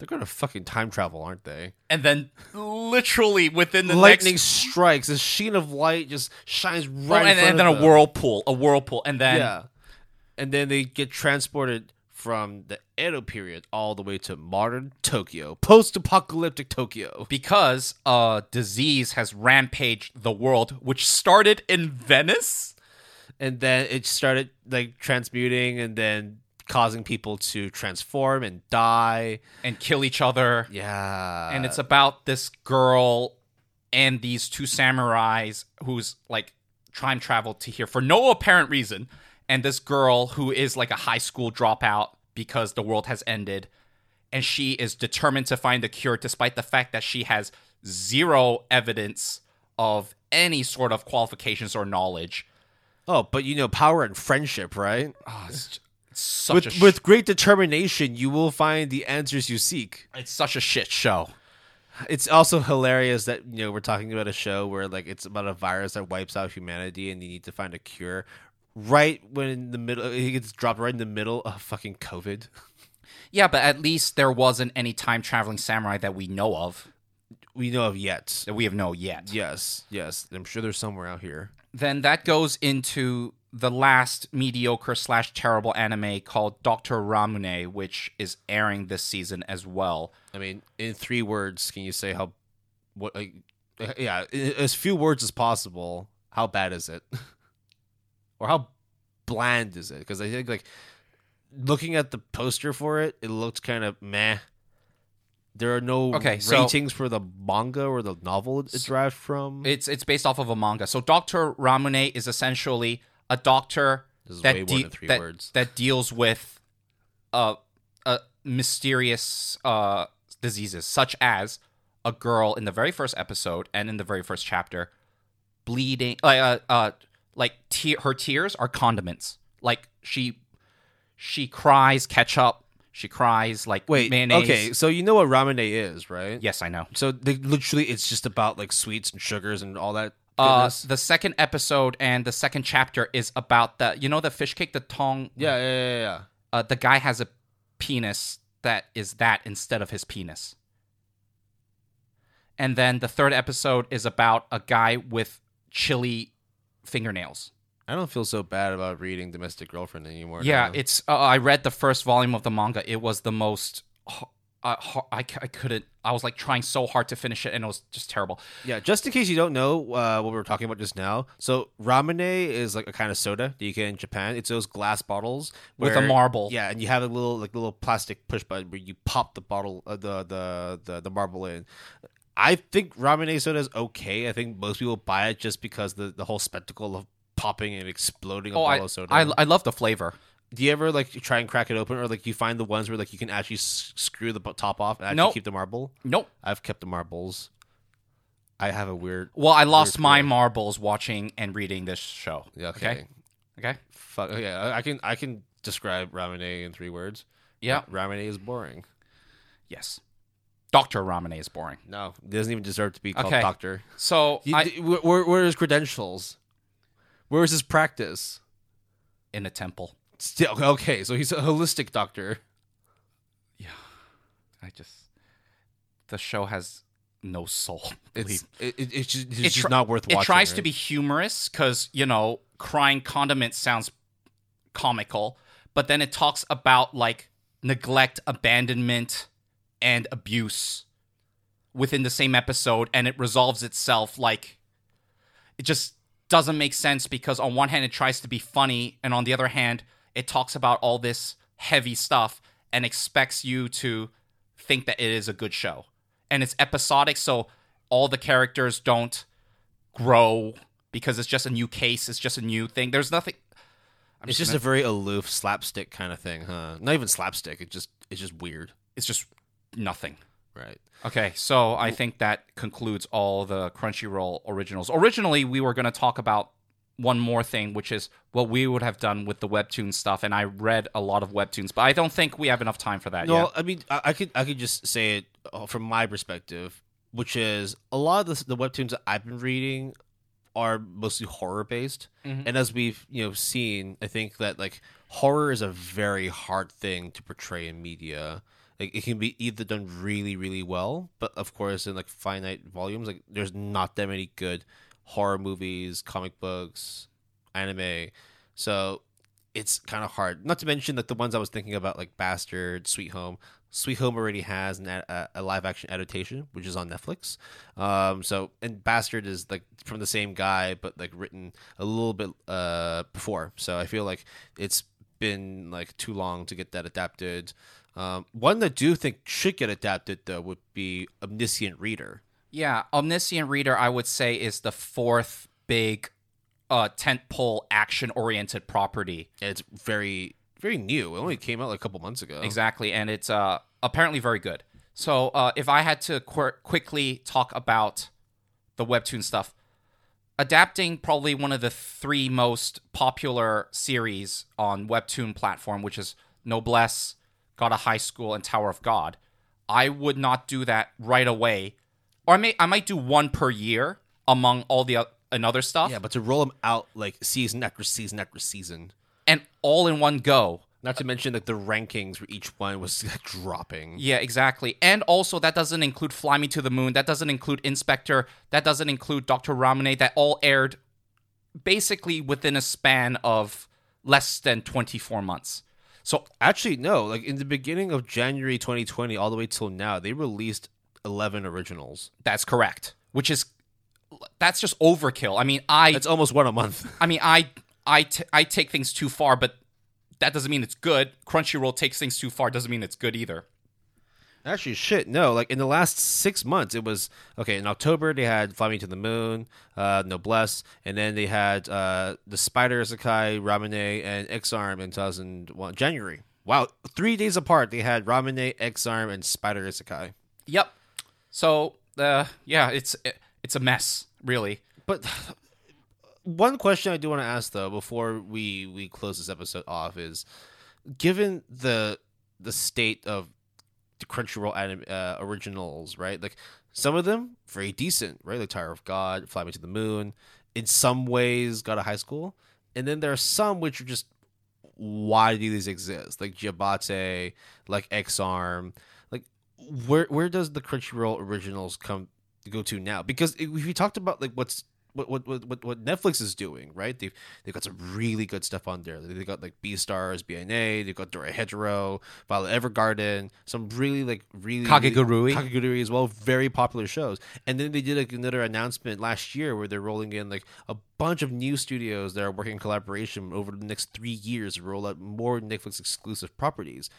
they're gonna fucking time travel aren't they and then literally within the lightning next strikes a sheen of light just shines right oh, in and, and then a them. whirlpool, a whirlpool, and then yeah and then they get transported from the Edo period all the way to modern Tokyo, post-apocalyptic Tokyo. because a disease has rampaged the world, which started in Venice. And then it started like transmuting and then causing people to transform and die. and kill each other. Yeah. and it's about this girl and these two samurais who's like time traveled to here for no apparent reason, and this girl who is like a high school dropout because the world has ended, and she is determined to find the cure despite the fact that she has zero evidence of any sort of qualifications or knowledge. Oh, but you know, power and friendship, right? Oh, it's, it's such With a sh- with great determination, you will find the answers you seek. it's such a shit show. It's also hilarious that you know we're talking about a show where like it's about a virus that wipes out humanity, and you need to find a cure. Right when in the middle, he gets dropped right in the middle of fucking COVID. Yeah, but at least there wasn't any time traveling samurai that we know of. We know of yet. That we have no yet. Yes, yes. I'm sure there's somewhere out here. Then that goes into the last mediocre slash terrible anime called Doctor Ramune, which is airing this season as well. I mean, in three words, can you say how what? Like, yeah, as few words as possible. How bad is it, or how bland is it? Because I think like looking at the poster for it, it looks kind of meh. There are no Okay, so- ratings for the manga or the novel it's derived from. It's it's based off of a manga. So Doctor Ramune is essentially a doctor that de- that, that deals with uh, uh mysterious uh diseases such as a girl in the very first episode and in the very first chapter bleeding like uh, uh like te- her tears are condiments like she she cries ketchup she cries like Wait, mayonnaise okay, so you know what ramune is, right? yes i know So they, literally, it's just about like sweets and sugars and all that. Uh the second episode and the second chapter is about the you know the fish cake the tong yeah, yeah, yeah, yeah. uh, the guy has a penis that is that instead of his penis. And then the third episode is about a guy with chili fingernails. I don't feel so bad about reading Domestic Girlfriend anymore. Yeah, now. it's. Uh, I read the first volume of the manga. It was the most. Uh, I, I couldn't. I was like trying so hard to finish it, and it was just terrible. Yeah, just in case you don't know uh, what we were talking about just now. So ramune is like a kind of soda that you get in Japan. It's those glass bottles With a marble. Yeah, and you have a little like little plastic push button where you pop the bottle, uh, the, the the the marble in. I think ramune soda is okay. I think most people buy it just because the the whole spectacle of popping and exploding a Oh, bottle I, of soda. I I love the flavor. Do you ever like try and crack it open, or like you find the ones where like you can actually s- screw the top off and actually Nope. keep the marble? Nope. I've kept the marbles. I have a weird. Well, I lost my feeling. marbles watching and reading this show. Yeah, okay. Okay. Okay. Fuck. Oh, okay. I I can I can describe ramune in three words. Yeah. Ramune is boring. Yes. Doctor Ramune is boring. No, doesn't even deserve to be called Okay. doctor. So You- I, where, where, where are his credentials? Where is his practice? in a temple. Still, okay, so he's a holistic doctor. Yeah, I just the show has no soul. It's it, it, it's just, it's It just tr- not worth it watching. tries to be humorous because you know crying condiment sounds comical, but then it talks about like neglect, abandonment, and abuse within the same episode, and it resolves itself like it just doesn't make sense because on one hand it tries to be funny, and on the other hand it talks about all this heavy stuff and expects you to think that it is a good show. And it's episodic, so all the characters don't grow because it's just a new case, it's just a new thing. There's nothing. I'm It's just a very aloof slapstick kind of thing, huh? Not even slapstick. It just it's just weird, it's just nothing. right? Okay, so I think that concludes all the Crunchyroll originals. Originally, we were going to talk about one more thing, which is what we would have done with the webtoon stuff, and I read a lot of webtoons, but I don't think we have enough time for that No, yet. I mean I, I could I could just say it uh, from my perspective, which is a lot of the, the webtoons that I've been reading are mostly horror based, Mhm. and as we've you know seen, I think that like horror is a very hard thing to portray in media. Like it can be either done really really well, but of course in like finite volumes, like there's not that many good horror movies, comic books, anime. So it's kind of hard. Not to mention that the ones I was thinking about, like Bastard, Sweet Home. Sweet Home already has an, a, a live action adaptation, which is on Netflix. Um, so and Bastard is like from the same guy, but like written a little bit uh before. So I feel like it's been like too long to get that adapted. Um, one that I do think should get adapted though would be Omniscient Reader, Yeah, Omniscient Reader, I would say, is the fourth big uh, tentpole action-oriented property. It's very very new. It only came out like a couple months ago. Exactly, and it's uh, apparently very good. So, uh, if I had to qu- quickly talk about the webtoon stuff, adapting probably one of the three most popular series on webtoon platform, which is Noblesse, God of High School, and Tower of God. I would not do that right away, or I may I might do one per year among all the o- and other stuff, Yeah, but to roll them out like season after season after season. and all in one go. Not to mention like the rankings for each one was like, dropping. Yeah, exactly. And also, that doesn't include Fly Me to the Moon. That doesn't include In/Spectre. That doesn't include Dr. Ramune. That all aired basically within a span of less than 24 months. So, Actually, no. Like in the beginning of January 2020, all the way till now, they released 11 originals. that's correct, which is. That's just overkill. I mean, I, It's almost one a month. I mean, I, I, t- I take things too far, but that doesn't mean it's good. Crunchyroll takes things too far doesn't mean it's good either. Actually, shit, no. Like in the last six months, it was okay. In October, they had "Fly Me to the Moon," uh, "Noblesse," and then they had uh, the Spider Isekai, Ramune, and X Arm in 2001 January. Wow, three days apart, they had Ramune, X Arm, and Spider Isekai. Yep. So, uh, yeah, it's it's a mess, really. But one question I do want to ask though before we we close this episode off is, given the the state of the Crunchyroll anim- uh, originals, right? Like some of them very decent, right? Like Tower of God, Fly Me to the Moon. In some ways, God of High School, and then there are some which are just why do these exist? Like Gibiate, like X Arm, where where does the Crunchyroll originals come go to now? Because if we talked about like what's what what what what Netflix is doing, right? They've they've got some really good stuff on there. They've got like Beastars, BNA, they've got Dorohedoro, Violet Evergarden, some really like really Kakegurui. Kakegurui as well, very popular shows. And then they did like another announcement last year where they're rolling in like a bunch of new studios that are working in collaboration over the next three years to roll out more Netflix exclusive properties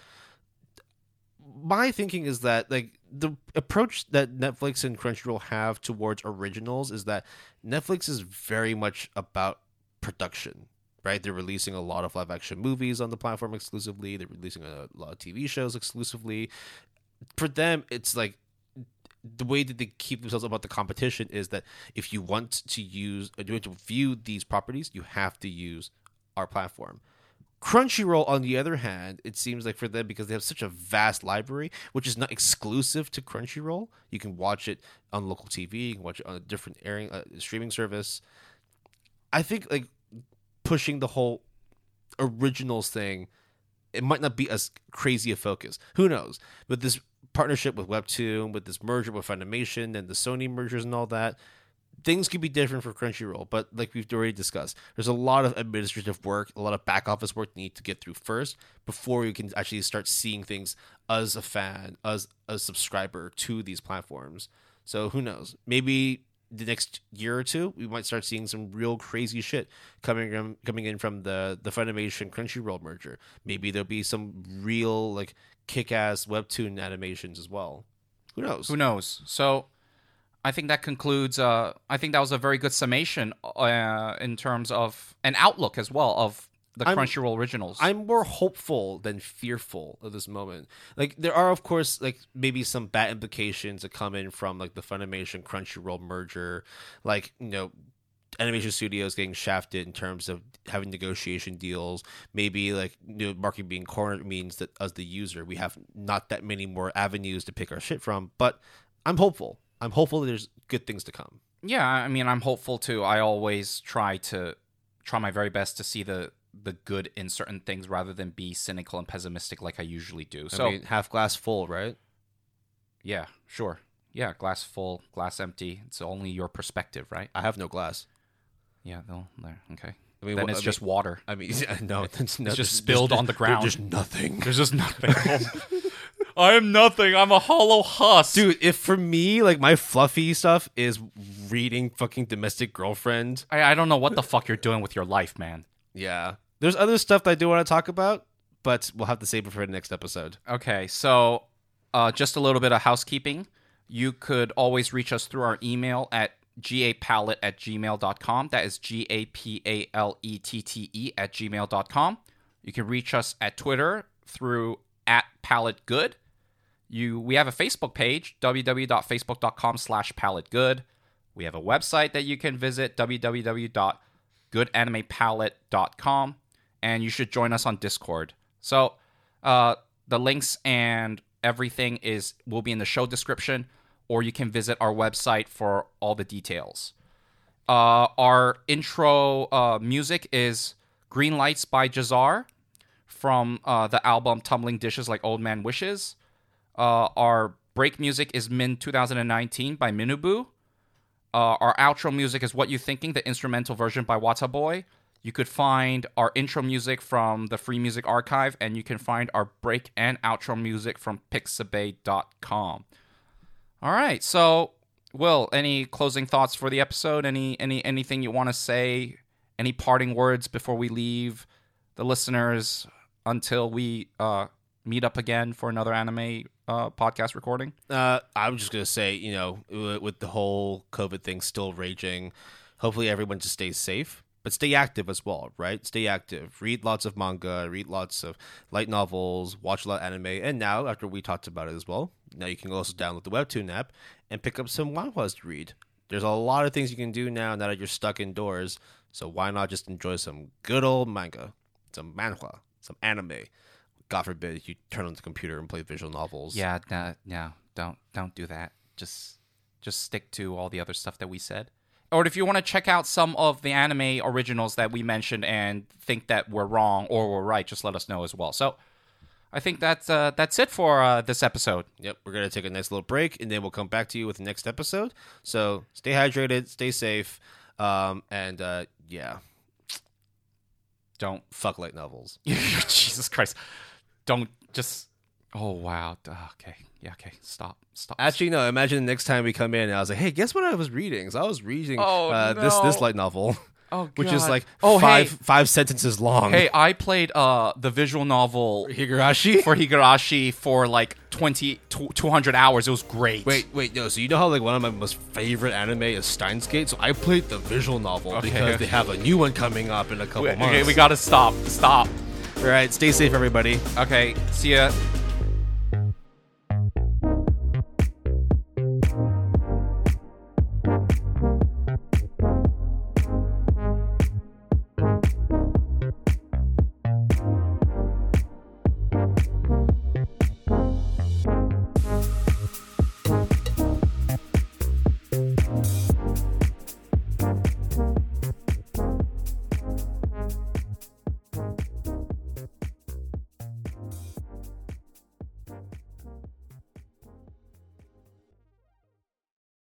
my thinking is that like the approach that Netflix and Crunchyroll have towards originals is that Netflix is very much about production, right? They're releasing a lot of live action movies on the platform exclusively. They're releasing a lot of TV shows exclusively. For them, it's like the way that they keep themselves about the competition is that if you want to use, you want to view these properties, you have to use our platform. Crunchyroll, on the other hand, it seems like for them because they have such a vast library, which is not exclusive to Crunchyroll. You can watch it on local TV, you can watch it on a different airing uh, streaming service. I think like pushing the whole originals thing, it might not be as crazy a focus. Who knows? But this partnership with Webtoon, with this merger with Funimation and the Sony mergers and all that, things could be different for Crunchyroll, but like we've already discussed, there's a lot of administrative work, a lot of back office work you need to get through first before you can actually start seeing things as a fan, as a subscriber to these platforms. So who knows? Maybe the next year or two, we might start seeing some real crazy shit coming from coming in from the the Funimation Crunchyroll merger. Maybe there'll be some real like kick ass webtoon animations as well. Who knows? Who knows? So, I think that concludes. Uh, I think that was a very good summation uh, in terms of an outlook as well of the I'm- Crunchyroll originals. I'm more hopeful than fearful at this moment. Like there are of course like maybe some bad implications that come in from like the Funimation Crunchyroll merger, like you know animation studios getting shafted in terms of having negotiation deals. Maybe like you know, market being cornered means that as the user we have not that many more avenues to pick our shit from. But I'm hopeful. I'm hopeful that there's good things to come. yeah, I mean, I'm hopeful too. I always try to try my very best to see the the good in certain things rather than be cynical and pessimistic like I usually do. So, I mean, half glass full, right? yeah, sure. Yeah, glass full, glass empty. It's only your perspective, right? I have no glass. Yeah, no, there. Okay. I mean, then it's I just mean, water. I mean, no, it's, no, just spilled on the ground. There's nothing. There's just nothing. I am nothing. I'm a hollow husk. Dude, if for me, like my fluffy stuff is reading fucking domestic girlfriend, I, I don't know what the fuck you're doing with your life, man. yeah. There's other stuff that I do want to talk about, but we'll have to save it for the next episode. Okay, so uh, just a little bit of housekeeping. You could always reach us through our email at gapalette at gmail.com. That is G A P A L E T T E at gmail.com. You can reach us at Twitter through at palettegood. You we have a Facebook page, www.facebook.com slash palettegood. We have a website that you can visit, www.goodanimepalette.com. And you should join us on Discord. So uh, the links and everything is will be in the show description, or you can visit our website for all the details. Uh, our intro uh, music is Green Lights by Jazar from uh, the album Tumbling Dishes Like Old Man Wishes. Uh, our break music is Min 2019 by Minubu. Uh, our outro music is What You Thinking, the instrumental version by Wata Boy. You could find our intro music from the Free Music Archive, and you can find our break and outro music from pixabay.com. All right, so Will, any closing thoughts for the episode? Any any anything you want to say? Any parting words before we leave the listeners until we uh, meet up again for another anime uh, podcast recording? Uh, I'm just gonna say, you know, with the whole COVID thing still raging, hopefully everyone just stays safe, but stay active as well, right? Stay active. Read lots of manga, read lots of light novels, watch a lot of anime, and now after we talked about it as well, now you can also download the Webtoon app and pick up some manhwas to read. There's a lot of things you can do now now that you're stuck indoors, so why not just enjoy some good old manga, some manhwa, some anime. God forbid you turn on the computer and play visual novels. Yeah, no, no, don't don't do that. Just just stick to all the other stuff that we said. Or if you want to check out some of the anime originals that we mentioned and think that we're wrong or we're right, just let us know as well. So I think that's uh, that's it for uh, this episode. Yep, we're gonna take a nice little break, and then we'll come back to you with the next episode. So stay hydrated, stay safe, um, and uh, yeah, Don't fuck light novels. Jesus Christ. Don't just Oh wow. Okay. Yeah, okay. Stop. Stop. Actually, no. Imagine the next time we come in, and I was like, "Hey, guess what I was reading?" So I was reading Oh, uh, this this light novel, oh, which is like oh, five Hey, five sentences long. hey, I played uh the visual novel Higurashi. for Higurashi for like 20 tw- 200 hours. It was great. Wait, wait, no. So you know how like one of my most favorite anime is Steins Gate? So I played the visual novel Okay, because they have a new one coming up in a couple Wait, months. okay, we got to stop. Stop. All right, stay safe, everybody. Okay. See ya.